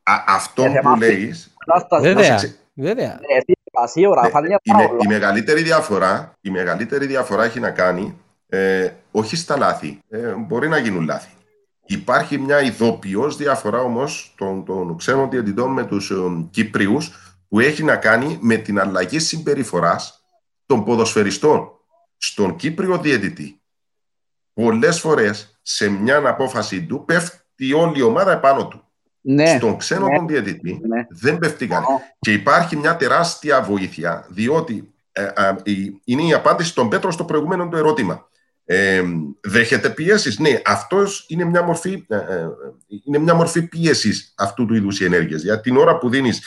α, αυτό Ε, που θέμα- λέεις, κατάσταση. Βέβαια, ξε- βέβαια. Ναι, σίγουρα, σίγουρα, Ναι, φάνηκε η, πάρα με- η πολλά. μεγαλύτερη διαφορά, η μεγαλύτερη διαφορά έχει να κάνει ε, όχι στα λάθη. Ε, μπορεί να γίνουν λάθη. Υπάρχει μια ειδοποιώς διαφορά όμως των, των ξένων διαιτητών με τους ε, Κύπριους που έχει να κάνει με την αλλαγή συμπεριφοράς των ποδοσφαιριστών στον Κύπριο διαιτητή. Πολλές φορές σε μια απόφαση του πέφτει όλη η ομάδα επάνω του. Ναι, Στον ξένο ναι. τον διαιτητή ναι. δεν πέφτει κανένα. Και υπάρχει μια τεράστια βοήθεια, διότι ε, α, η- είναι η απάντηση στον Πέτρο στο προηγούμενο του ερώτημα. Ε, δέχεται πιέσεις; Ναι, αυτός είναι μια μορφή, ε, ε, είναι μια μορφή πίεσης αυτού του είδους οι ενέργειες. Για την ώρα που δίνεις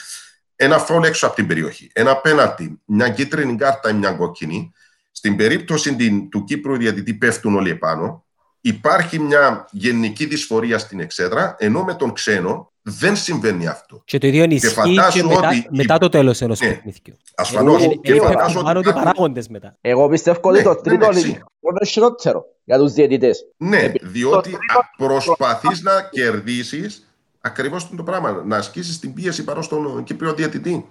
ένα φόλ έξω από την περιοχή, ένα πέναλτι, μια κίτρινη κάρτα ή μια κόκκινη, στην περίπτωση την- του Κύπρου διαιτητή πέφτουν όλοι επάνω, υπάρχει μια γενική δυσφορία στην εξέδρα, ενώ με τον ξένο δεν συμβαίνει αυτό. Και το ίδιο ισχύει και φαντάσου μετά, ότι- μετά το τέλος ενός Ναι. παιχνιδιού. Ασφαλώς. Εγώ- και εγώ- φαντάσου Πάνω ότι του κάποιος- παράγοντες μετά. Εγώ πιστεύω ότι Ναι, το ναι, τρίτο εντάξει. είναι είναι χειρότερο για τους διαιτητές. Ναι, Επειδή διότι το α, προσπαθείς να κερδίσεις ακριβώς το πράγμα, να ασκήσεις την πίεση πάνω στον Κύπριο διαιτητή.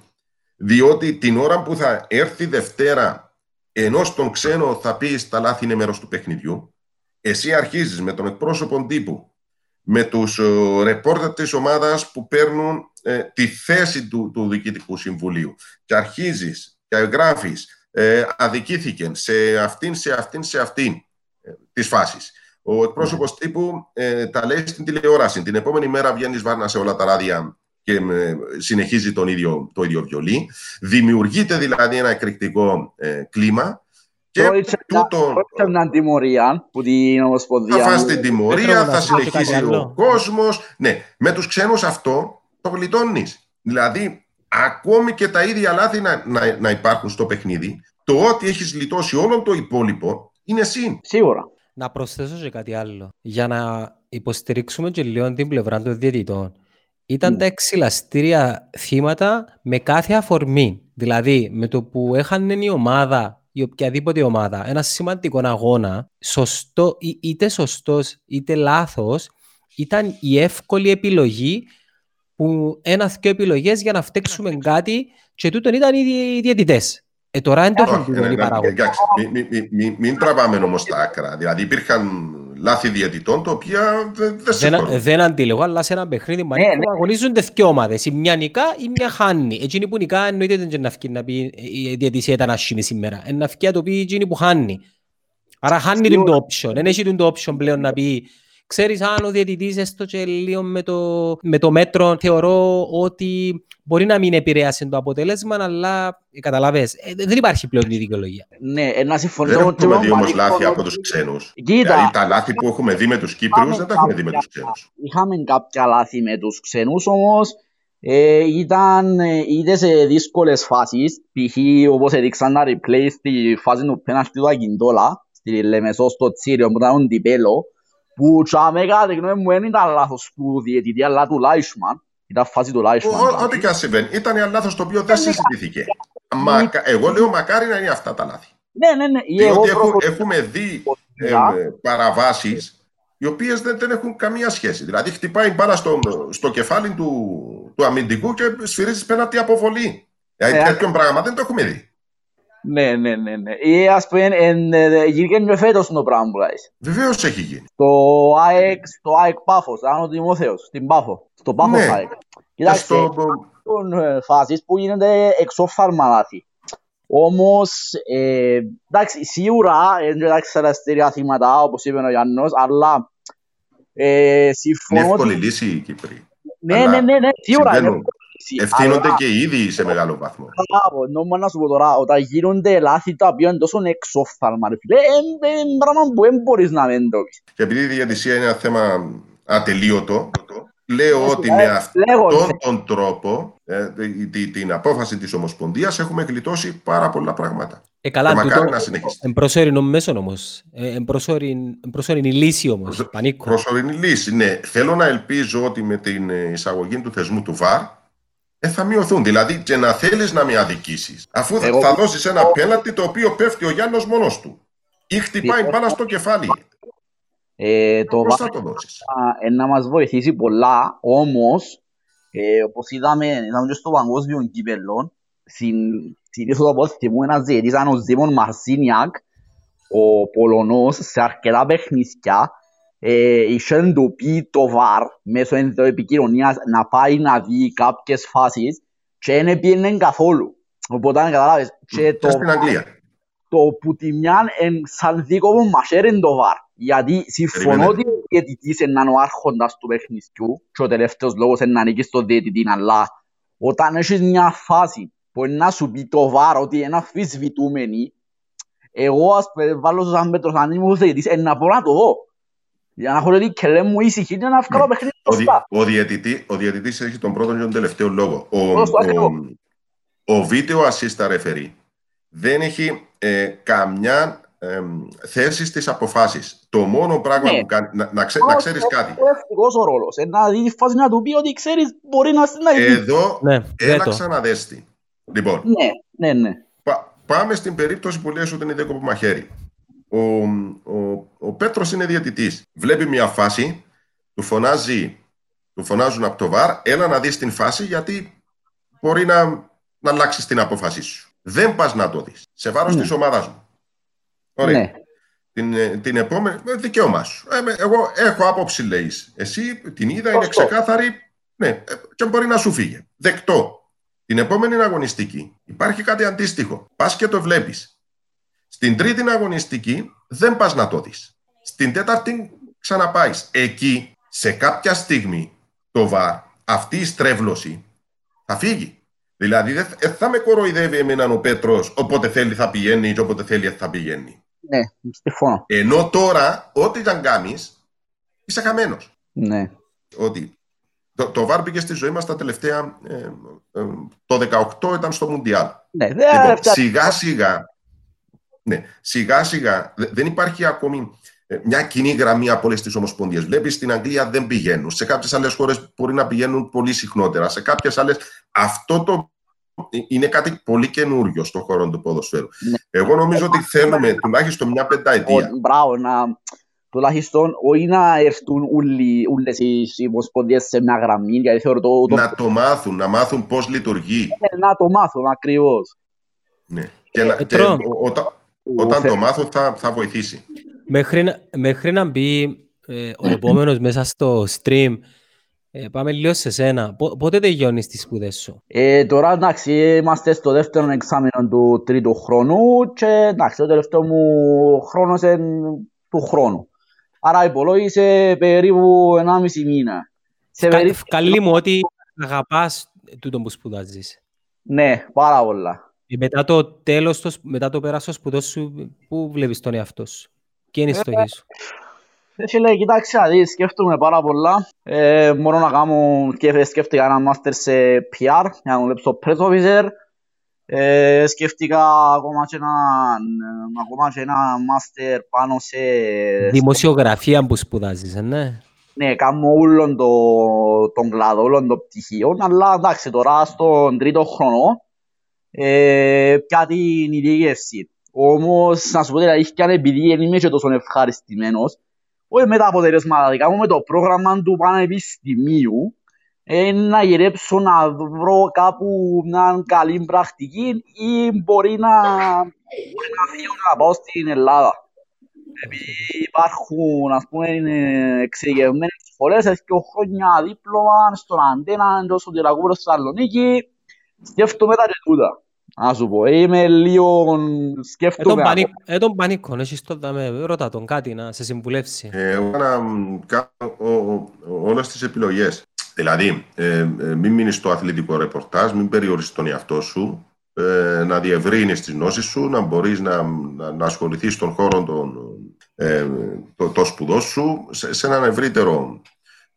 Διότι την ώρα που θα έρθει Δευτέρα, ενώ στον ξένο θα πεις τα λάθη είναι μέρος του παιχνιδιού, εσύ αρχίζεις με τον εκπρόσωπο τύπου, με τους ρεπόρτερ της ομάδας που παίρνουν ε, τη θέση του, του Διοικητικού Συμβουλίου και αρχίζεις και γράφεις ε, αδικήθηκε σε αυτήν, σε αυτήν, σε αυτήν ε, τις φάσεις. Ο εκπρόσωπος τύπου ε, τα λέει στην τηλεόραση. Την επόμενη μέρα βγαίνει βάρνα σε όλα τα ράδια και ε, συνεχίζει τον ίδιο, το ίδιο βιολί. Δημιουργείται δηλαδή ένα εκρηκτικό ε, κλίμα και τούτο... Πρόκειται τιμωρία που την Ομοσπονδία... Θα φας την τιμωρία, θα συνεχίσει ο κόσμος. Ναι, με τους ξένους αυτό το γλιτώνεις. Δηλαδή, ακόμη και τα ίδια λάθη να, να, να υπάρχουν στο παιχνίδι, το ότι έχεις γλιτώσει όλο το υπόλοιπο είναι συν. Σίγουρα. Να προσθέσω και κάτι άλλο. Για να υποστηρίξουμε και λίγο την πλευρά των διαιτητών. Ήταν mm. τα εξυλαστήρια θύματα με κάθε αφορμή. Δηλαδή, με το που έχανε η ομάδα ή οποιαδήποτε ομάδα ένα σημαντικό αγώνα, σωστό, είτε σωστός είτε λάθος, ήταν η εύκολη επιλογή που ένα-δυο επιλογές για να φταίξουμε κάτι και τούτον ήταν οι διαιτητές. Ε, τώρα δεν το έχουν πει οι παράγοντες. Μην τραβάμε όμως τα άκρα. Δηλαδή υπήρχαν λάθη διαιτητών, τα οποία δεν Δεν αντίλεγω, αλλά σε ένα παιχνίδι ναι, ναι. αγωνίζονται δύο ομάδες. Η μια νικά ή μια χάνει. Εκείνη που νικά εννοείται δεν είναι να πει η διαιτησία ήταν άσχημη σήμερα. Είναι να το πει εκείνη που χάνει. Άρα χάνει το option. Δεν έχει το option πλέον να πει Ξέρεις αν ο διαιτητής έστω και λίγο με το, με το μέτρο θεωρώ ότι μπορεί να μην επηρέασε το αποτέλεσμα, αλλά ε, καταλαβες, ε, δεν υπάρχει πλέον η δικαιολογία. Ναι, ένα συμφωνώ. Δεν έχουμε δει όμως λάθη από τους ξένους. Κοίτα. Δηλαδή τα λάθη που έχουμε δει με τους Κύπριους δεν τα έχουμε δει με τους ξένους. Είχαμε κάποια λάθη με τους ξένους όμως, ε, ήταν ε, είτε σε δύσκολες φάσεις, π.χ. όπως έδειξαν να replay στη φάση του πέναλτη του Αγιντόλα, στη Λεμεσό στο Τσίριο που ήταν ο Ντιπέλο, που τσάμε κατά τη γνώμη μου δεν ήταν λάθος που διαιτητή, αλλά του Λάισμαν. Ήταν φάση του Λάισμαν. Ό,τι και αν συμβαίνει. Ήταν ένα λάθος το οποίο δεν συζητηθήκε. Εγώ λέω μακάρι να είναι αυτά τα λάθη. Ναι, ναι, ναι. Διότι έχουμε δει παραβάσεις οι οποίες δεν, δεν, έχουν καμία σχέση. Δηλαδή, χτυπάει μπάλα στο, στο κεφάλι του, του αμυντικού και σφυρίζει πέναντι αποβολή. Δηλαδή, ε, τέτοιον πράγμα δεν το έχουμε δει. Ναι, ναι, ναι. ναι. Ή ας πούμε, γίνηκε και φέτος το πράγμα που λες. Βεβαίως έχει γίνει. Στο ΑΕΚ, στο ΑΕΚ Πάφος, Άνω Τιμόθεος, στην Πάφο. Στο Πάφος ναι. ΑΕΚ. Κοιτάξτε, υπάρχουν ε, φάσεις που γίνονται εξώφθαλμα λάθη. Όμως, ε, εντάξει, σίγουρα είναι εντάξει τα αστέρια θύματα, όπως είπε ο Γιάννος, αλλά ε, συμφωνώ... Είναι εύκολη λύση η Κύπρη. Ναι, ναι, ναι, ναι, σίγουρα είναι Ευθύνονται και ήδη σε μεγάλο βαθμό. Μπράβο, νόμω να σου πω τώρα, όταν γίνονται λάθη τα οποία είναι τόσο εξόφθαλμα, ρε φίλε, είναι πράγμα που δεν μπορείς να μην το πεις. Και επειδή η διαδικασία είναι ένα θέμα ατελείωτο, λέω ότι με αυτόν τον τρόπο, ε, την απόφαση της Ομοσπονδίας, έχουμε γλιτώσει πάρα πολλά πράγματα. Ε, καλά, τούτο, εμπροσωρινό μέσο όμως. Ε, εμπροσωρινή λύση όμως. Προσωρινή λύση, ναι. Θέλω να ελπίζω ότι με την εισαγωγή του θεσμού του ΒΑΡ ε, θα μειωθούν. Δηλαδή και να θέλεις να με αδικήσεις, αφού Εγώ... θα δώσεις ένα πέναλτι το οποίο πέφτει ο Γιάννος μόνος του ή χτυπάει Εγώ... πάνω στο κεφάλι. Ε, το Πώς θα το δώσεις; Ε, να μας βοηθήσει πολλά, όμως, ε, όπως είδαμε, είδαμε και στο παγκόσμιο κύπελλο, συνήθως όπως θυμούν ένας διετής, ο Ζήμον Μαρσίνιακ, ο Πολωνός, σε αρκετά παιχνίδια, ε, είχε εντοπεί το ΒΑΡ μέσω επικοινωνίας να πάει να δει κάποιες φάσεις και δεν έπιενε καθόλου. Οπότε αν καταλάβεις. Και το, στην Αγγλία. Το που τη μια σαν δίκο μου μαχαίρε το ΒΑΡ. Γιατί συμφωνώ ότι ο διαιτητής είναι ο άρχοντας του παιχνιδιού και ο τελευταίος λόγος είναι να ανήκει στο διαιτητή, αλλά όταν έχεις μια φάση που είναι να σου πει το ΒΑΡ ότι είναι αφισβητούμενη, εγώ ας βάλω σαν μέτρος αν είμαι ο διαιτητής, να μπορώ να το δω. Για να έχω ότι και λέμε μου ήσυχη να βγάλω ναι. παιχνίδι σωστά. Ο, διαιτητή, ο διαιτητής έχει τον πρώτο και τον τελευταίο λόγο. Ο, ο, ο, βίντεο assist referee δεν έχει ε, καμιά ε, θέση στις αποφάσεις. Το μόνο πράγμα ναι. που κάνει, να, να, ξέ, να ξέρεις κάτι. Είναι ευτυχώς ο ρόλος. Να δει τη φάση να του πει ότι ξέρεις μπορεί να... Εδώ ναι, έλα ξαναδέστη. Λοιπόν, ναι, ναι, ναι. Πα, πάμε στην περίπτωση που λες ότι είναι δέκοπο μαχαίρι ο, ο, ο Πέτρος είναι διαιτητής. Βλέπει μια φάση, του φωνάζει, του φωνάζουν από το βαρ, έλα να δεις την φάση γιατί μπορεί να, να αλλάξει την απόφασή σου. Δεν πας να το δεις. Σε βάρος ναι. της ομάδας μου. Ωραία. Ναι. Την, ε, την επόμενη, ε, δικαίωμά σου. Ε, εγώ έχω άποψη, λέει. Εσύ την είδα, είναι ξεκάθαρη. Ναι, ε, και μπορεί να σου φύγει. Δεκτό. Την επόμενη αγωνιστική υπάρχει κάτι αντίστοιχο. Πας και το βλέπεις. Στην τρίτη αγωνιστική δεν πας να το δεις. Στην τέταρτη ξαναπάεις. Εκεί, σε κάποια στιγμή, το βαρ, αυτή η στρέβλωση θα φύγει. Δηλαδή δεν θα με κοροϊδεύει εμένα ο Πέτρος όποτε θέλει θα πηγαίνει και όποτε θέλει θα πηγαίνει. Ναι, συμφωνώ. Ενώ τώρα, ό,τι ήταν κάνεις, είσαι χαμένος. Ναι. Ότι το, το βάρ μπήκε στη ζωή μας τα τελευταία. Ε, ε, το 18 ήταν στο Μουντιάλ. Ναι, δεν Λοιπόν, σιγά σιγά, ναι, σιγά σιγά δεν υπάρχει ακόμη ε, μια κοινή γραμμή από όλες τις ομοσπονδίες. Βλέπεις στην Αγγλία δεν πηγαίνουν. Σε κάποιες άλλες χώρες μπορεί να πηγαίνουν πολύ συχνότερα. Σε κάποιες άλλες αυτό το είναι κάτι πολύ καινούριο στον χώρο του ποδοσφαίρου. Ναι. Εγώ νομίζω ότι θέλουμε τουλάχιστον μια πενταετία. Μπράβο, να, τουλάχιστον όχι να έρθουν όλες οι ομοσπονδίες σε μια γραμμή, γιατί θεωρώ το... το... Να το μάθουν, να μάθουν πώς λειτουργεί. Ναι, να το μάθουν ακριβώς. Ναι. Και, να, και ό, όταν, όταν το μάθουν θα, θα βοηθήσει. Μέχρι, μέχρι να μπει ε, ο επόμενος μέσα στο stream, ε, πάμε λίγο σε σένα. Πότε τελειώνεις τις σπουδές σου; Ε, τώρα εντάξει, είμαστε στο δεύτερο εξάμεινο του τρίτου χρόνου και εντάξει, το τελευταίο μου χρόνος είναι του χρόνου. Άρα υπολόγισε περίπου 1,5 μήνα. Σε περίπου... Καλή μου ότι αγαπάς τούτο που σπουδάζεις. Ναι, πάρα πολλά. Και μετά το τέλος, το, μετά το πέρασο σπουδό σου, πού βλέπεις τον εαυτό σου; Ποια είναι η στοχή σου; Ε, φίλε, κοιτάξτε, δεις, σκέφτομαι πάρα πολλά. Ε, μπορώ να κάνω και σκέφτηκα ένα μάστερ σε PR, για να δουλέψω press officer. Ε, σκέφτηκα ακόμα και, ένα, ακόμα και ένα μάστερ πάνω σε... Δημοσιογραφία που σπουδάζεις, ε, ναι. Ναι, κάνω όλον το, τον κλάδο, όλον το πτυχίο, αλλά εντάξει, τώρα στον τρίτο χρόνο ε, πια την ειδίκευση. Όμως, να σου πω την αλήθεια, επειδή δεν είμαι και τόσο ευχαριστημένος, όχι με τα αποτελέσματα δικά μου, με το πρόγραμμα του πανεπιστημίου, ε, να γυρέψω να βρω κάπου μια καλή πρακτική ή μπορεί να, μπορεί να φύγω να πάω στην Ελλάδα. Επειδή υπάρχουν, ας πούμε, εξειδικευμένες σχολές, έχει και χρόνια δίπλωμα στον Αντένα, εντός του Τυρακούπρου στη Θεσσαλονίκη, σκέφτομαι τα και τούτα. Να σου πω, είμαι λίγο σκέφτομαι... Ε, τον πανίκο, έχεις το δάμε, ρώτα τον κάτι να σε συμβουλεύσει. Εγώ να κάνω όλες τις επιλογές. Δηλαδή, ε, ε, μην μείνεις στο αθλητικό ρεπορτάζ, μην περιορίσεις τον εαυτό σου, ε, να διευρύνεις τις γνώσεις σου, να μπορείς να, να, να ασχοληθείς στον χώρο των, ε, το, το σπουδό σου σε, σε έναν ευρύτερο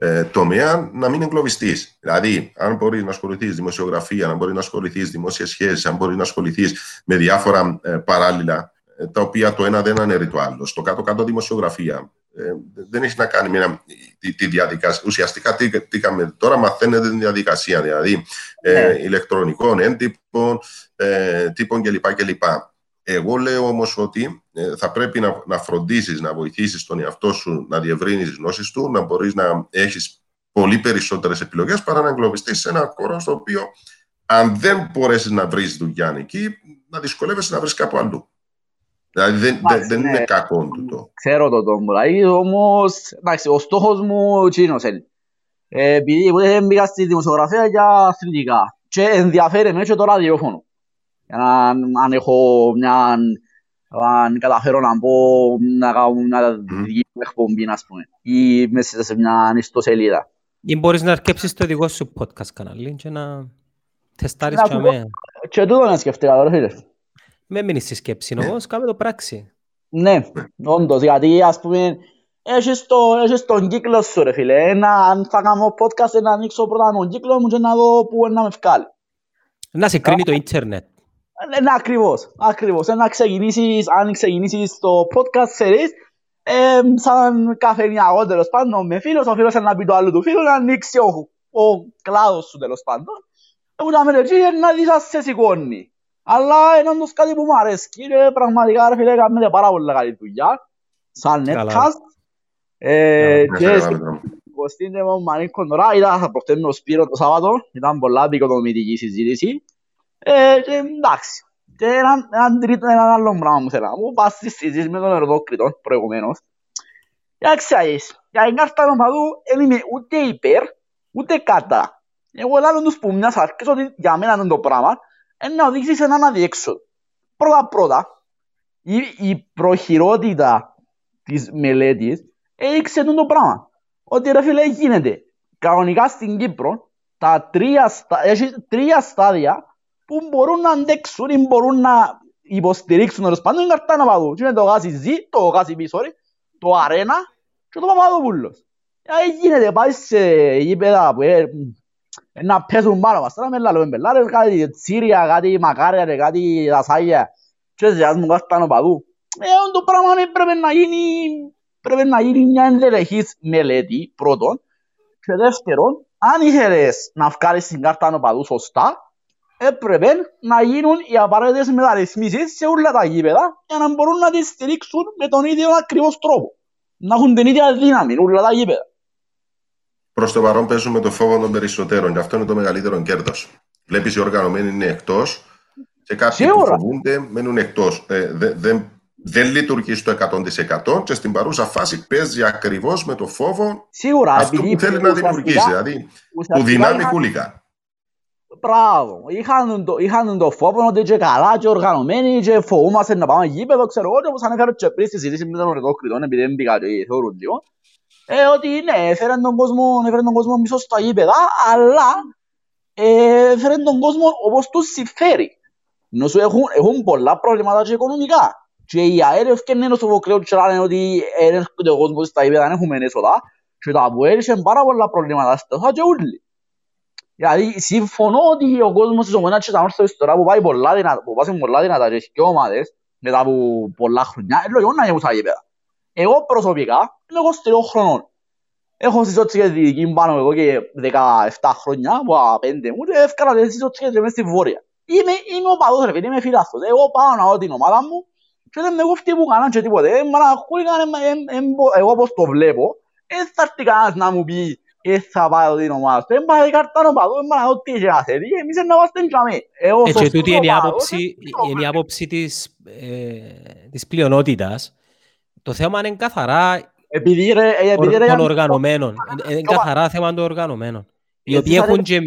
ε, τομέα να μην εγκλωβιστείς. Δηλαδή, αν μπορεί να ασχοληθείς δημοσιογραφία, αν μπορεί να ασχοληθείς δημόσιες σχέσεις, αν μπορεί να ασχοληθείς με διάφορα ε, παράλληλα, ε, τα οποία το ένα δεν αναιρεί το άλλο. Στο κάτω-κάτω δημοσιογραφία ε, δεν έχει να κάνει με τη, τη, διαδικασία. Ουσιαστικά τι, τι κάνουμε τώρα, μαθαίνετε την διαδικασία, δηλαδή ε, ναι. ηλεκτρονικών έντυπων, ε, τύπων κλπ. κλπ. Εγώ λέω όμως ότι ε, θα πρέπει να, να φροντίσει, να βοηθήσεις τον εαυτό σου να διευρύνει τις γνώσεις του, να μπορείς να έχεις πολύ περισσότερες επιλογές παρά να εγκλωβιστείς σε ένα χώρο στο οποίο, αν δεν μπορέσεις να βρεις δουλειά εκεί, να δυσκολεύεσαι να βρεις κάπου αλλού. Δηλαδή δεν, Μάλιστα, δεν είναι ναι. κακό τούτο. Ξέρω το τόμο. Δηλαδή όμως, εντάξει, ο στόχος μου τσίνος είναι. Ε, επειδή δεν μπήκα στη δημοσιογραφία για αθλητικά και ενδιαφέρει με και το ραδιόφωνο. Για να, αν έχω μια, αν καταφέρω να πω να κάνω μια δική μου εκπομπή, ας πούμε, ή μέσα σε μια ιστοσελίδα. Ή μπορείς να αρκέψεις το δικό σου podcast κανάλι και να τεστάρεις και αμέ. Και τούτο να σκεφτήκα τώρα, φίλε. Με μείνεις στη σκέψη όμως, κάμε το πράξη. Ναι, όντως, γιατί ας πούμε, έχεις, το, έχεις τον κύκλο σου ρε φίλε. Ένα, αν θα κάνω podcast, να ανοίξω πρώτα τον κύκλο μου και να δω που να με βγάλει. Να σε κρίνει το ίντερνετ. Ναι, ακριβώς, ακριβώς. Να ξεκινήσεις, αν ξεκινήσεις το podcast series, ε, σαν καφενιακό τέλος πάντων με φίλος, ο φίλος να πει το άλλο του φίλου, να ανοίξει ο, ο κλάδος σου τέλος πάντων. Εγώ να με ρε να δεις αν σε σηκώνει. Αλλά είναι όντως κάτι που μου αρέσει και πραγματικά ρε φίλε κάνετε πάρα πολύ καλή δουλειά σαν netcast ε, και στην Μανίκο τώρα είδα προχτές με ο Σπύρο το Σάββατο ήταν πολλά επικοδομητική συζήτηση ε, και εντάξει και έναν, έναν τρίτο, έναν άλλο πράγμα μου θέλω να μου πας στη συζήτηση με τον προηγουμένως για ξέρεις, για την κάρτα νομπαδού δεν είμαι ούτε υπέρ ούτε κατά. Εγώ λέω τους που μιας αρχής ότι για μένα είναι το πράγμα είναι να οδηγήσεις σε έναν αδιέξοδο. Πρώτα πρώτα, η, η προχειρότητα της μελέτης έδειξε το πράγμα. Ότι ρε φίλε γίνεται. Κανονικά στην Κύπρο τα τρία, στα, έχει τρία στάδια που μπορούν να αντέξουν ή μπορούν να υποστηρίξουν τέλος πάντων την καρτά να παδού. Και είναι το γάσι ζή, το γάσι πίσω, το αρένα και το Παπαδόπουλος. Ε, γίνεται, πάει σε γήπεδα που ε, να πέσουν πάνω μας. Τώρα με λαλούμε μπελάρες, κάτι τσίρια, κάτι μακάρια, κάτι δασάγια. Και σε ας μου κάρτα να παδού. Ε, το πράγμα πρέπει να γίνει, πρέπει να γίνει μια ενδελεχής μελέτη, πρώτον. Και δεύτερον, αν ήθελες να βγάλεις την κάρτα να παδού σωστά, έπρεπε να γίνουν οι απαραίτητες μεταρρυθμίσεις σε όλα τα γήπεδα για να μπορούν να τις στηρίξουν με τον ίδιο ακριβώς τρόπο. Να έχουν την ίδια δύναμη όλα τα γήπεδα. Προς το παρόν παίζουμε το φόβο των περισσότερων και αυτό είναι το μεγαλύτερο κέρδος. Βλέπεις οι οργανωμένοι είναι εκτός και κάποιοι που φοβούνται μένουν εκτός. Ε, δεν, δεν λειτουργεί στο 100% και στην παρούσα φάση παίζει ακριβώς με το φόβο Σίγουρα, αυτό που θέλει να δημιουργήσει. Δηλαδή, που δυνάμει χούλικα. Μπράβο. Είχαν το, είχαν το φόβο ότι και καλά και οργανωμένοι και φοβούμαστε να πάμε γήπεδο, ξέρω εγώ, και όπως ανέφερε και πριν στη συζήτηση με τον Ορετό Κρητών, επειδή δεν πήγα και θεωρούν λίγο, ε, ότι ναι, έφεραν τον κόσμο, έφεραν τον κόσμο μισό στα γήπεδα, αλλά ε, έφεραν τον κόσμο όπως τους συμφέρει. Νόσο έχουν, έχουν πολλά προβλήματα και οικονομικά. Και οι ΑΕΡ ευκαιρνούν στο Βοκρέο και λένε ότι έρχονται ο κόσμος στα γήπεδα, δεν έχουμε έσοδα. Και τα που έριξαν πάρα πολλά προβλήματα στα και ούλοι. Δηλαδή, συμφωνώ ότι ο κόσμος της ομονίας και τα όρθος τώρα που πάει πολλά δυνατά, που πάσουν πολλά δυνατά και και ομάδες μετά από πολλά χρόνια, είναι λογικό να γίνουν στα γήπεδα. Εγώ προσωπικά είμαι 23 χρονών. Έχω στις τη δική μου πάνω εγώ και 17 χρόνια, από 5 μου, και έφκανα τις σιζότσικες μέσα στη Βόρεια. Είμαι, είμαι ο παδός ρε φίλε, είμαι φιλάθος. Εγώ πάω να δω την ομάδα μου και δεν με κόφτει που κανέναν και τίποτε. Εγώ όπως το βλέπω, δεν θα έρθει κανένας να μου πει ε, θα πάω την ομάδα του. Δεν πάει η κάρτα να πάω, δεν πάει ό,τι έχει να θέλει. Εμείς να είμαστε τζαμί. Ε, και τούτη είναι η άποψη, είναι η άποψη της, ε, της πλειονότητας. Το θέμα είναι καθαρά επειδή, ρε, επειδή, ρε, των οργανωμένων. Είναι καθαρά θέμα των οργανωμένων. Οι οποίοι έχουν και,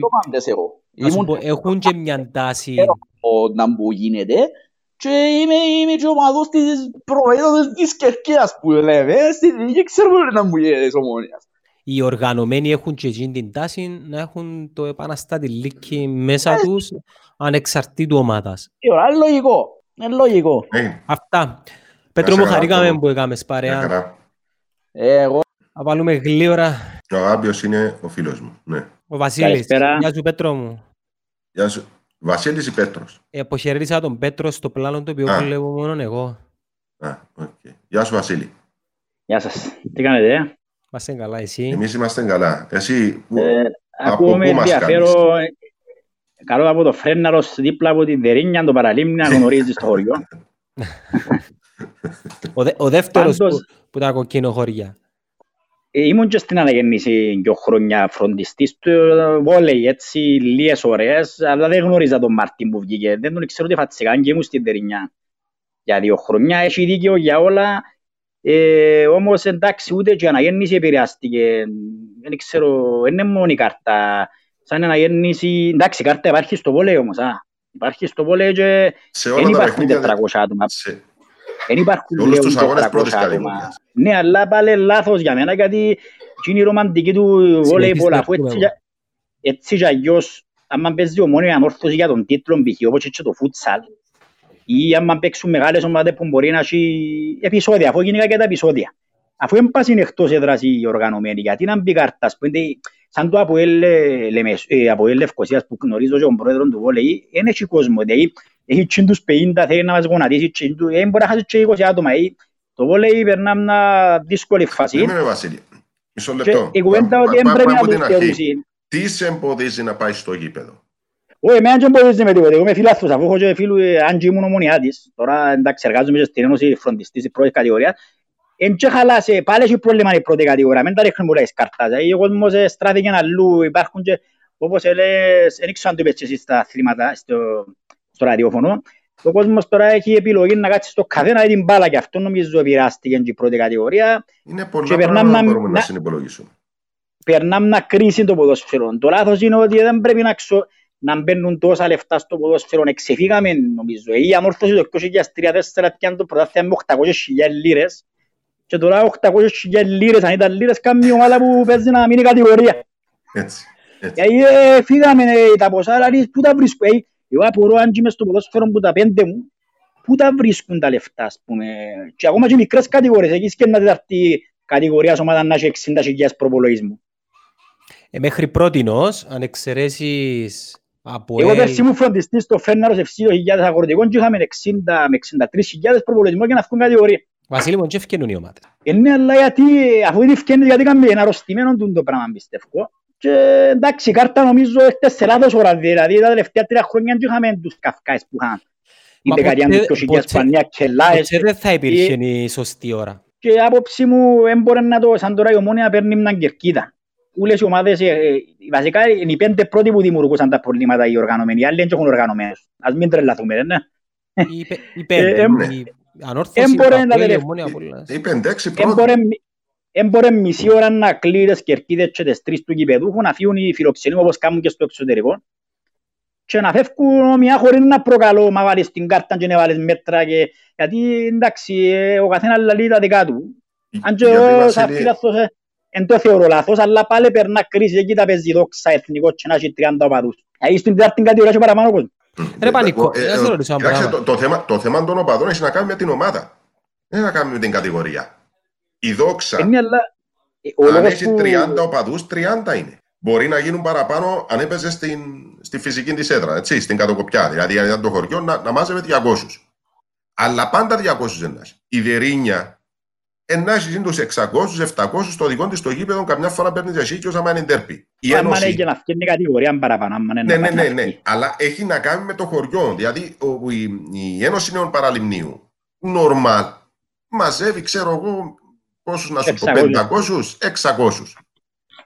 έχουν και μια τάση... Να μου γίνεται και είμαι, είμαι και ομάδος της προέδρος της Κερκίας που λέμε, στη δίκη ξέρουμε να μου γίνεται της ομόνιας οι οργανωμένοι έχουν και εκείνη την τάση να έχουν το επαναστάτη λύκη μέσα τους ανεξαρτήτου ομάδας. Είναι λογικό. Είναι λογικό. Αυτά. Πέτρο μου χαρήκαμε που έκαμες παρέα. Εγώ. Θα βάλουμε γλύωρα. Ο Άμπιος είναι ο φίλος μου. Ναι. Ο Βασίλης. Γεια σου Πέτρο μου. Γεια σου. Βασίλης ή Πέτρος; Ε, αποχαιρέτησα τον Πέτρο στο πλάνο το οποίο βλέπω μόνο εγώ. Α, okay. Γεια σου Βασίλη. Γεια σας. Τι κάνετε, ε; Είμαστε καλά, εσύ; Εμείς είμαστε καλά. Εσύ, ε, από πού μας κάνεις; Καλό από το Φρέναρος δίπλα από την Δερίνια, το παραλίμνη, να (laughs) γνωρίζεις το χωριό. ο, δε, ο δεύτερος Πάντως, που, που τα κοκκίνο χωριά. Ε, ήμουν και στην αναγέννηση δυο χρόνια φροντιστής του βόλεϊ, έτσι, λίγες ώρες, αλλά δεν γνωρίζα τον Μάρτιν που βγήκε. Δεν τον ξέρω τι φατσικάν και ήμουν στην Δερίνια. Για δύο χρόνια έχει δίκαιο για όλα ε, όμως εντάξει ούτε και η αναγέννηση επηρεάστηκε. Δεν ξέρω, είναι μόνο η κάρτα. Σαν αναγέννηση, εντάξει η κάρτα υπάρχει στο βόλεϊ όμως. Α. Υπάρχει στο βόλεϊ και δεν υπάρχουν 400 άτομα. Δεν υπάρχουν όλους τους αγώνες πρώτης κατηγορίας. Ναι, αλλά πάλι λάθος για μένα γιατί είναι η ρομαντική του βόλεϊ πολλά. Αφού έτσι και αλλιώς, άμα παίζει ομόνια αμόρφωση για τον τίτλο, π.χ. όπως και το φούτσαλ, ή άμα παίξουν μεγάλες ομάδες που μπορεί να έχει επεισόδια, αφού γενικά και τα επεισόδια. Αφού δεν πας είναι εκτός έδρας οι οργανωμένοι, γιατί να μπει κάρτας που είναι σαν το Αποέλ ε, Λευκοσίας που γνωρίζω και τον πρόεδρο του Βόλεϊ, δεν έχει κόσμο, δηλαδή έχει τσίντους 50, θέλει να μας γονατίσει τσίντου, δεν μπορεί να χάσει και 20 άτομα. Το Βόλεϊ περνά μια δύσκολη φάση. Δεν είμαι Βασίλη, μισό λεπτό. Η κουβέντα ότι δεν πρέπει να το θεωρήσει. Τι σε εμποδίζει να πάει στο γήπεδο; Όχι, εμένα δεν μπορείς με τίποτα. Εγώ είμαι φίλαθος, αφού έχω και φίλου, ε, αν και ήμουν ομονιάτης. Τώρα, εντάξει, εργάζομαι και στην Ένωση Φροντιστής της πρώτης κατηγορίας. Εν και χαλάσε, πάλι έχει πρόβλημα η πρώτη κατηγορία. Μην τα ρίχνουν πολλά εις καρτάς. Ο κόσμος ε, στράφηκε αλλού, υπάρχουν και, όπως έλεγες, δεν ξέρω αν το είπες εσύ στα αθλήματα, στο, στο ραδιόφωνο. Ο κόσμος τώρα έχει επιλογή να κάτσει στο καφέ να δει την μπάλα και αυτό νομίζω επηρεάστηκε η πρώτη κατηγορία. Είναι πολλά πράγματα που μπορούμε να συνυπολογίσουμε. περνάμε να κρίση το ποδόσφαιρο. Το λάθος είναι ότι δεν πρέπει να, ξο... να μπαίνουν τόσα λεφτά στο ποδόσφαιρο. Εξεφύγαμε νομίζω. Η αμόρφωση το 2003-2004 πιάνε το πρωτάθλημα με 800.000 λίρες και τώρα 800.000 λίρες, αν ήταν λίρες, κάνει ομάδα που παίζει να μείνει κατηγορία. Έτσι. έτσι. Γιατί ε, φύγαμε ε, τα ποσά, δηλαδή, πού τα βρίσκω; Ε, εγώ απορώ αν είμαι στο ποδόσφαιρο που τα πέντε μου, πού τα βρίσκουν τα λεφτά, ας πούμε. Και ακόμα και μικρές κατηγορίες, εκεί και να τεταρτή κατηγορία ομάδα να έχει 60.000 προπολογισμού. Ε, μέχρι πρότινος, αν εξαιρέσεις από Εγώ ελ- πέρσι μου φροντιστής στο Φέρναρος FC 2.000 αγροτικών και είχαμε 60 με 63.000 προπολογισμό για να βγουν κατηγορία. Βασίλη μου, και ευκαινούν οι ομάδες. Ε, ναι, αλλά γιατί, αφού είναι ευκαιρία, γιατί κάνουμε ένα αρρωστημένο του το πράγμα, πιστεύω. Και εντάξει, η κάρτα νομίζω έχετε σε λάθος ώρας, δηλαδή τα τελευταία τρία χρόνια δεν είχαμε τους καυκάες που είχαν. Η Μα δεκαετία ποτέ- του 2000 ποτέ- Σπανία και Λάες. Ποτέ δεν θα υπήρχε η σωστή ώρα. Και άποψη μου, δεν μπορεί να το, σαν τώρα η ομόνια παίρνει μια κερκίδα. Όλες οι ομάδες, ε, ε, βασικά είναι οι πέντε πρώτοι που δημιουργούσαν τα προβλήματα οι οργανωμένοι, οι άλλοι δεν έχουν οργανωμένους. Ας μην τρελαθούμε, ναι. Οι πε- οι πέντε, Ε, εμ- η Ανόρθωση, εμ μπορεί η να Αποέλ, η τελευταία- Ομόνια Απόλλωνας. Οι πέντε-έξι Εν πρώτοι. μπορεί- εν μπορεί μισή ώρα να κλείει τις κερκίδες και τις τρεις του γηπεδούχου, να φύγουν οι φιλοξενοί όπως κάνουν και στο εξωτερικό και να φεύγουν μια χωρίς να προκαλώ, μα βάλεις την κάρτα και να βάλεις μέτρα και... γιατί εντάξει, ε, ο καθένας λαλεί τα δικά του. Αν και Γιατί, εγώ Βασίλη, σαν φίλαθος ε, εν το θεωρώ λάθος, αλλά πάλι περνά κρίση εκεί τα παίζει δόξα εθνικό και να έχει 30 οπαδούς. Δηλαδή στην τετάρτη κατηγορία και παραπάνω κόσμο. Ρε Πανικό, Ε, να ε, σε ρωτήσω ένα κοιτάξτε, πράγμα. το, το, θέμα, το θέμα των οπαδών έχει να κάνει με την ομάδα. Δεν έχει να κάνει με την κατηγορία. Η δόξα, Ε, ναι, αλλά, ε, ο αν λόγος έχει που- 30 οπαδούς, 30 είναι. Μπορεί να γίνουν παραπάνω αν έπαιζε στην, στη φυσική της έδρα, έτσι, στην κατοκοπιά. Δηλαδή, αν ήταν το χωριό, να, να μάζευε 200. Αλλά πάντα 200 δεν έχει. Η Δερίνια ενάχει είναι τους 600-700 στο δικό της το γήπεδο, καμιά φορά παίρνει διασύκιος άμα είναι ντέρπι. Η άμα είναι Ένωση και να φτιάχνει κατηγορία παραπάνω, άμα είναι ναι, να ναι, πάει ναι, να ναι. φτιάξει. Αλλά έχει να κάνει με το χωριό. Δηλαδή, ο, ο- η, η Ένωση Νέων Παραλιμνίου, νορμάλ, μαζεύει, ξέρω εγώ, πόσους να σου πω, 600. 500, 600.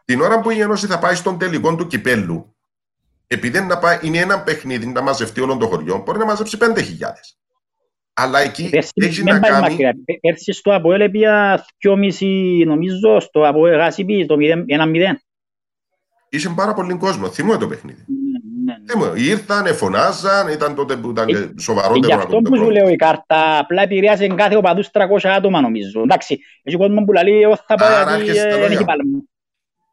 Την ώρα που η Ένωση θα πάει στον τελικό του κυπέλου, επειδή είναι, να πάει, είναι ένα παιχνίδι να μαζευτεί όλο το χωριό, μπορεί να μαζέψει 5.000. Αλλά εκεί Πέρσι έχει δεν να πάει κάνει. μακριά. Πέ- Πέρσι στο Αποέλ έπια 2,5 νομίζω στο Αποέλ Γάσιπι το 1-0. Είχε πάρα πολύ κόσμο. Θυμούμαι το παιχνίδι. Ναι, ναι. Θυμούμαι. Ήρθαν, φωνάζαν, ήταν τότε που ήταν Ε, και Ε, σοβαρότερο Γι' να αυτό το που σου πρόβλημα. λέω η κάρτα απλά επηρεάζει κάθε οπαδούς 300 άτομα νομίζω. Εντάξει, έχει κόσμο που λέει εγώ θα πάω Άρα γιατί έρχεσαι στα ε, δεν λόγια. έχει παλμό.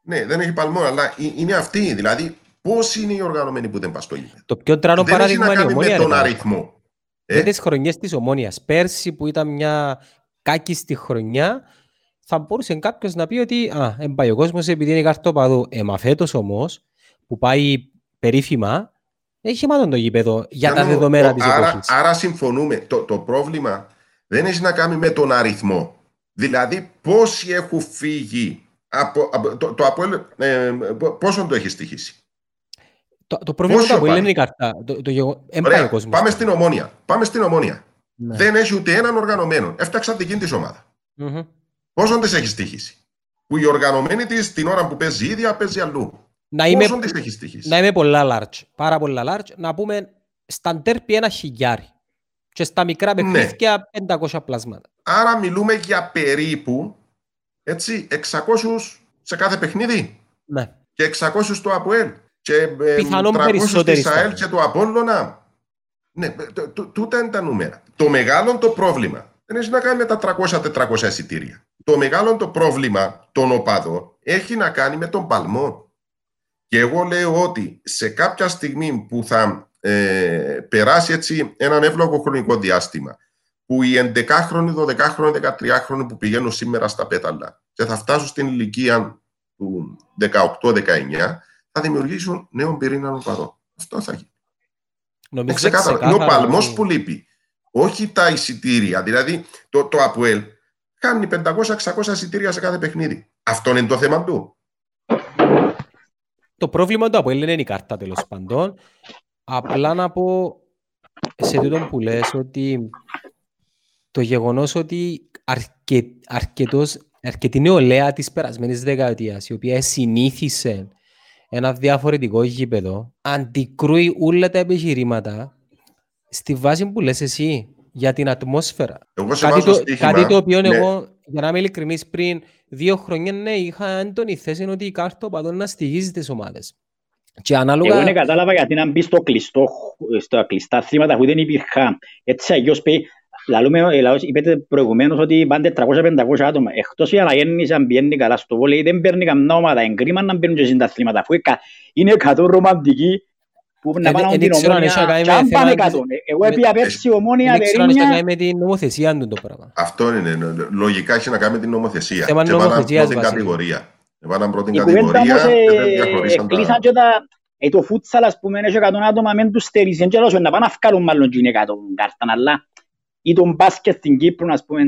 Ναι, δεν έχει παλμό, αλλά ε- είναι αυτοί. Δηλαδή, πώς είναι οι οργανωμένοι που δεν πας στο γήπεδο; Το πιο τρανό Δεν έχει παράδειγμα να είναι η κάνει με Ομόνια. ρε τον παιδιά. αριθμό. Ε, Για τις χρονιές της Ομόνιας. Πέρσι που ήταν μια κάκιστη χρονιά, θα μπορούσε κάποιος να πει ότι α, δεν πάει ο κόσμος επειδή είναι καρτόπαδο. Ε, μα φέτος όμως, που πάει περίφημα, έχει μάτων το γήπεδο για τα Κάνω- δεδομένα ο- της άρα, εποχής. άρα συμφωνούμε. Το, το πρόβλημα δεν έχει να κάνει με τον αριθμό. Δηλαδή, πόσοι έχουν φύγει από, από το, το Αποέλ, ε, πόσο το έχεις στοιχήσει. Το, το πρόβλημα πόσο του Αποέλ πάει; είναι η καρτά. Το, το, γεγο- εν πάει Ωραία, ο κόσμος. πάμε στην ομόνια. Πάμε στην ομόνια. Ναι. Δεν έχει ούτε έναν οργανωμένο. Έφταξαν δική της ομάδα. Μμμ. Πόσον της έχεις στοιχήσει; Που η οργανωμένη της την ώρα που παίζει η ίδια παίζει αλλού. Να είμαι, Πόσον της έχεις στοιχήσει; να είμαι πολλά large, πάρα πολλά large, να πούμε στα ντέρπι ένα χιλιάρι και στα μικρά Ναι. παιχνίδια 500 πλάσματα. Άρα μιλούμε για περίπου έτσι, 600 σε κάθε παιχνίδι; Ναι. και 600 στο ΑΠΟΕΛ και ε, Πιθανόν 300 περισσότεροι στη ΣΑΕΛ στα- και το Απόλλωνα. Ναι, τ- τ- τούτα είναι τα νούμερα. Το μεγάλο το πρόβλημα δεν έχει να κάνει με τα 300-400 εισιτήρια. Το μεγάλο το πρόβλημα των οπαδών έχει να κάνει με τον παλμό. Και εγώ λέω ότι σε κάποια στιγμή που θα ε, περάσει έτσι έναν εύλογο χρονικό διάστημα που οι 11χρονοι, 12χρονοι, 13χρονοι που πηγαίνουν σήμερα στα πέταλα και θα φτάσουν στην ηλικία του 18-19 θα δημιουργήσουν νέο πυρήνα οπαδών. Αυτό θα γίνει. Είναι Νομίζω ξεκάθαρο. Είναι ο ξεκάθαρα παλμός ότι- που λείπει. Όχι τα εισιτήρια. Δηλαδή το, το ΑΠΟΕΛ κάνει 500-600 εισιτήρια σε κάθε παιχνίδι. Αυτό είναι το θέμα του. Το πρόβλημα του Αποέλ είναι η κάρτα τέλος πάντων. Απλά να πω σε τούτο που λες ότι το γεγονός ότι αρκε, αρκετός, αρκετή νεολαία της περασμένης δεκαετίας η οποία συνήθισε ένα διαφορετικό γήπεδο αντικρούει όλα τα επιχειρήματα στη βάση που λες εσύ για την ατμόσφαιρα. Εγώ σε Κάτι βάζω το, στοίχημα. κάτι το οποίο ναι, εγώ για να είμαι ειλικρινής, πριν δύο χρόνια ναι, είχα έντονη θέση ότι η κάρτα παντών να στηγίζει τις ομάδες. Και ανάλογα... Εγώ δεν κατάλαβα γιατί να μπει στο κλειστό, στα κλειστά θύματα που δεν υπήρχαν. Έτσι αγιώς πει, λαλούμε, είπετε προηγουμένως ότι πάνε 400-500 άτομα. Εκτός η αναγέννηση αν πιένει καλά στο βόλεϊ, δεν παίρνει καμιά ομάδα. Εγκρίμα να μπαίνουν και τα θύματα, αφού είναι 100 ρομαντικοί που να πάνε την ομόνια και αν πάνε κάτω. Εγώ έπια πέρσι ομόνια Βερίνια... Δεν με την νομοθεσία του το πράγμα. Αυτό είναι. Λογικά έχει να κάνει με την νομοθεσία. Και πάνε πρώτη κατηγορία. Έβαλαν πρώτη κατηγορία και δεν και τα... Ε, το φούτσαλ, ας πούμε, έχει 100 άτομα μεν τους στερήσουν και να πάνε να βγάλουν μάλλον και είναι 100 κάρτα, αλλά ή τον μπάσκετ στην Κύπρο, ας πούμε,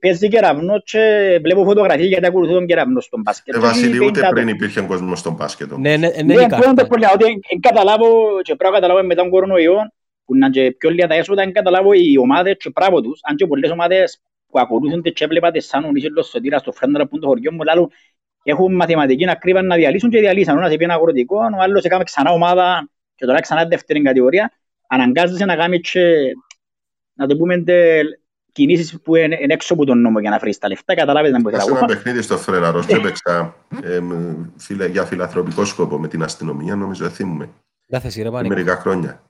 παίζει κεραυνό και βλέπω φωτογραφίες γιατί ακολουθώ τον κεραυνό στον μπάσκετ. Ε, Βασίλη, ούτε πριν υπήρχε κόσμο στον μπάσκετ. Ναι, ναι, ναι, ναι, το πολύ, ότι καταλάβω και πρέπει να καταλάβω μετά τον κορονοϊό, που να και πιο λίγα τα έσοδα, αν καταλάβω οι ομάδες και πράγμα τους, αν και πολλές ομάδες που ακολουθούνται και έβλεπατε σαν ο Νίσελος Σωτήρας στο φρέντορα που το χωριό μου, λάλλον έχουν μαθηματική να κρύβαν να διαλύσουν και διαλύσαν. Ο ένας είπε ένα αγροτικό, ο άλλος έκαμε ξανά ομάδα και τώρα ξανά δεύτερη κατηγορία. Αναγκάζεσαι να κάνεις και να το πούμε, κινήσεις που είναι έξω από τον νόμο για να βρεις τα λεφτά, καταλάβετε να μπορεί να ένα παιχνίδι στο Φρέναρος και έπαιξα για φιλανθρωπικό σκόπο με την αστυνομία, νομίζω εθίμουμε. Μερικά χρόνια.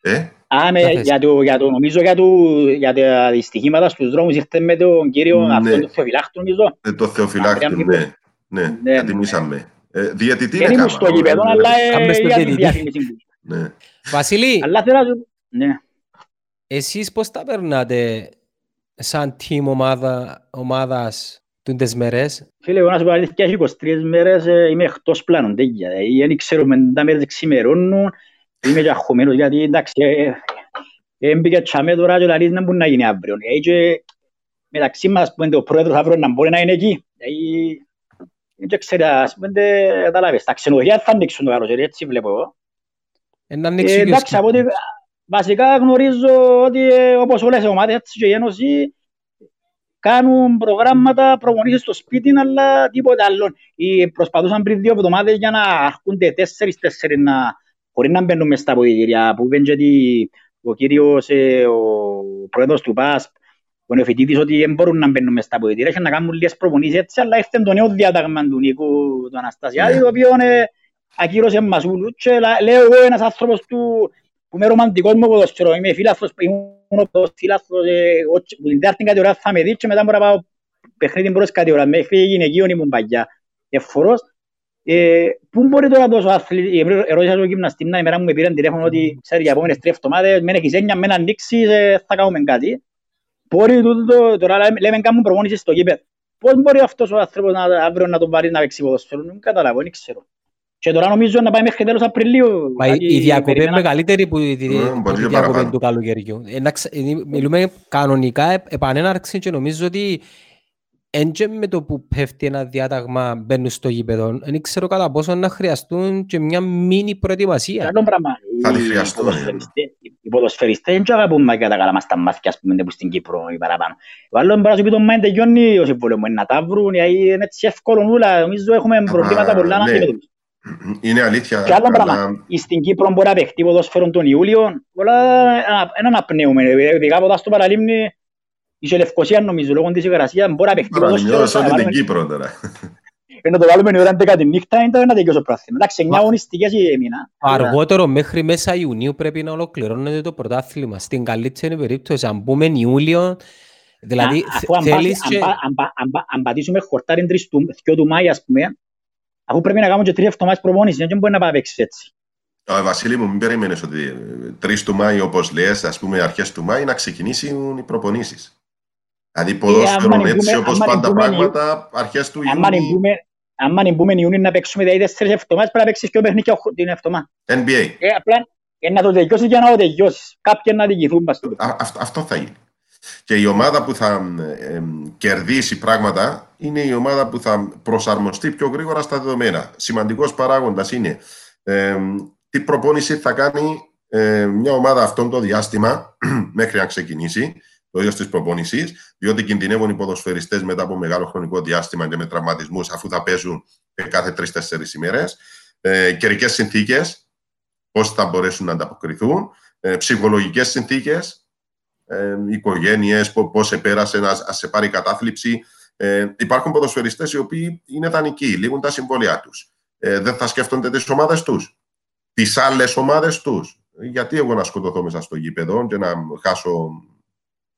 Ε; Α, με, για το, για το, νομίζω για, το, για τα δυστυχήματα στους δρόμους ήρθε με τον κύριο ναι. αυτό, το Θεοφυλάκτο, νομίζω. Ε, το Θεοφυλάκτο, ναι. Ναι, ναι, κατημήσαμε. Ε, διαιτητή είναι κάμα. στο γήπεδο, αλλά για την διαφήμιση. Βασίλη, αλλά θέλω να... Ναι. Εσείς πώς τα περνάτε σαν team ομάδα, ομάδας τις μέρες; Φίλε, εγώ να σου πω αλήθεια, έχει 23 μέρες ε, είμαι εκτός πλάνων, τέτοια. Δεν ε, ξέρω με τα μέρες ξημερώνουν, είμαι και αχωμένος, γιατί εντάξει, έμπηκε τσάμε τώρα και λαλείς να μπορεί να γίνει αύριο. Και μεταξύ μας, που είναι ο πρόεδρος αύριο να μπορεί να είναι εκεί. Δεν ξέρω, ας πούμε, καταλάβεις, τα ξενοδοχεία θα ανοίξουν το καλοκαίρι, έτσι βλέπω εγώ. Εντάξει, από ότι Βασικά γνωρίζω ότι ε, όπως όλες οι ομάδες έτσι και η Ένωσης κάνουν προγράμματα προπονήσεις στο σπίτι αλλά τίποτα άλλο. Ή προσπαθούσαν πριν δύο εβδομάδες για να αρκούνται τέσσερις τέσσερις να χωρίς να μπαίνουν μες στα αποδητήρια που είπαν ότι ο κύριος, ε, ο πρόεδρος του ΠΑΣ, ο νεοφοιτήτης ότι δεν μπορούν να μπαίνουν μες στα αποδητήρια και να κάνουν λίγες προπονήσεις έτσι αλλά ήρθε το νέο διάταγμα του Νίκου του Αναστασιάδη το οποίο ε, ακύρωσε μας ούλους και λέω εγώ ένας άνθρωπος του που είμαι ρομαντικός μου ποδοσφαιρό, είμαι φίλαθρος, ήμουν ο φίλαθρος, ε, που την τέταρτη κατηγορία θα με δει και μετά μπορώ να πάω παιχνίδι πρώτης κατηγορία, μέχρι γυναικείων ήμουν παγιά, εφορός. Ε, πού μπορεί τώρα τόσο αθλητή, ερώτησα στο γυμναστή, να ημέρα μου με πήραν τηλέφωνο ότι ξέρεις για επόμενες τρεις εβδομάδες, μεν έχεις έννοια, μεν ανοίξεις, ε, θα κάνουμε κάτι. Μπορεί τούτο, τώρα λέμε κάνουμε προπόνησης στο γήπεδο. Πώς μπορεί αυτός ο άνθρωπος να, αύριο να τον πάρει να παίξει ποδοσφαίρο, δεν καταλάβω, δεν ξέρω. Και τώρα νομίζω να πάει μέχρι τέλος Απριλίου. Μα η διακοπή είναι μεγαλύτερη που η διακοπή του καλοκαιριού. Μιλούμε κανονικά επανέναρξη και νομίζω ότι έντια με το που πέφτει ένα διάταγμα μπαίνουν στο γήπεδο. Δεν ξέρω κατά πόσο να χρειαστούν και μια μίνι προετοιμασία. Καλό πράγμα. Θα τη χρειαστούν. Οι ποδοσφαιριστές δεν αγαπούν να τα καλά μας τα μάθηκια που στην Κύπρο ή παραπάνω. Ο άλλος μπορεί να σου πει το μάιν τελειώνει ο συμβόλαιο μου, να τα βρουν, είναι έτσι εύκολο νουλα. Νομίζω έχουμε προβλήματα πολλά να αντιμετωπίσουμε. Είναι αλήθεια. Και άλλο πράγμα, στην Κύπρο μπορεί να παιχτεί ποδόσφαιρο τον Ιούλιο, πολλά έναν απνέουμε, ειδικά από στο παραλίμνη, η Λευκοσία νομίζω, λόγω της υγρασίας, μπορεί να παιχτεί ποδόσφαιρο. σε όλη την Κύπρο τώρα. Ενώ το βάλουμε η ώρα 11 τη νύχτα, είναι να τελειώσει το πρόθυμα. Εντάξει, 9 αγωνιστικές μήνα. Αργότερο μέχρι μέσα Ιουνίου πρέπει να ολοκληρώνεται το πρωτάθλημα. Στην καλύτερη περίπτωση, αν πούμε Ιούλιο, δηλαδή θέλεις και... Αν πατήσουμε χορτάρι 3 του Μάη, ας πούμε, Αφού πρέπει να κάνουμε και τρία εβδομάδες προπόνησης, δεν μπορεί να πάει παίξεις έτσι. Ε, Βασίλη μου, μην περίμενες ότι 3 του Μάη, όπως λες, ας πούμε αρχές του Μάη, να ξεκινήσουν οι προπονήσεις. Δηλαδή ποδόσφαιρο έτσι όπως πάντα πράγματα, αρχές του Ιούνιου. Αν μπούμε Ιούνιο να παίξουμε δηλαδή τέσσερις εβδομάδες, πρέπει να παίξεις και ο παιχνίδι την εβδομάδα. NBA. Ε, απλά να το τελειώσεις για να το τελειώσεις. Κάποιοι να διηγηθούν. Αυτό θα γίνει. Και η ομάδα που θα ε, κερδίσει πράγματα είναι η ομάδα που θα προσαρμοστεί πιο γρήγορα στα δεδομένα. Σημαντικός παράγοντας είναι ε, τι προπόνηση θα κάνει ε, μια ομάδα αυτόν το διάστημα (clears throat) μέχρι να ξεκινήσει το ίδιο της προπόνησης, διότι κινδυνεύουν οι ποδοσφαιριστές μετά από μεγάλο χρονικό διάστημα και με τραυματισμούς, αφού θα παίζουν κάθε τρει-τέσσερι ημέρες. Ε, Καιρικές συνθήκες, πώς θα μπορέσουν να ανταποκριθούν. Ε, Ψυχολογικές συνθήκες, ε, οικογένειες, πώς επέρασε να σε πάρει κατάθλιψη. Ε, υπάρχουν ποδοσφαιριστές οι οποίοι είναι δανεικοί, λήγουν τα συμβόλια τους. Ε, δεν θα σκέφτονται τις ομάδες τους, τις άλλες ομάδες τους. Γιατί εγώ να σκοτωθώ μέσα στο γήπεδο και να χάσω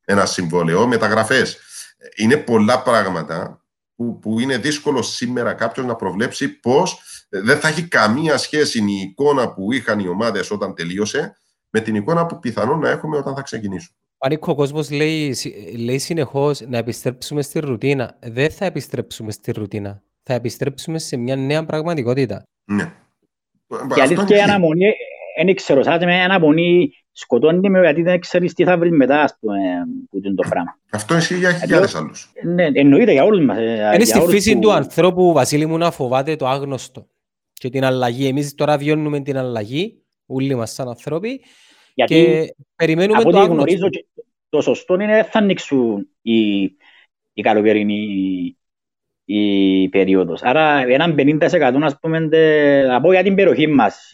ένα συμβόλαιο, μεταγραφές. Είναι πολλά πράγματα που, που είναι δύσκολο σήμερα κάποιος να προβλέψει πώς δεν θα έχει καμία σχέση η εικόνα που είχαν οι ομάδες όταν τελείωσε με την εικόνα που πιθανόν να έχουμε όταν θα ξεκινήσουν. Πανίκο, ο κόσμος λέει, λέει συνεχώς να επιστρέψουμε στη ρουτίνα. Δεν θα επιστρέψουμε στη ρουτίνα. Θα επιστρέψουμε σε μια νέα πραγματικότητα. Ναι. Και αλήθεια η αναμονή, δεν ξέρω, σαν με αναμονή σκοτώνει με γιατί δεν ξέρεις τι θα βρεις μετά ας πούμε, που είναι το πράγμα. Αυτό ισχύει για χιλιάδες άλλους. Ναι, εννοείται για όλους μας. Ε, είναι στη φύση που... του ανθρώπου, Βασίλη μου, να φοβάται το άγνωστο και την αλλαγή. Εμείς τώρα βιώνουμε την αλλαγή, όλοι μας σαν ανθρώποι, γιατί και περιμένουμε το άγνωστο. Γνωρίζω, το σωστό είναι θα ανοίξουν οι, οι καλοκαιρινοί η περίοδος. Άρα έναν 50% ας πούμε, από για την περιοχή μας,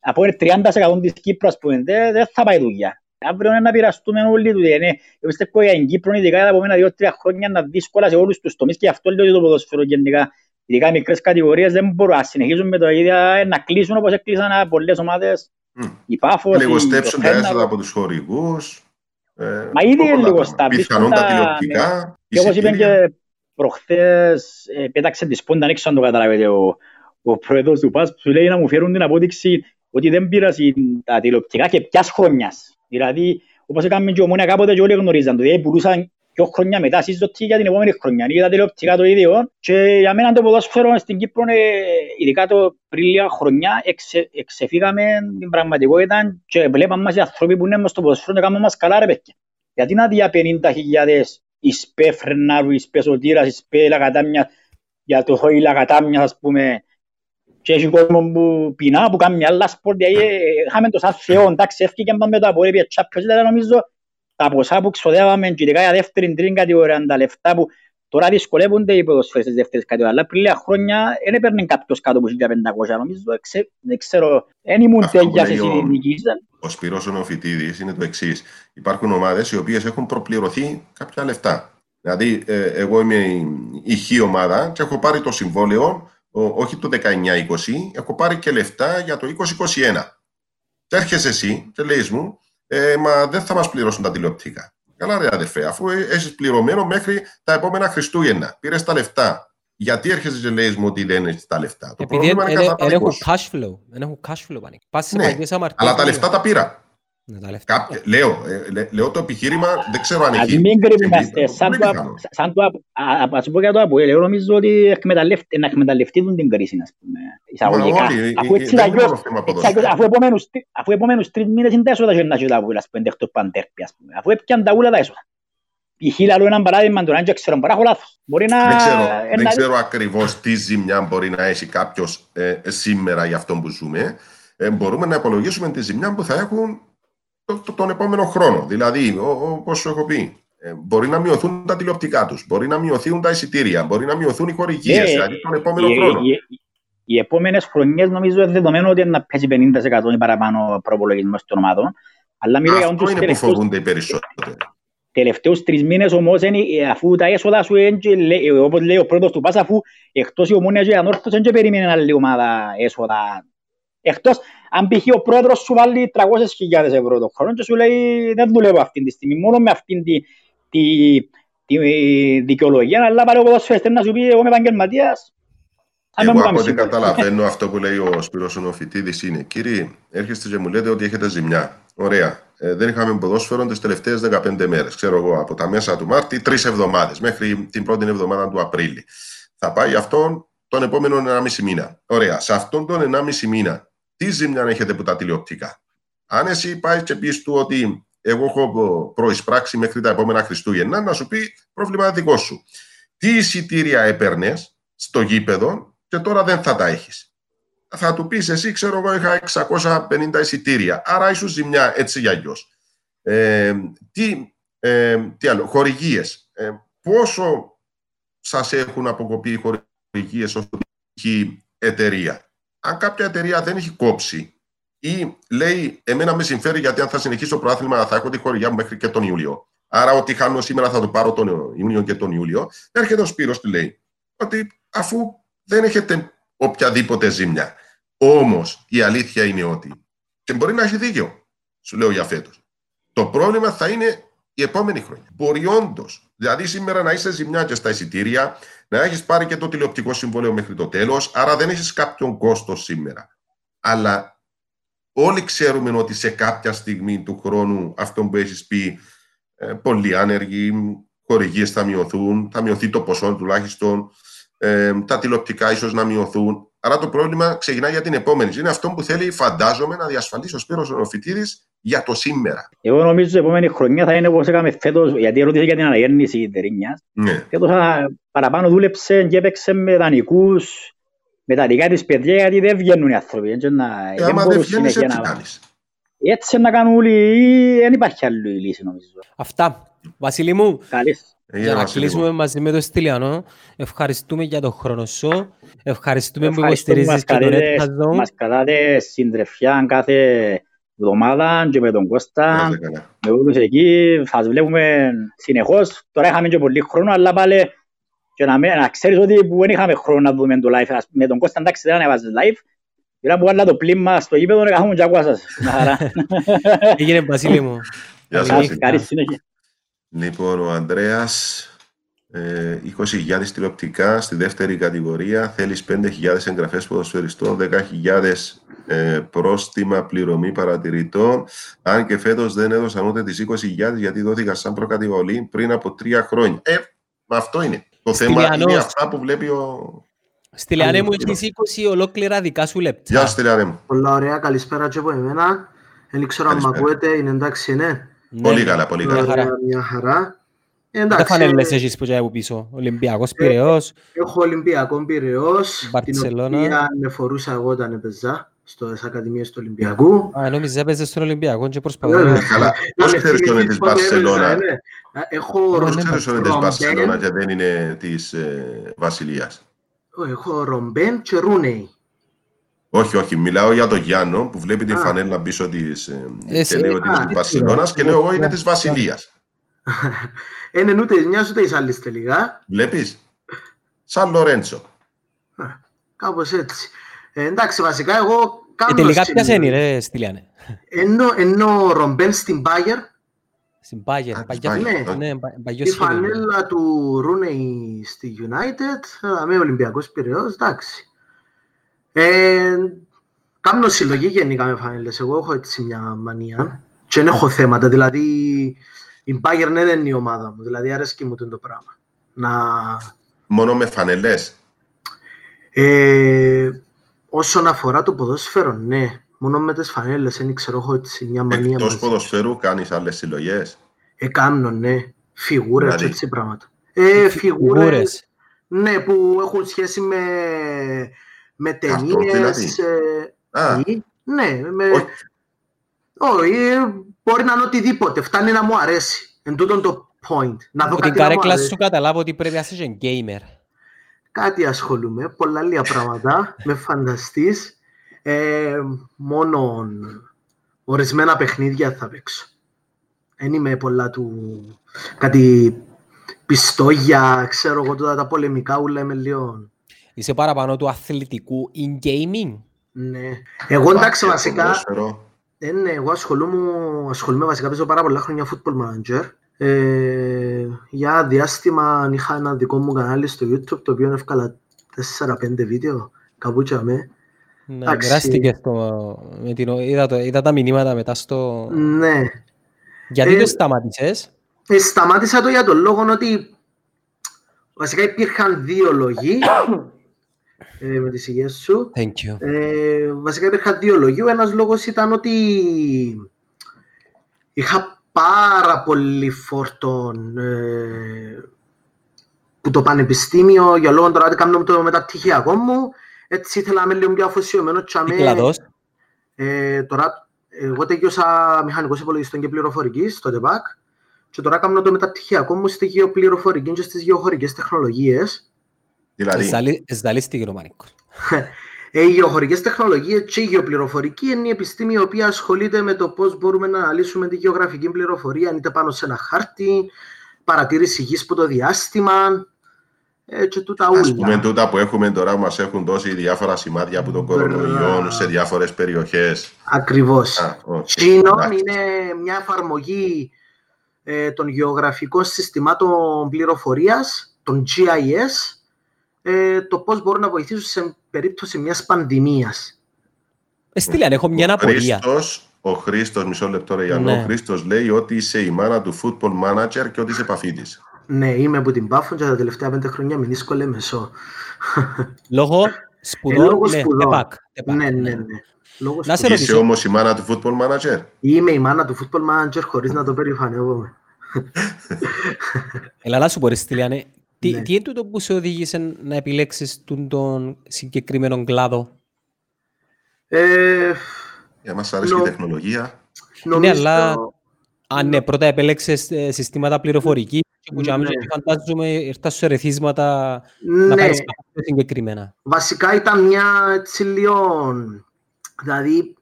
από 30% της Κύπρου ας πούμε, δεν θα πάει δουλειά. Αύριο είναι να πειραστούμε όλοι του. Ναι. Εγώ πιστεύω για την Κύπρο ειδικά τα επόμενα δύο-τρία χρόνια να δύσκολα σε όλους τους τομείς και αυτό λέω το ποδοσφαίρο γενικά. Ειδικά μικρές κατηγορίες δεν μπορούν να συνεχίσουν με το ίδιο να κλείσουν όπως έκλεισαν πολλές ομάδες. Mm. Η Πάφος, Λιγοστέψουν τα έσοδα από τους χορηγούς. Ε, Μα ήδη είναι λιγοστά. Πιθανόν τα τηλεοπτικά. Και όπως είπε και προχθές, ε, πέταξε τη σπόντα έξω αν το καταλάβετε ο, ο πρόεδρος του ΠΑΣ, που λέει να μου φέρουν την απόδειξη ότι δεν πήρασαν τα τηλεοπτικά και ποιας χρονιάς. Δηλαδή, όπως έκαμε και ομόνια κάποτε και όλοι γνωρίζαν, δηλαδή πουλούσαν πιο χρόνια μετά σύζωτη για την επόμενη χρονιά. Είναι τα τηλεοπτικά το ίδιο και για μένα το ποδόσφαιρο στην Κύπρο, ειδικά το πριν λίγα χρονιά, εξε, εξεφύγαμε την πραγματικότητα και βλέπαμε μας οι άνθρωποι που είναι μες στο ποδόσφαιρο και κάνουμε μας καλά ρε παιδιά. Γιατί να δει 50.000 εισπέ φρενάρου, εισπέ σωτήρας, εισπέ λαγατάμια, για το χώι λαγατάμια, ας πούμε, και έχει κόσμο που πεινά, που κάνει άλλα σπορ, δηλαδή είχαμε το σαν Θεό, εντάξει, έφυγε με το απορρίπια τσάπιος, δηλαδή νομίζω τα ποσά που ξοδεύαμε και ειδικά για δεύτερη, τρίτη κατηγορία, τα λεφτά που τώρα δυσκολεύονται οι ποδοσφαίρες της δεύτερης κατηγορίας, αλλά πριν λίγα χρόνια δεν έπαιρνε κάποιος κάτω από 1500, νομίζω, δεν ξέρω, δεν ήμουν τέλεια σε συνειδητική. Ο Σπυρός ο Νοφιτίδης είναι το εξής. Υπάρχουν ομάδες οι οποίες έχουν προπληρωθεί κάποια λεφτά. Δηλαδή, ε, εγώ είμαι η χή ομάδα και έχω πάρει το συμβόλαιο όχι το 19-20, έχω πάρει και λεφτά για το 2021. Και έρχεσαι εσύ και λέει μου, ε, μα δεν θα μας πληρώσουν τα τηλεοπτικά. Καλά, ρε αδερφέ, αφού έχεις πληρωμένο μέχρι τα επόμενα Χριστούγεννα. Πήρες τα λεφτά. Γιατί έρχεσαι και λέει μου ότι δεν έχεις τα λεφτά; Το Επειδή πρόβλημα είναι Δεν έχουν cash flow. Δεν έχουν cash flow. Πας ναι, αλλά τα λεφτά τα πήρα. Κάποια, λέω, ε, λέω το επιχείρημα, δεν ξέρω αν έχει. Μην κρυβόμαστε. Σαν το ας πω για το ΑΠΟΕΛ, εγώ νομίζω ότι να εκμεταλλευτούν την κρίση, ας πούμε, εισαγωγικά. Αφού έτσι αφού επόμενους τρεις μήνες είναι τα έσοδα και να έχει το ΑΠΟΕΛ, ας πούμε, εντεχτώ παντέρπι, ας πούμε. Αφού έπιαν τα ούλα τα έσοδα. Η Χίλα λέω έναν παράδειγμα, τον δεν ξέρω, παρά έχω λάθος. Μπορεί να... Δεν ξέρω, δεν ξέρω ακριβώς τι ζημιά μπορεί να έχει κάποιος ε, σήμερα για αυτό που ζούμε. Ε, μπορούμε να υπολογίσουμε τη ζημιά που θα έχουν το, το, τον επόμενο χρόνο. Δηλαδή, όπω σου έχω πει, ε, μπορεί να μειωθούν τα τηλεοπτικά τους, μπορεί να μειωθούν τα εισιτήρια, μπορεί να μειωθούν οι χορηγίες, yeah, δηλαδή τον επόμενο yeah, χρόνο. Yeah, οι επόμενες χρονιές νομίζω είναι δεδομένο ότι να πέσει 50% ή παραπάνω προπολογισμός των ομάδων. Αλλά μιλώ για Αυτό είναι που φοβούνται οι περισσότεροι. Τελευταίους τρεις μήνες όμως, αφού τα έσοδα σου, όπως λέει ο πρώτος του Πάσα, αφού εκτός η ομόνια και η ανόρθωση, δεν περιμένει άλλη ομάδα έσοδα Εκτός αν π.χ. ο πρόεδρος σου βάλει 300.000 ευρώ το χρόνο και σου λέει δεν δουλεύω αυτή τη στιγμή, μόνο με αυτή τη, τη, τη, τη δικαιολογία, αλλά πάρε ο ποδοσφαιριστής να σου πει εγώ είμαι επαγγελματίας. Εγώ από ό,τι καταλαβαίνω (laughs) αυτό που λέει ο Σπύρος Ονοφητίδης είναι «Κύριε, έρχεστε και μου λέτε ότι έχετε ζημιά. Ωραία. Ε, δεν είχαμε ποδόσφαιρο τις τελευταίες 15 μέρες. Ξέρω εγώ, από τα μέσα του Μάρτη, τρεις εβδομάδες, μέχρι την πρώτη εβδομάδα του Απρίλη. Θα πάει αυτόν τον επόμενο 1,5 μήνα. Ωραία. Σε αυτόν τον 1,5 μήνα, τι ζημιά έχετε από τα τηλεοπτικά; Αν εσύ πάεις και πεις του ότι εγώ έχω προεισπράξει μέχρι τα επόμενα Χριστούγεννα, να σου πει πρόβλημα δικό σου. Τι εισιτήρια έπαιρνες στο γήπεδο και τώρα δεν θα τα έχεις; Θα του πεις εσύ, ξέρω εγώ, είχα 650 εισιτήρια. Άρα ίσως ζημιά έτσι για αλλιώς. Ε, τι, ε, τι άλλο, χορηγίες. Ε, πόσο σας έχουν αποκοπεί οι χορηγίες ως εταιρεία; Αν κάποια εταιρεία δεν έχει κόψει ή λέει, Εμένα με συμφέρει γιατί αν θα συνεχίσω το προάθλημα θα έχω τη χορηγιά μου μέχρι και τον Ιούλιο. Άρα, ό,τι χάνω σήμερα θα το πάρω τον Ιούνιο και τον Ιούλιο. Έρχεται ο Σπύρος του λέει ότι αφού δεν έχετε οποιαδήποτε ζημιά. Όμως η αλήθεια είναι ότι. Και μπορεί να έχει δίκιο, σου λέω για φέτος. Το πρόβλημα θα είναι η επόμενη χρονιά. Μπορεί όντως. Δηλαδή, σήμερα να είσαι ζημιά και στα εισιτήρια, να έχεις πάρει και το τηλεοπτικό συμβόλαιο μέχρι το τέλος, άρα δεν έχεις κάποιον κόστο σήμερα. Αλλά όλοι ξέρουμε ότι σε κάποια στιγμή του χρόνου αυτό που έχεις πει, ε, πολλοί άνεργοι, χορηγίες θα μειωθούν, θα μειωθεί το ποσό τουλάχιστον, ε, τα τηλεοπτικά ίσως να μειωθούν. Άρα το πρόβλημα ξεκινά για την επόμενη. Είναι αυτό που θέλει, φαντάζομαι, να διασφαλίσει ο Σπύρος Οφητίδης για το σήμερα. Εγώ νομίζω ότι η επόμενη χρονιά θα είναι όπως έκαμε φέτος, γιατί ερώτησε για την αναγέννηση η Τερίνιας. Ναι. Φέτος θα, παραπάνω δούλεψε και έπαιξε με δανεικούς, με τα δικά της παιδιά, γιατί δεν βγαίνουν οι άνθρωποι. Έτσι, να, Ε, άμα δεν μπορούν βγαίνεις, συνέχεια έτσι να- κάνεις. Έτσι να κάνουν όλοι, δεν υπάρχει άλλη λύση νομίζω. Αυτά. Βασίλη μου, Καλής. Ε, για να Βασίλη μου. κλείσουμε μαζί με τον Στυλιανό, ευχαριστούμε για τον χρόνο σου. Ευχαριστούμε που Ευχαριστούμε που υποστηρίζεις μας και τον κρατάτε- Netcast Zone. Μας κρατάτε συντρεφιά κάθε εβδομάδα και με τον Να Κώστα, είστε καλά. με όλους εκεί, θα σας βλέπουμε συνεχώς. Τώρα είχαμε και πολύ χρόνο, αλλά πάλι και να, με- να ξέρεις ότι που δεν είχαμε χρόνο να δούμε το live. Ας- Με τον Κώστα εντάξει δεν ανέβαζες live. Πήρα που βάλα το πλήμα στο γήπεδο, έκαμε και ακούα σας. Μια χαρά. Έγινε Βασίλη μου. Γεια σας, Καλή Βασίλη. Καλή συνέχεια. Λοιπόν, ο Ανδρέας, ε, 20.000 τηλεοπτικά στη δεύτερη κατηγορία, θέλεις 5.000 εγγραφές ποδοσφαιριστών, 10.000 ε, πρόστιμα πληρωμή παρατηρητών, αν και φέτος δεν έδωσαν ούτε τις 20.000 γιατί δόθηκαν σαν προκατηγολή πριν από τρία χρόνια. Ε, μα αυτό είναι. Το θέμα Στυλιανός. είναι αυτά που βλέπει ο... Στυλιανέ μου, Καλή έχεις 20 ολόκληρα δικά σου λεπτά. Γεια σου, Στυλιανέ μου. Πολλά ωραία, καλησπέρα και από εμένα. Δεν ξέρω αν με Καλησπέρα. ακούετε, είναι εντάξει, ναι. Ναι. Πολύ καλά, πολύ Μια καλά. χαρά. Ωραία, μια χαρά. Τα Εντάξει, φανέλες έχεις που από πίσω. Ολυμπιακός Πειραιώς. έχω Ολυμπιακό Πυραιός, την Μπαρτσελώνα. οποία με φορούσα εγώ όταν έπαιζα στις Ακαδημίες του Ολυμπιακού. Α, νόμιζα έπαιζες στον Ολυμπιακό και προσπαθώ. Βέβαια. να- Ε, Καλά, πώς με ξέρεις ότι είναι της θυμηθείς πότε έπαιζα, Μπαρσελώνα. ε, ναι. Έχω Πώς ναι, ξέρεις ότι είναι της Ρομπέν, Μπαρσελώνα και δεν είναι της ε, Βασιλείας; έχω Ρομπέν και Ρούνεϊ. Όχι, όχι. Μιλάω για τον Γιάννο που βλέπει την Α. φανέλα πίσω τη. Ε, Εσύ- και λέει ότι είναι α, της Μπαρσελόνα και λέω εγώ είναι της Βασιλείας. Είναι ούτε της μιας ούτε της άλλης τελικά. Βλέπεις; Σαν Λορέντσο. Κάπως έτσι. Ε, εντάξει, βασικά εγώ Ε, κάνω... τελικά στην- ποιας είναι ρε Στυλιανέ. Ενώ, ενώ ο Ρομπέν στην Bayer Στην Πάγερ. Α, Παγιά- της Bayern, Ναι, πα- παγιός Τη σχέδιο. φανέλα του Ρούνεϊ στη United, ε, με Ολυμπιακός Πυραιός, εντάξει. Ε, κάνω συλλογή γενικά με φανέλες. Εγώ έχω έτσι μια μανία και δεν έχω θέματα. Δηλαδή, η Bayern δεν είναι η ομάδα μου. Δηλαδή, αρέσκει μου το πράγμα. Να, Μόνο με φανελέ. ε, όσον αφορά το ποδόσφαιρο, ναι. Μόνο με τις φανέλες, δεν ξέρω, έχω έτσι μια μανία Εκτός μαζί. ποδοσφαίρου κάνεις άλλες συλλογές; Εκάνω, ναι. Φιγούρες Δηλαδή; και έτσι πράγματα. Ε, φιγούρες, Φιγούρες. ναι, που έχουν σχέση με, με Καρτών, ταινίες. δηλαδή; ε, Α, ή- ναι, με, όχι. όχι, ε, μπορεί να είναι οτιδήποτε. Φτάνει να μου αρέσει. Εν τούτον το point. Να δω Από την κάτι να μου καρέκλα αρέσει. σου καταλάβω ότι πρέπει να είσαι και gamer. Κάτι ασχολούμαι, πολλά λίγα πράγματα. (laughs) με φανταστείς. Ε, μόνο ορισμένα παιχνίδια θα παίξω. Δεν είμαι πολλά του... Κάτι πιστόγια, ξέρω εγώ τώρα τα πολεμικά ούλα είμαι λίγο... Είσαι παραπάνω του αθλητικού in gaming. Ναι. Εγώ εντάξει μπάσκετ, βασικά, ποδόσφαιρο. ε, ναι, εγώ ασχολούμαι, ασχολούμαι βασικά, παίζω πάρα πολλά χρόνια football manager. Ε, για διάστημα είχα ένα δικό μου κανάλι στο YouTube, το οποίο έβγαλα 4-5 βίντεο, κάπου και αμέ. Ναι, Εντάξει. μοιράστηκες το, με την, είδα, το, είδα τα μηνύματα μετά στο... Ναι. Γιατί Ε, το σταμάτησες; Ε, σταμάτησα το για τον λόγο ότι βασικά υπήρχαν δύο λόγοι (coughs) ε, με τις υγείες σου. Thank you. Ε, βασικά υπήρχαν δύο λόγοι. Ο ένας λόγος ήταν ότι είχα πάρα πολύ φόρτον ε, που το πανεπιστήμιο για λόγω τώρα ότι κάνω το μεταπτυχιακό μου. Έτσι ήθελα να είμαι λίγο πιο αφοσιωμένος. και Τι αμέ- κλαδός. ε, τώρα, εγώ τελειώσα μηχανικός υπολογιστών και πληροφορικής στο ΤΕΠΑΚ και τώρα κάνω το μεταπτυχιακό μου στη γεωπληροφορική και στις γεωχωρικές τεχνολογίες. Δηλαδή, Εσδαλίστηκε ο Μάνικος. Ε, οι γεωχωρικές τεχνολογίες και η γεωπληροφορική είναι η επιστήμη η οποία ασχολείται με το πώς μπορούμε να αναλύσουμε τη γεωγραφική πληροφορία, είτε πάνω σε ένα χάρτη, παρατήρηση γης από το διάστημα, ε, και τούτα ούλα. Ας πούμε τούτα που έχουμε τώρα μας έχουν δώσει διάφορα σημάδια από τον κορονοϊό σε διάφορες περιοχές. Ακριβώς. Α, οκ. Τζείνον Εντάξει. είναι μια εφαρμογή ε, των γεωγραφικών συστημάτων πληροφορίας, των GIS, ε, το πώς μπορούν να βοηθήσουν σε περίπτωση μιας πανδημίας. Ε, Στείλαν, έχω μια Ο απορία. Χρήστος, ο Χρήστος, μισό λεπτό ρε Γιάννο, Ναι. ο Χρήστος λέει ότι είσαι η μάνα του football manager και ότι είσαι επαφή της. Ναι, είμαι από την Πάφο και τα τελευταία πέντε χρόνια με δύσκολε μεσό. Λόγω Ε, σπουδών, λόγω ναι, σπουδών. ΤΕΠΑΚ, ΤΕΠΑΚ, ναι, ναι, ναι. ναι. Λόγω Να σε σπουδών. Είσαι ρωτήσω. όμως η μάνα του football manager; Είμαι η μάνα του football manager χωρίς να το περηφανεύομαι. Έλα να σου πω ρε Στυλιάνε, τι, Ναι. τι είναι τούτο που σε οδήγησε να επιλέξεις τον, τον συγκεκριμένο κλάδο; Ε, Για μας αρέσει η Νο- τεχνολογία. νομίζω... αλλά- Αν ναι, πρώτα επέλεξες ε, συστήματα πληροφορική και που Ναι. τζάμε και φαντάζομαι ήρθα σε ερεθίσματα να ναι, κάνεις κάτι πιο συγκεκριμένα. βασικά ήταν μια έτσι λίγο... Δηλαδή,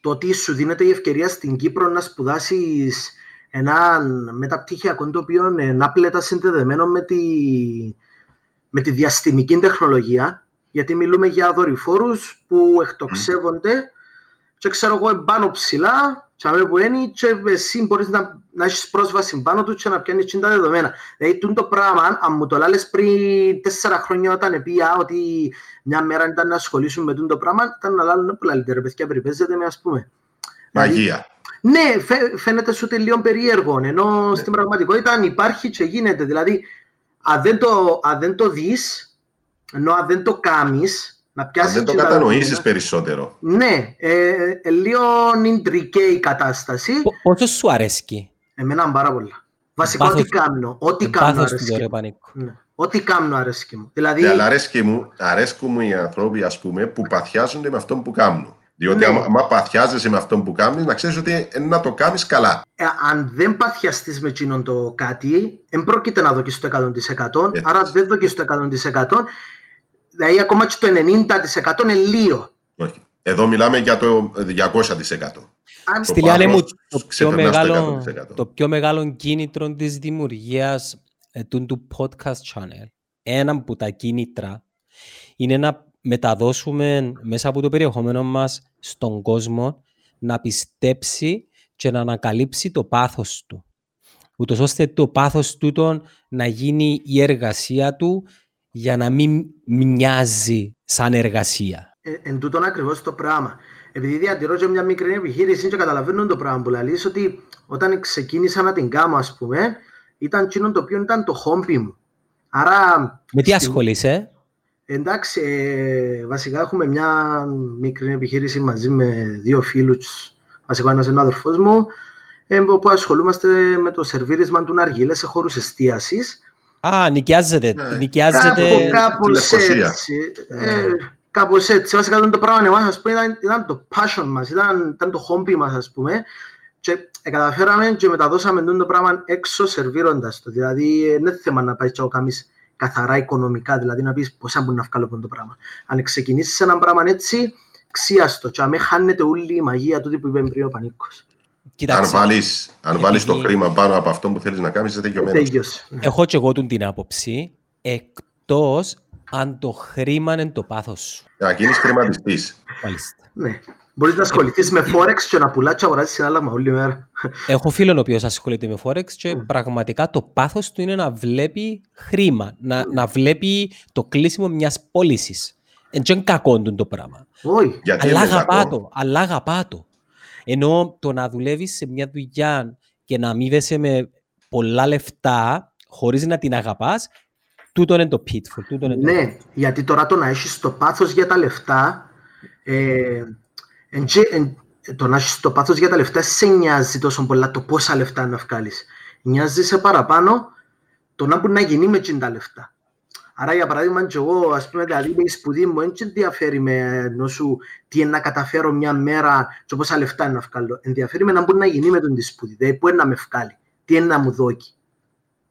το ότι σου δίνεται η ευκαιρία στην Κύπρο να σπουδάσεις έναν μεταπτυχιακό το οποίο είναι άπλετα συνδεδεμένο με τη, με τη διαστημική τεχνολογία, γιατί μιλούμε για δορυφόρους που εκτοξεύονται και ξέρω εγώ πάνω ψηλά, και αμέ που είναι και εσύ μπορείς να, να έχεις πρόσβαση πάνω τους και να πιάνεις και τα δεδομένα. Δηλαδή, τούτο το πράγμα, αν μου το λάλες πριν τέσσερα χρόνια όταν πήγα ότι μια μέρα ήταν να ασχολήσουν με τούτο το πράγμα, ήταν να λάλουν πολλά λίτερ, παιδιά, περιπέζεται με ας πούμε. Δηλαδή, Μαγεία. Ναι, φαι- φαίνεται σου τελείω περίεργο, ενώ στην πραγματικότητα αν υπάρχει και γίνεται. Δηλαδή, αν δεν το, αν δεν το δεις, ενώ αν δεν το κάνεις, να Αν πιάσεις δεν το και τα κατανοήσεις δεδομένα. περισσότερο. Ναι, ε, ε, λίγο ιντρικέ η κατάσταση. Πο- Πόσο σου αρέσκει; Εμένα πάρα πολλά. Βασικά Πάθος- ό,τι κάνω, ό,τι Ε, κάνω πάθος του, αρέσκει ρε μου. Πανίκο. Ναι. Ό,τι κάνω αρέσκει μου. Δηλαδή, Ναι, αλλά αρέσκει μου, αρέσκουν μου οι άνθρωποι ας πούμε, που παθιάζονται με αυτό που κάνουν. Διότι Ναι. άμα, άμα παθιάζεσαι με αυτό που κάνεις, να ξέρεις ότι ε, να το κάνεις καλά. ε, αν δεν παθιαστείς με εκείνον το κάτι, δεν πρόκειται να δοκίσεις το 100%, Έτσι. άρα δεν δοκίσεις το 100%, δηλαδή ακόμα και το 90% είναι λίγο. Όχι. Εδώ μιλάμε για το 200%. Αν Στη Λιάννη μου, πάθος το πιο, ξεπερνάς το μεγάλο, 100%. το πιο μεγάλο κίνητρο της δημιουργίας ε, του, του podcast channel, ένα από τα κίνητρα, είναι να μεταδώσουμε μέσα από το περιεχόμενο μας στον κόσμο να πιστέψει και να ανακαλύψει το πάθος του. Ούτως ώστε το πάθος τούτο να γίνει η εργασία του για να μην μοιάζει σαν εργασία. Ε, εν τούτον ακριβώς το πράγμα. Επειδή διατηρώ και μια μικρή επιχείρηση και καταλαβαίνω το πράγμα που λαλείς ότι όταν ξεκίνησα να την κάνω ας πούμε ήταν εκείνο το οποίο ήταν το χόμπι μου. Άρα Με τι στη- ασχολείσαι, Εντάξει, ε, βασικά έχουμε μια μικρή επιχείρηση μαζί με δύο φίλους, βασικά ένας είναι ο αδερφός μου, ε, που ασχολούμαστε με το σερβίρισμα του Ναργίλε σε χώρους εστίασης. Α, νοικιάζεται. Ναι. Κάπου, Νοικιάζεται. κάπως Λευκοσία. έτσι. Ε, κάπως έτσι. Βασικά ήταν το πράγμα εμάς, ας πούμε, ήταν, ήταν το passion μας, ήταν, ήταν το hobby μας, ας πούμε. Και ε, καταφέραμε και μεταδώσαμε τούτο το πράγμα έξω σερβίροντας το. Δηλαδή, ε, δεν είναι θέμα να πάει και να κάνεις καθαρά οικονομικά, δηλαδή να πεις πόσα μπορεί να βγάλω από αυτό το πράγμα. Αν ξεκινήσεις ένα πράγμα έτσι, ξίαστο και αμέ χάνεται όλη η μαγεία τούτη που είπε πριν ο Πανίκος. Αν Κοιτάξτε, βάλεις, αν βάλεις το επειδή- χρήμα πάνω από αυτό που θέλεις να κάνεις, είσαι τελειωμένος. Τέλειωσε. Ναι. έχω και εγώ του την άποψη, εκτός αν το χρήμα είναι το πάθος σου. Να γίνεις χρηματιστής. Μάλιστα. Ναι. Μπορείς να ασχοληθείς με Forex και να πουλάς και αγοράζεις συνάλλαγμα όλη μέρα. Έχω φίλον ο οποίος ασχολείται με Forex και Μμ. πραγματικά το πάθος του είναι να βλέπει χρήμα, να, να βλέπει το κλείσιμο μιας πώλησης. Εν και κακό του το πράγμα. Όχι. Γιατί Αλλά είναι αγαπά κακό. το, αλλά αγαπά το. Ενώ το να δουλεύεις σε μια δουλειά και να αμείβεσαι με πολλά λεφτά χωρίς να την αγαπάς, τούτο είναι το pitfall. Τούτο είναι το... Ναι, γιατί τώρα το να έχεις το πάθος για τα λεφτά, ε, εν, τζε- εν- το να έχεις το πάθος για τα λεφτά σε νοιάζει τόσο πολλά το πόσα λεφτά να βγάλεις. Νοιάζει σε παραπάνω το να μπορεί να γίνει με τσιν τα λεφτά. Άρα για παράδειγμα και εγώ ας πούμε δηλαδή με η σπουδή μου δεν ενδιαφέρει με ενώ σου τι είναι να καταφέρω μια μέρα και πόσα λεφτά είναι να βγάλω. Ενδιαφέρει με να μπορεί να γίνει με τον τη σπουδή. Δηλαδή πού είναι να με βγάλει, τι είναι να μου δώσει.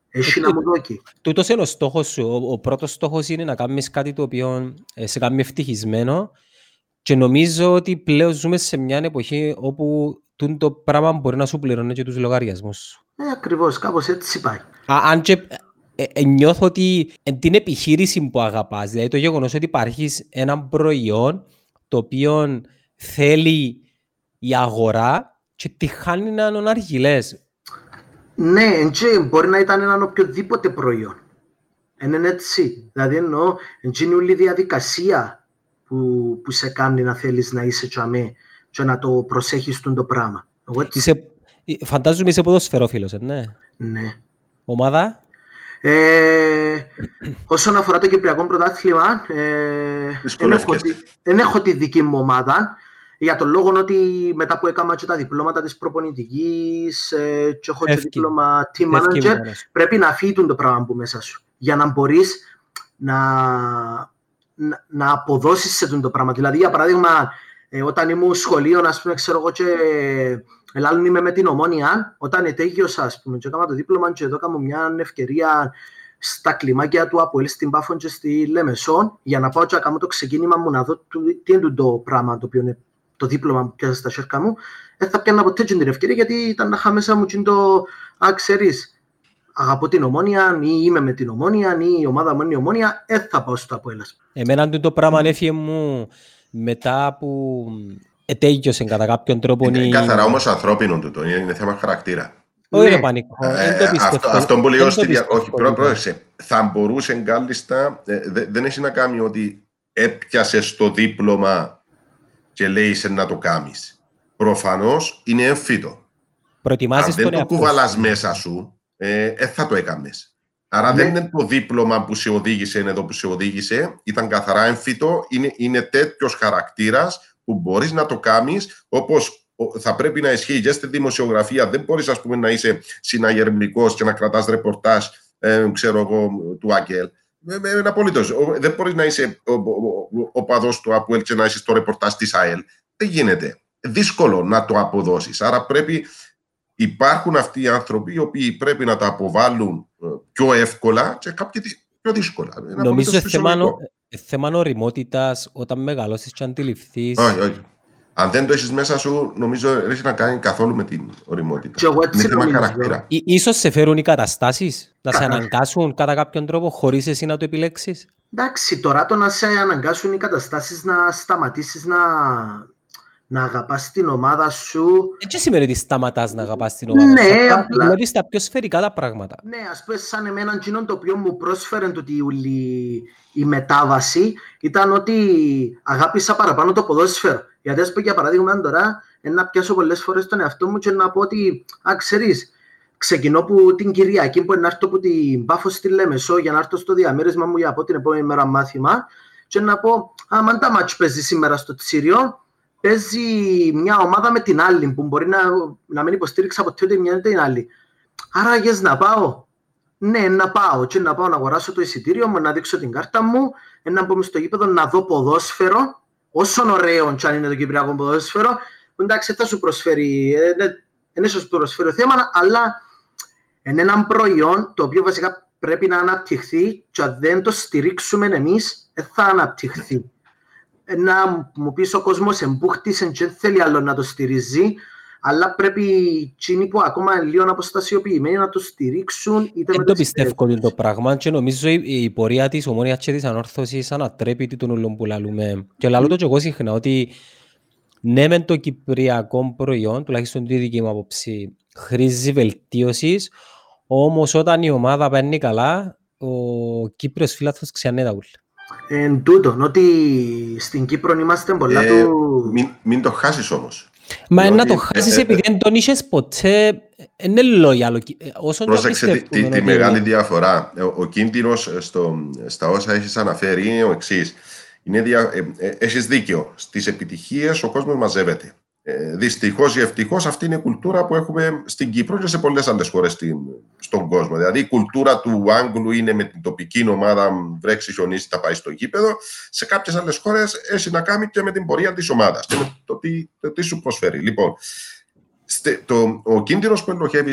Έχει Ε, να μου δώσει. Τούτος είναι ο στόχος σου. Ο, ο πρώτος στόχος είναι να κάνεις κάτι το οποίο ε, σε κάνει ευτυχισμένο Και νομίζω ότι πλέον ζούμε σε μια εποχή όπου το πράγμα μπορεί να σου πληρώνει και τους λογαριασμούς σου. Ε, ακριβώς, κάπως έτσι πάει. Α, αν και ε, ε, νιώθω ότι εν την επιχείρηση που αγαπάς, δηλαδή το γεγονός ότι υπάρχεις ένα προϊόν το οποίο θέλει η αγορά και τη χάνει να είναι αργυλές. Ναι, και μπορεί να ήταν ένα οποιοδήποτε προϊόν. Είναι έτσι. Δηλαδή εννοώ, είναι όλη η διαδικασία που, που σε κάνει να θέλεις να είσαι τσαμέ και να το προσέχεις τον το πράγμα. Εγώ έτσι... Είσαι, φαντάζομαι είσαι ποδοσφαιρόφιλος, ε, ναι. Ναι. Ομάδα; Ε, όσον αφορά το Κυπριακό Πρωτάθλημα, ε, δεν, έχω, δεν έχω τη δική μου ομάδα. Για τον λόγο ότι μετά που έκανα και τα διπλώματα της προπονητικής ε, και έχω και δίπλωμα team manager, πρέπει να φύγει το πράγμα που μέσα σου. Για να μπορείς να, να, να αποδώσεις σε το πράγμα. Δηλαδή, για παράδειγμα, ε, όταν ήμουν σχολείο, ας πούμε, ξέρω εγώ και Ελάλλον είμαι με την ομόνια, όταν ετέγιωσα, ας πούμε, και έκανα το δίπλωμα και εδώ έκανα μια ευκαιρία στα κλιμάκια του Αποέλ στην Πάφον και στη Λεμεσόν για να πάω και να κάνω το ξεκίνημα μου να δω τι είναι το πράγμα το οποίο είναι το δίπλωμα που πιάσα στα σέρκα μου. Δεν θα πιάνα ποτέ την ευκαιρία γιατί ήταν να είχα μέσα μου και το «Α, ξέρεις, αγαπώ την ομόνια ή είμαι με την ομόνια ή η ομάδα μου είναι η ομόνια, δεν θα πάω στο Αποέλ. Εμένα το πράγμα έφυγε μου μετά που ετέγιωσε κατά κάποιον τρόπο. Είναι καθαρά όμως ανθρώπινο τούτο, είναι θέμα χαρακτήρα. Όχι ρε πανικό, ε, Αυτό που λέω στη Όχι, πρόσεξε. Θα μπορούσε κάλλιστα, ε, δεν έχει να κάνει ότι έπιασες το δίπλωμα και λέει σε να το κάνεις. Προφανώς είναι έμφυτο. Αν δεν το κουβαλάς μέσα σου, ε, θα το έκανες. Άρα δεν ναι. είναι το δίπλωμα που σε οδήγησε, είναι εδώ που σε οδήγησε. Ήταν καθαρά έμφυτο. Είναι, είναι τέτοιος χαρακτήρας που μπορείς να το κάνεις όπως θα πρέπει να ισχύει και στη δημοσιογραφία. Δεν μπορείς, ας πούμε, να είσαι συναγερμικός και να κρατάς ρεπορτάζ, ε, ξέρω εγώ, του Άγγελ. Ε, ε, απολύτως. Δεν μπορείς να είσαι ο, ο, ο παδό του Απουέλ και να είσαι στο ρεπορτάζ της ΑΕΛ. Δεν γίνεται. Δύσκολο να το αποδώσεις. Άρα πρέπει. Υπάρχουν αυτοί οι άνθρωποι οι οποίοι πρέπει να τα αποβάλουν ε, πιο εύκολα και κάποιοι πιο δύσκολα. Νομίζω θέμα, θέμα οριμότητα όταν μεγαλώσεις και αντιληφθεί. Όχι, όχι. Αν δεν το έχεις μέσα σου, νομίζω δεν έχει να κάνει καθόλου με την οριμότητα. Είναι θέμα χαρακτήρα. Ίσως σε φέρουν οι καταστάσεις να σε αναγκάσουν κατά κάποιον τρόπο χωρίς εσύ να το επιλέξεις; Εντάξει, τώρα το να σε αναγκάσουν οι καταστάσεις να σταματήσεις να, να αγαπάς την ομάδα σου. Έτσι σημαίνει ότι σταματάς να αγαπάς την ομάδα ναι, σου. Απλά... Δηλαδή στα πιο σφαιρικά τα πράγματα. Ναι, ας πούμε, σαν εμένα, εκείνο το οποίο μου πρόσφερε το η, η μετάβαση ήταν ότι αγάπησα παραπάνω το ποδόσφαιρο. Γιατί, ας πούμε, για παράδειγμα, τώρα να πιάσω πολλές φορές τον εαυτό μου και να πω ότι, α, ξέρεις, ξεκινώ από την Κυριακή που να έρθω από την Πάφο στη Λέμεσο για να έρθω στο διαμέρισμα μου για από την επόμενη μέρα μάθημα και να πω, α, μαν τα μάτς παίζεις σήμερα στο Τσίριο, παίζει μια ομάδα με την άλλη που μπορεί να, να μην υποστήριξα ποτέ ούτε μια ούτε την άλλη. Άρα αγιές να πάω. Ναι, να πάω και να πάω να αγοράσω το εισιτήριο μου, να δείξω την κάρτα μου, να μπω στο γήπεδο να δω ποδόσφαιρο, όσο ωραίο κι αν είναι το κυπριακό ποδόσφαιρο, εντάξει θα σου προσφέρει, δεν σου προσφέρει θέμα, αλλά είναι ένα προϊόν το οποίο βασικά πρέπει να αναπτυχθεί και αν δεν το στηρίξουμε εμείς, δεν θα αναπτυχθεί να μου πεις ο κόσμος εμπούχτησε και δεν θέλει άλλο να το στηρίζει, αλλά πρέπει εκείνοι που ακόμα λίγο αποστασιοποιημένοι να το στηρίξουν. Είτε δεν το πιστεύω ότι το πράγμα και νομίζω η, η πορεία της ομόνιας και της ανόρθωσης ανατρέπει τον όλων που λαλούμε. Και λαλώ το και εγώ συχνά ότι ναι με το κυπριακό προϊόν, τουλάχιστον τη δική μου άποψη, χρήζει βελτίωσης, όμως όταν η ομάδα παίρνει καλά, ο Κύπριος φίλαθος ξανέ τα ούλα. Εν τούτο, ότι στην Κύπρο είμαστε πολλά ε, του... Μην, μην το χάσεις όμως. Μα να το χάσεις ε, επειδή δεν τον είχες ποτέ, είναι λόγια. Όσο Πρόσεξε τη, τη, τη μεγάλη διαφορά. Ο, ο κίνδυνος στο, στα όσα έχεις αναφέρει είναι ο εξής. Είναι δια, ε, ε, έχεις δίκιο. Στις επιτυχίες ο κόσμος μαζεύεται. Ε, Δυστυχώς ή ευτυχώς αυτή είναι η κουλτούρα που έχουμε στην Κύπρο και σε πολλές άλλες χώρες στον κόσμο. Δηλαδή η κουλτούρα του Άγγλου είναι με την τοπική ομάδα, βρέξει, χιονίσει, θα πάει στο γήπεδο. Σε κάποιες άλλες χώρες έχει να κάνει και με την πορεία της ομάδας και με το τι, το τι σου προσφέρει. Λοιπόν, το, ο κίνδυνος που ελοχεύει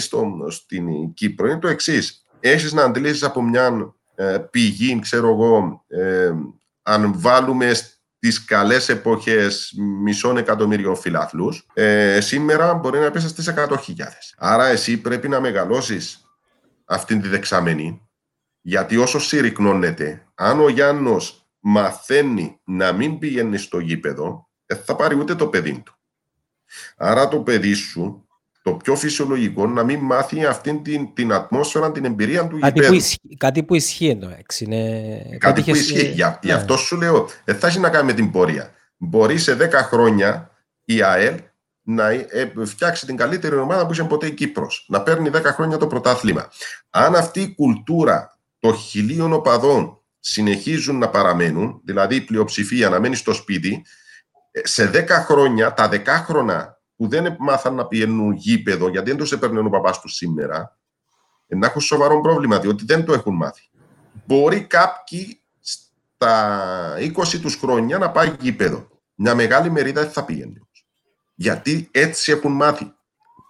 στην Κύπρο είναι το εξής. Έχεις να αντιλήσει από μια ε, πηγή, ξέρω εγώ, ε, αν βάλουμε τις καλές εποχές μισών εκατομμύριων φιλάθλους, ε, σήμερα μπορεί να πέσει στις 100.000. Άρα εσύ πρέπει να μεγαλώσεις αυτήν τη δεξαμενή, γιατί όσο συρρυκνώνεται, αν ο Γιάννος μαθαίνει να μην πηγαίνει στο γήπεδο, δεν θα πάρει ούτε το παιδί του. Άρα το παιδί σου, το πιο φυσιολογικό, να μην μάθει αυτήν την, την ατμόσφαιρα, την εμπειρία του Κάτι γηπέδου. που, ισχύει, κάτι που ισχύει εννοώ, έξι. Είναι... Κάτι που είχες- ισχύει. Για, γι' ναι. αυτό σου λέω, δεν θα έχει να κάνει με την πορεία. Μπορεί σε 10 χρόνια η ΑΕΛ να ε, φτιάξει την καλύτερη ομάδα που είχε ποτέ η Κύπρος. Να παίρνει 10 χρόνια το πρωτάθλημα. Αν αυτή η κουλτούρα των χιλίων οπαδών συνεχίζουν να παραμένουν, δηλαδή η πλειοψηφία να μένει στο σπίτι, ε, σε 10 χρόνια, τα δεκάχρονα που δεν μάθαν να πηγαίνουν γήπεδο, γιατί δεν τους έπαιρνε ο παπάς τους σήμερα, ε, να έχουν σοβαρό πρόβλημα, διότι δεν το έχουν μάθει. Μπορεί κάποιοι στα 20 τους χρόνια να πάει γήπεδο. Μια μεγάλη μερίδα δεν θα πήγαινε. όμως. Γιατί έτσι έχουν μάθει.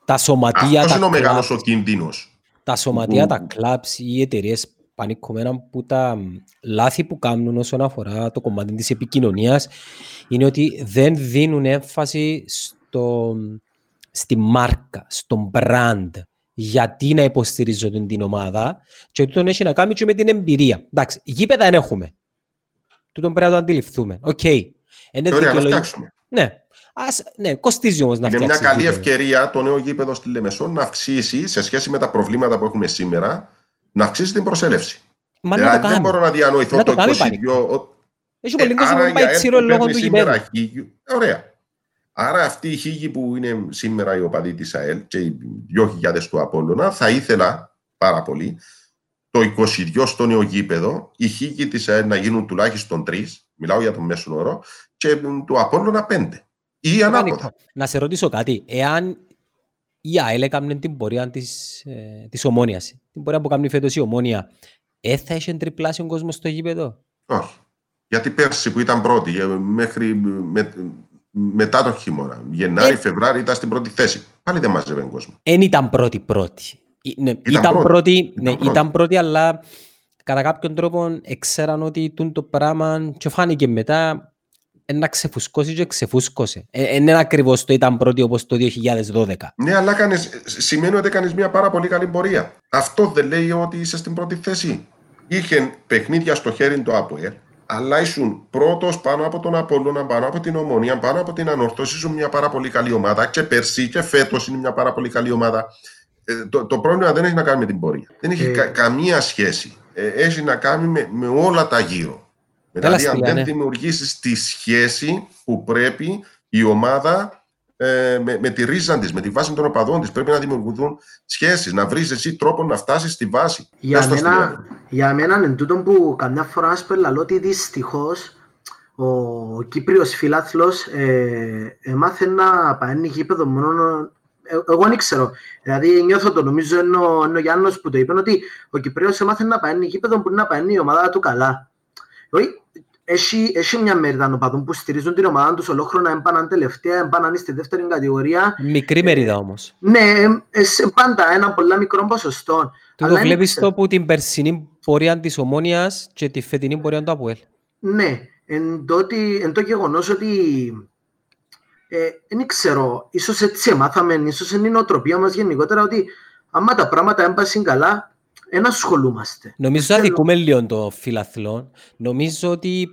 Τα σωματεία, Αυτός τα είναι ο μεγάλος κλαμπ, ο κίνδυνος. τα σωματεία, που- τα κλαμπς, οι εταιρείες πανικομμένα που τα μ, λάθη που κάνουν όσον αφορά το κομμάτι της επικοινωνίας είναι ότι δεν δίνουν έμφαση στο, στη μάρκα, στον brand γιατί να υποστηρίζουν την ομάδα και ότι τον έχει να κάνει και με την εμπειρία. Εντάξει, γήπεδα δεν έχουμε. Τούτον πρέπει να το αντιληφθούμε. Οκ. Είναι Ωραία, να δικαιολογικό. φτιάξουμε. Ναι. Ας, ναι, κοστίζει όμως να Είναι μια φτιάξεις καλή γήπεδο. ευκαιρία το νέο γήπεδο στη Λεμεσό να αυξήσει, σε σχέση με τα προβλήματα που έχουμε σήμερα, να αυξήσει την προσέλευση. Μα να δηλαδή το δεν κάνει. μπορώ να διανοηθώ Να το το κάνει, 22... ο- Έχει πολύ Ε, κόσμο άρα που η πάει ΑΕΛ τσίρο που λόγω παίρνει του σήμερα γηπέδου. χίλιου- Ωραία. Άρα αυτοί οι χίλιοι που είναι σήμερα οι οπαδοί της ΑΕΛ και οι 2.000 του Απόλλωνα θα ήθελα πάρα πολύ το 22 στο νέο γήπεδο οι χίλιοι της ΑΕΛ να γίνουν τουλάχιστον 3, μιλάω για τον μέσον όρο, και μ, του Απόλλωνα 5. Ή ανάποδα. Να σε ρωτήσω κάτι. Εάν η ΑΕΛ έκαμνε την πορεία της, ε, της ομόνιας, την πορεία που κάνει φέτος η ομόνια, ε, θα είχε τριπλάσιο κόσμος στο γήπεδο; Όχι. Γιατί πέρσι που ήταν πρώτη, ε, μέχρι με- μετά τον χειμώνα, Γενάρη, Ε. Φεβράρι ήταν στην πρώτη θέση. Πάλι δεν μαζεύει κόσμο. Εν ήταν πρώτη πρώτη. Ε, Ναι, ήταν, πρώτη. πρώτη, Ήταν ναι, πρώτη. ήταν πρώτη, αλλά κατά κάποιον τρόπο εξέραν ότι τούν το πράγμα και φάνηκε μετά ε, να ξεφουσκώσει και ξεφούσκωσε. Ε, είναι ακριβώς το ήταν πρώτη όπως το 2012. Ναι, αλλά κάνεις, σημαίνει ότι έκανες μια πάρα πολύ καλή πορεία. Αυτό δεν λέει ότι είσαι στην πρώτη θέση. Είχε παιχνίδια στο χέρι του ΑΠΟΕΛ, αλλά ήσουν πρώτος πάνω από τον Απόλλωνα, πάνω από την Ομονία, πάνω από την Ανόρθωση. Ήσουν μια πάρα πολύ καλή ομάδα και πέρσι και φέτος είναι μια πάρα πολύ καλή ομάδα. Ε, το, το πρόβλημα δεν έχει να κάνει με την πορεία. Δεν έχει Ε. κα- καμία σχέση. Ε, έχει να κάνει με, με όλα τα γύρω. Καλά, Δηλαδή, αν Στυλιανέ. δεν δημιουργήσεις τη σχέση που πρέπει η ομάδα ε, με, με τη ρίζα της, με τη βάση των οπαδών της, πρέπει να δημιουργηθούν σχέσεις, να βρεις εσύ τρόπο να φτάσεις στη βάση. Για Πες το, μένα, Στυλιανέ. για μένα είναι τούτο που καμιά φορά ας πελαλώ ότι δυστυχώς ο Κύπριος φιλάθλος ε, έμαθε να πάει γήπεδο μόνο ε, εγώ δεν ξέρω. Δηλαδή νιώθω το, νομίζω είναι ο, είναι ο Γιάννος που το είπε ότι ο Κυπριος έμαθε να πάει γήπεδο που να πάει η ομάδα του καλά. Όχι, έχει, έχει μια μερίδα οπαδών που στηρίζουν την ομάδα τους ολόχρονα, έμπαναν τελευταία, έμπαναν στη δεύτερη κατηγορία. Μικρή μερίδα όμως. Ναι, ε, σε πάντα ένα πολλά μικρό ποσοστό. Του Αλλά το δεν βλέπεις ξέρω. το που την περσινή πορεία της Ομόνιας και τη φετινή πορεία του ΑΠΟΕΛ. Ναι, εν το, ότι- εν το γεγονός ότι ε, δεν ξέρω, ίσως έτσι μάθαμε, ίσως είναι η νοοτροπία μας γενικότερα ότι άμα τα πράγματα έμπασαν καλά, δεν ασχολούμαστε. Νομίζω Θέλω- αδικούμε λίγο το φιλαθλό. Νομίζω ότι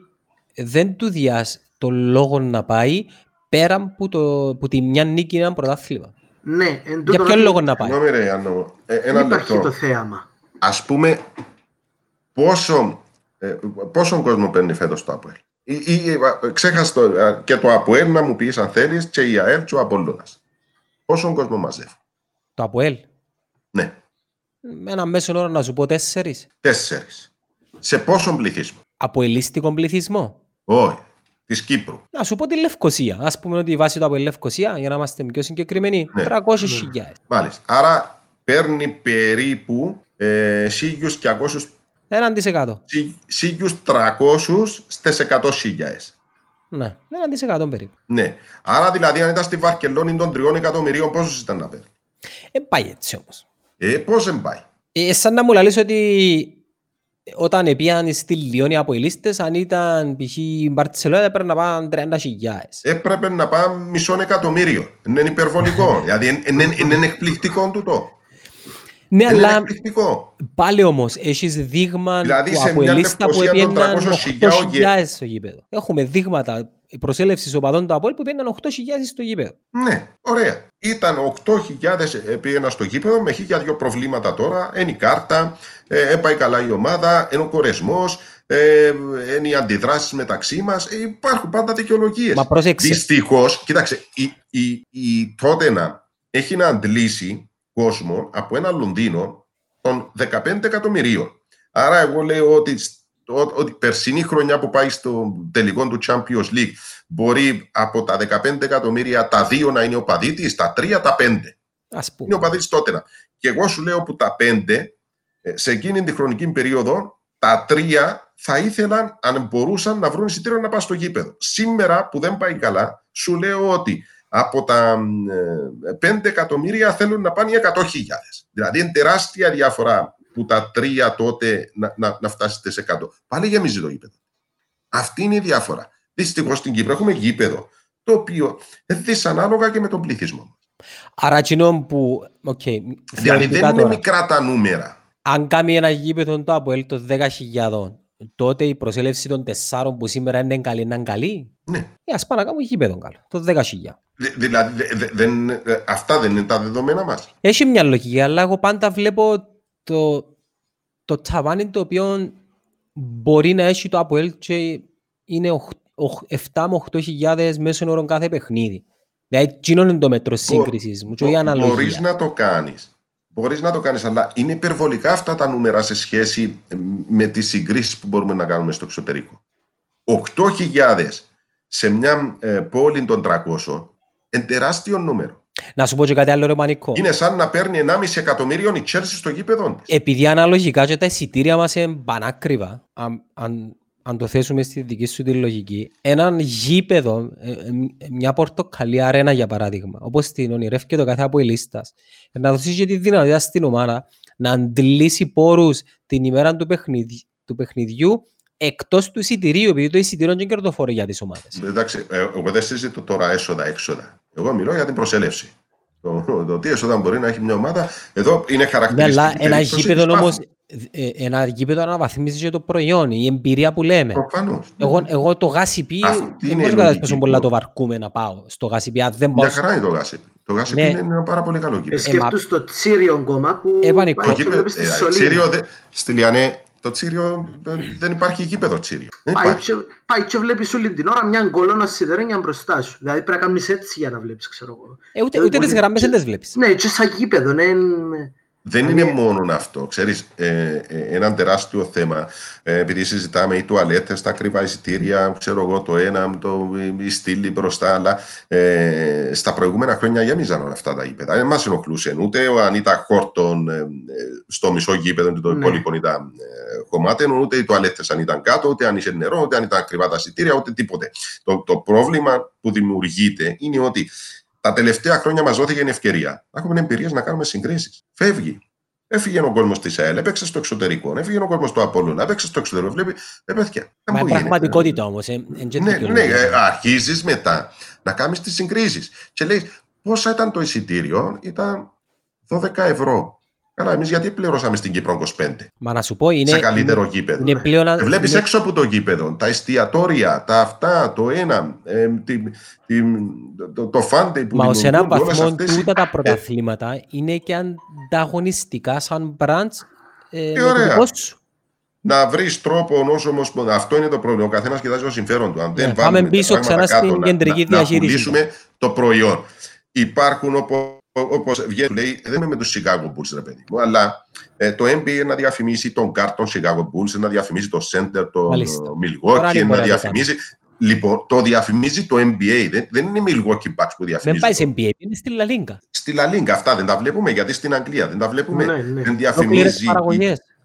δεν του διάς το λόγο να πάει πέρα που, το, που τη μια νίκη είναι ένα πρωτάθλημα. Ναι, εν Για τούτον ποιο ότι λόγο να πάει; Συγγνώμη, ρε, Ιάννο, ε, ένα Δεν υπάρχει λεπτό. το θέαμα. Α πούμε, πόσο, ε, πόσον κόσμο παίρνει φέτος το ΑΠΟΕΛ. Ή, ή, ε, ξέχασε το, ε, και το ΑΠΟΕΛ να μου πεις αν θέλεις και η ΑΕΛ και ο Απόλλωνας. Πόσον κόσμο μαζεύει. Το ΑΠΟΕΛ. Ναι, Με ένα μέσο όρο να σου πω τέσσερις. τέσσερις. Σε πόσον πληθυσμό; Αποελίστικο πληθυσμό. Όχι. Της Κύπρου. Να σου πω τη Λευκοσία. Ας πούμε ότι η βάση του ΑΠΟΕΛ Λευκοσία, για να είμαστε πιο συγκεκριμένοι, Ναι. 300.000. Μάλιστα. Άρα παίρνει περίπου ε, 1.200 Έναν της εκατό. 1.300 στις 100.000. Ναι, έναν της εκατό περίπου. Ναι. Άρα δηλαδή αν ήταν στη Βαρκελόνη των 3 εκατομμυρίων πόσους ήταν να παίρνει; Ε, πάει έτσι όμως. Ε, πώς δεν πάει; Ε, σαν να μου λαλείς ότι όταν επίαν στη Λιόνι από οι λίστες, αν ήταν π.χ. η Μπαρτσελόνα έπρεπε να πάνε 30 χιλιάες. Έπρεπε να πάμε μισό εκατομμύριο. Είναι υπερβολικό. (laughs) δηλαδή είναι, είναι, είναι εκπληκτικό τούτο. Ναι, Είναι αλλά εκπληκτικό. πάλι όμως έχεις δείγμα Δηλαδή, που σε από μια η λίστα που Λευκοσία των έπαιρναν 300.000 8.000 στο γήπεδο. Έχουμε δείγματα η προσέλευση οπαδών του Αποέλ που έπαιρναν 8.000 στο γήπεδο. Ναι, ωραία. Ήταν 8.000 πήγαινα στο γήπεδο με χίλια δυο προβλήματα τώρα. Είναι η κάρτα, ε, έπαει καλά η ομάδα, είναι ο κορεσμός, ε, είναι οι αντιδράσεις μεταξύ μας. Ε, υπάρχουν πάντα δικαιολογίες. Μα πρόσεξε. Δυστυχώς, κοίταξε, η, η, η Τότενα έχει να αντλήσει κόσμο από ένα Λονδίνο των 15 εκατομμυρίων. Άρα, εγώ λέω ότι, ότι, ότι περσινή χρονιά που πάει στο τελικό του Champions League μπορεί από τα 15 εκατομμύρια τα δύο να είναι οπαδί της, τα τρία τα πέντε. Ας πούμε. Είναι οπαδί της Τότενα. Και εγώ σου λέω που τα πέντε, ε, σε εκείνη τη χρονική περίοδο, τα τρία θα ήθελαν, αν μπορούσαν, να βρουν εισιτήριο να πάνε στο γήπεδο. Σήμερα που δεν πάει καλά, σου λέω ότι από τα ε, 5 εκατομμύρια θέλουν να πάνε οι 100.000. Δηλαδή είναι τεράστια διαφορά που τα τρία τότε να, να, να φτάσει σε 100. Πάλι γεμίζει το γήπεδο. Αυτή είναι η διαφορά. Δυστυχώς στην Κύπρο έχουμε γήπεδο το οποίο είναι δυσανάλογα και με τον πληθυσμό. Άρα εκείνο που, οκ, Δηλαδή θεωρητικά δεν είναι τώρα, μικρά τα νούμερα. αν κάνει ένα γήπεδο το Αποέλ των 10.000, τότε η προσέλευση των τεσσάρων που σήμερα είναι καλή, είναι καλή; Ναι. Ε, ας πάμε να κάνουμε γήπεδο καλό, το 10.000. Δη- Δηλαδή, δε- δε- δεν- ε, αυτά δεν είναι τα δεδομένα μας. Έχει μια λογική, αλλά εγώ πάντα βλέπω το, το ταβάνι το οποίο μπορεί να έχει το Αποέλ και είναι 7 με 8 χιλιάδες μέσων όρων κάθε παιχνίδι. Δηλαδή, εκείνο είναι το μέτρο σύγκρισης μου και όχι η Μπορείς αναλογία. να το κάνεις. Μπορείς να το κάνεις, αλλά είναι υπερβολικά αυτά τα νούμερα σε σχέση ε, με τις συγκρίσεις που μπορούμε να κάνουμε στο εξωτερικό. 8.000 σε μια ε, πόλη των 300 είναι τεράστιο νούμερο. Να σου πω και κάτι άλλο ρε Μανικό. Είναι σαν να παίρνει 1,5 εκατομμύριο η Chelsea στο γήπεδο της. Επειδή αναλογικά και τα εισιτήρια μας είναι πανάκριβα, αν, αν, αν το θέσουμε στη δική σου τη λογική, έναν γήπεδο, ε, ε, μια πορτοκαλί αρένα για παράδειγμα, όπως την ονειρεύει το κάθε από η λίστας, να δώσει και τη δυνατότητα στην ομάδα να αντλήσει πόρους την ημέρα του, παιχνιδι, του παιχνιδιού εκτός του εισιτηρίου, επειδή το εισιτήριο είναι κερδοφόρο για τις ομάδες. Εντάξει, ε, εγώ δεν συζητώ τώρα έσοδα-έξοδα. Εγώ μιλώ για την προσέλευση. Το, το τι έσοδα μπορεί να έχει μια ομάδα, εδώ είναι Ναι, χαρακτηριστικό. αλλά ένα γήπεδο όμως, ε, ένα γήπεδο αναβαθμίζεις και το προϊόν, η εμπειρία που λέμε. Προφανώς. Εγώ, εγώ το γάσιπι, Αυτή δεν είναι η μπορείς να καταλάβεις λογική πόσο πολλά που- το βαρκούμε να πάω στο γάσιπι. Αν δεν πάω... Μια χαρά είναι το Γάσιπ. Το Γάσιπ Ναι. είναι ένα πάρα πολύ καλό Ε, γήπεδο. σκέφτους το Τσίριο κόμμα που Ε, πανικό. πάει Το και γήπεδο- βλέπεις τη ε, Σολίνα. Τσίριο, δε- στη Λιανέ, το Τσίριο δεν, δεν υπάρχει γήπεδο Τσίριο. Δεν Πάει υπάρχει. και, πάει και βλέπεις όλη την ώρα μια γκολόνα σιδερένια μπροστά σου. Δηλαδή πρέπει να κάνεις έτσι για να βλέπεις, ξέρω εγώ. Ε, ούτε, ούτε τις γραμμές δεν τις βλέπεις. Ναι, και σαν γήπεδο, ναι. Είναι- Δεν είναι μόνο αυτό. Ξέρεις, ε, ε, ένα τεράστιο θέμα, ε, επειδή συζητάμε οι τουαλέτες, τα ακριβά εισιτήρια, ξέρω εγώ, το ένα, το, η στήλη μπροστά, αλλά ε, στα προηγούμενα χρόνια γέμιζαν όλα αυτά τα γήπεδα. Δεν μας ενοχλούσε ούτε αν ήταν χόρτον ε, ε, στο μισό γήπεδο και το Ναι. υπόλοιπο ήταν ε, κομμάτι, ούτε οι τουαλέτες αν ήταν κάτω, ούτε αν είχε νερό, ούτε αν ήταν ακριβά τα εισιτήρια, ούτε τίποτε. Το, το πρόβλημα που δημιουργείται είναι ότι τα τελευταία χρόνια μας δόθηκε η ευκαιρία να έχουμε εμπειρίες να κάνουμε συγκρίσεις. Φεύγει. Έφυγε ο κόσμος της ΑΕΛ, έπαιξε στο εξωτερικό. Έφυγε ο κόσμος του Απόλλωνα, έπαιξε στο εξωτερικό. Βλέπει, ε, παιδιά, Μα δεν είναι μπορεί, πραγματικότητα όμως. ε, εν και Ναι, ναι, δικαιολογία. αρχίζεις μετά να κάνεις τις συγκρίσεις. Και λέει, πόσα ήταν το εισιτήριο, ήταν 12 ευρώ. Καλά, εμείς γιατί πληρώσαμε στην Κύπρο 25 Μα να σου πω, είναι, σε καλύτερο είναι, γήπεδο. είναι πλέον... Βλέπεις είναι- έξω από το γήπεδο τα εστιατόρια, τα αυτά, το ένα, ε, τη, τη, το, το φάντε που Μα ως έναν δημιουργούνται, όλες βαθμό αυτές οι- τούτα τα πρωταθλήματα είναι και ανταγωνιστικά σαν brand ε, με το ωραία. δικό σου. να βρεις τρόπο όσο όμω. Αυτό είναι το πρόβλημα. Ο καθένας κοιτάζει το συμφέρον του. Αν δεν Ναι, βάλουμε πάμε τα πίσω πράγματα ξανά στην κάτω, να- κεντρική να, να διαχείριση. πουλήσουμε το προϊόν. Υπάρχουν όπω όπως βγαίνει, λέει, δεν είμαι με τους Chicago Bulls, ρε παιδί μου, αλλά ε, το NBA να διαφημίσει τον Κάρτ των Chicago Bulls, να διαφημίσει το Center των Μάλιστα. Τώρα Milwaukee, είναι να μπορεί να το διαφημίσει. Λοιπόν, το διαφημίζει το NBA, δεν, δεν είναι Milwaukee Bucks που Δεν διαφημίζει. πάει το- σε NBA, είναι στη La Liga. Στη La Liga αυτά δεν τα βλέπουμε, γιατί στην Αγγλία δεν τα βλέπουμε. Ναι, ναι. Δεν Ολόκληρες διαφημίζει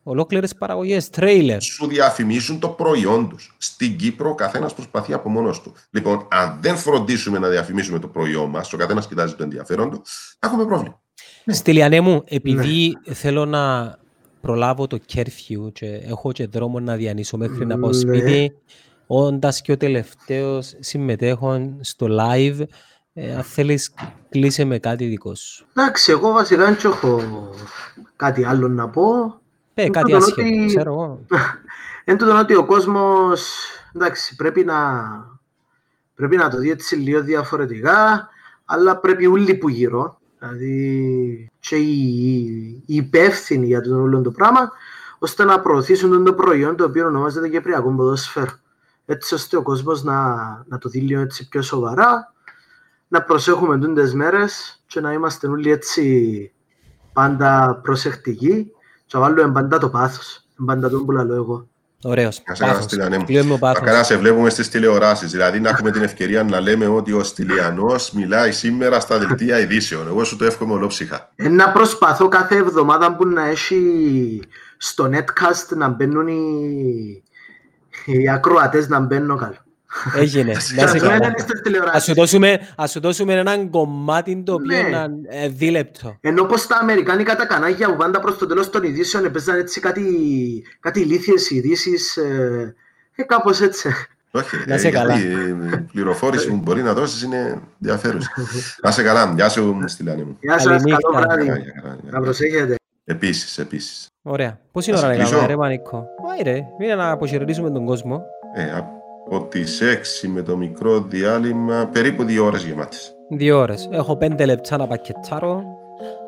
παραγωγές. Ολόκληρες παραγωγές, τρέιλερ. σου διαφημίσουν το προϊόν τους. Στην Κύπρο ο καθένας προσπαθεί από μόνος του. Λοιπόν, αν δεν φροντίσουμε να διαφημίσουμε το προϊόν μας, ο καθένας κοιτάζει το ενδιαφέρον του, θα έχουμε πρόβλημα. Στη Λιανέ μου, επειδή θέλω να προλάβω το curfew και έχω και δρόμο να διανύσω μέχρι να πάω Ναι. σπίτι. Όντας και ο τελευταίος συμμετέχον στο live, ε, αν θέλεις κλείσε με κάτι δικό σου. Εντάξει, εγώ βασικά δεν έχω κάτι άλλο να πω. Ε, Είναι κάτι το άσχετο, ότι- ξέρω εγώ. (laughs) Εν τούτον ότι ο κόσμος, εντάξει, πρέπει να, πρέπει να το δει έτσι λίγο διαφορετικά, αλλά πρέπει όλοι που γύρω, δηλαδή και οι, οι υπεύθυνοι για το όλο το πράγμα, ώστε να προωθήσουν το προϊόν το οποίο ονομάζεται Κυπριακό Ποδόσφαιρο. Έτσι ώστε ο κόσμος να, να το δει λίγο έτσι πιο σοβαρά, να προσέχουμε τούντες μέρες και να είμαστε όλοι έτσι πάντα προσεκτικοί και να βάλουμε πάντα το πάθος. Πάντα τον που λαλώ εγώ. Ωραίος. Να σε καλά, Πάθος. Στυλιανέ μου. Κλείουμε πάθος. Μακάρι να σε βλέπουμε στις τηλεοράσεις, δηλαδή να έχουμε την ευκαιρία να λέμε ότι ο Στυλιανός μιλάει σήμερα στα δελτία ειδήσεων. Εγώ σου το εύχομαι ολόψυχα. Ε, να προσπαθώ κάθε εβδομάδα που να έχει στο netcast να μπαίνουν οι, οι ακροατές να μπαίνουν καλό. Έγινε. Να σε Εμένα καλά. είναι στις Ας σου τηλεοράσεις. δώσουμε, ας σου δώσουμε έναν κομμάτι το οποίο Ναι. να ε, δίλεπτο. Ενώ πως τα αμερικάνικα τα κανάλια που πάντα προς το τέλος των ειδήσεων έπαιζαν έτσι κάτι, κάτι ηλίθιες ειδήσεις, ε, ε, κάπως έτσι. Όχι, Να ε, σε καλά. γιατί η πληροφόρηση που μπορεί να δώσεις είναι ενδιαφέρουσα. Να σε καλά. Γεια σου, Στυλιανέ μου. Γεια σας, Καληνύχτα. καλό βράδυ. Καλά, για καλά, για Να καλά. προσέχετε. Επίσης, επίσης. Ωραία. Πώς είναι η Να ώρα σε να κλείσω. κάνουμε, ρε Πανίκο. Πάει ρε, μείνε να αποχαιρετήσουμε τον κόσμο. Ε, από τις 6 με το μικρό διάλειμμα, περίπου δύο ώρες γεμάτες. Δύο ώρες. Έχω πέντε λεπτά να πακετάρω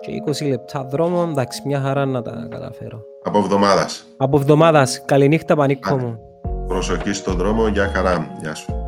και 20 λεπτά δρόμο. Εντάξει, μια χαρά να τα καταφέρω. Από εβδομάδας. Από εβδομάδας. Καληνύχτα Πανίκο Άντε. μου. Προσοχή στον δρόμο, για χαρά. Γεια σου.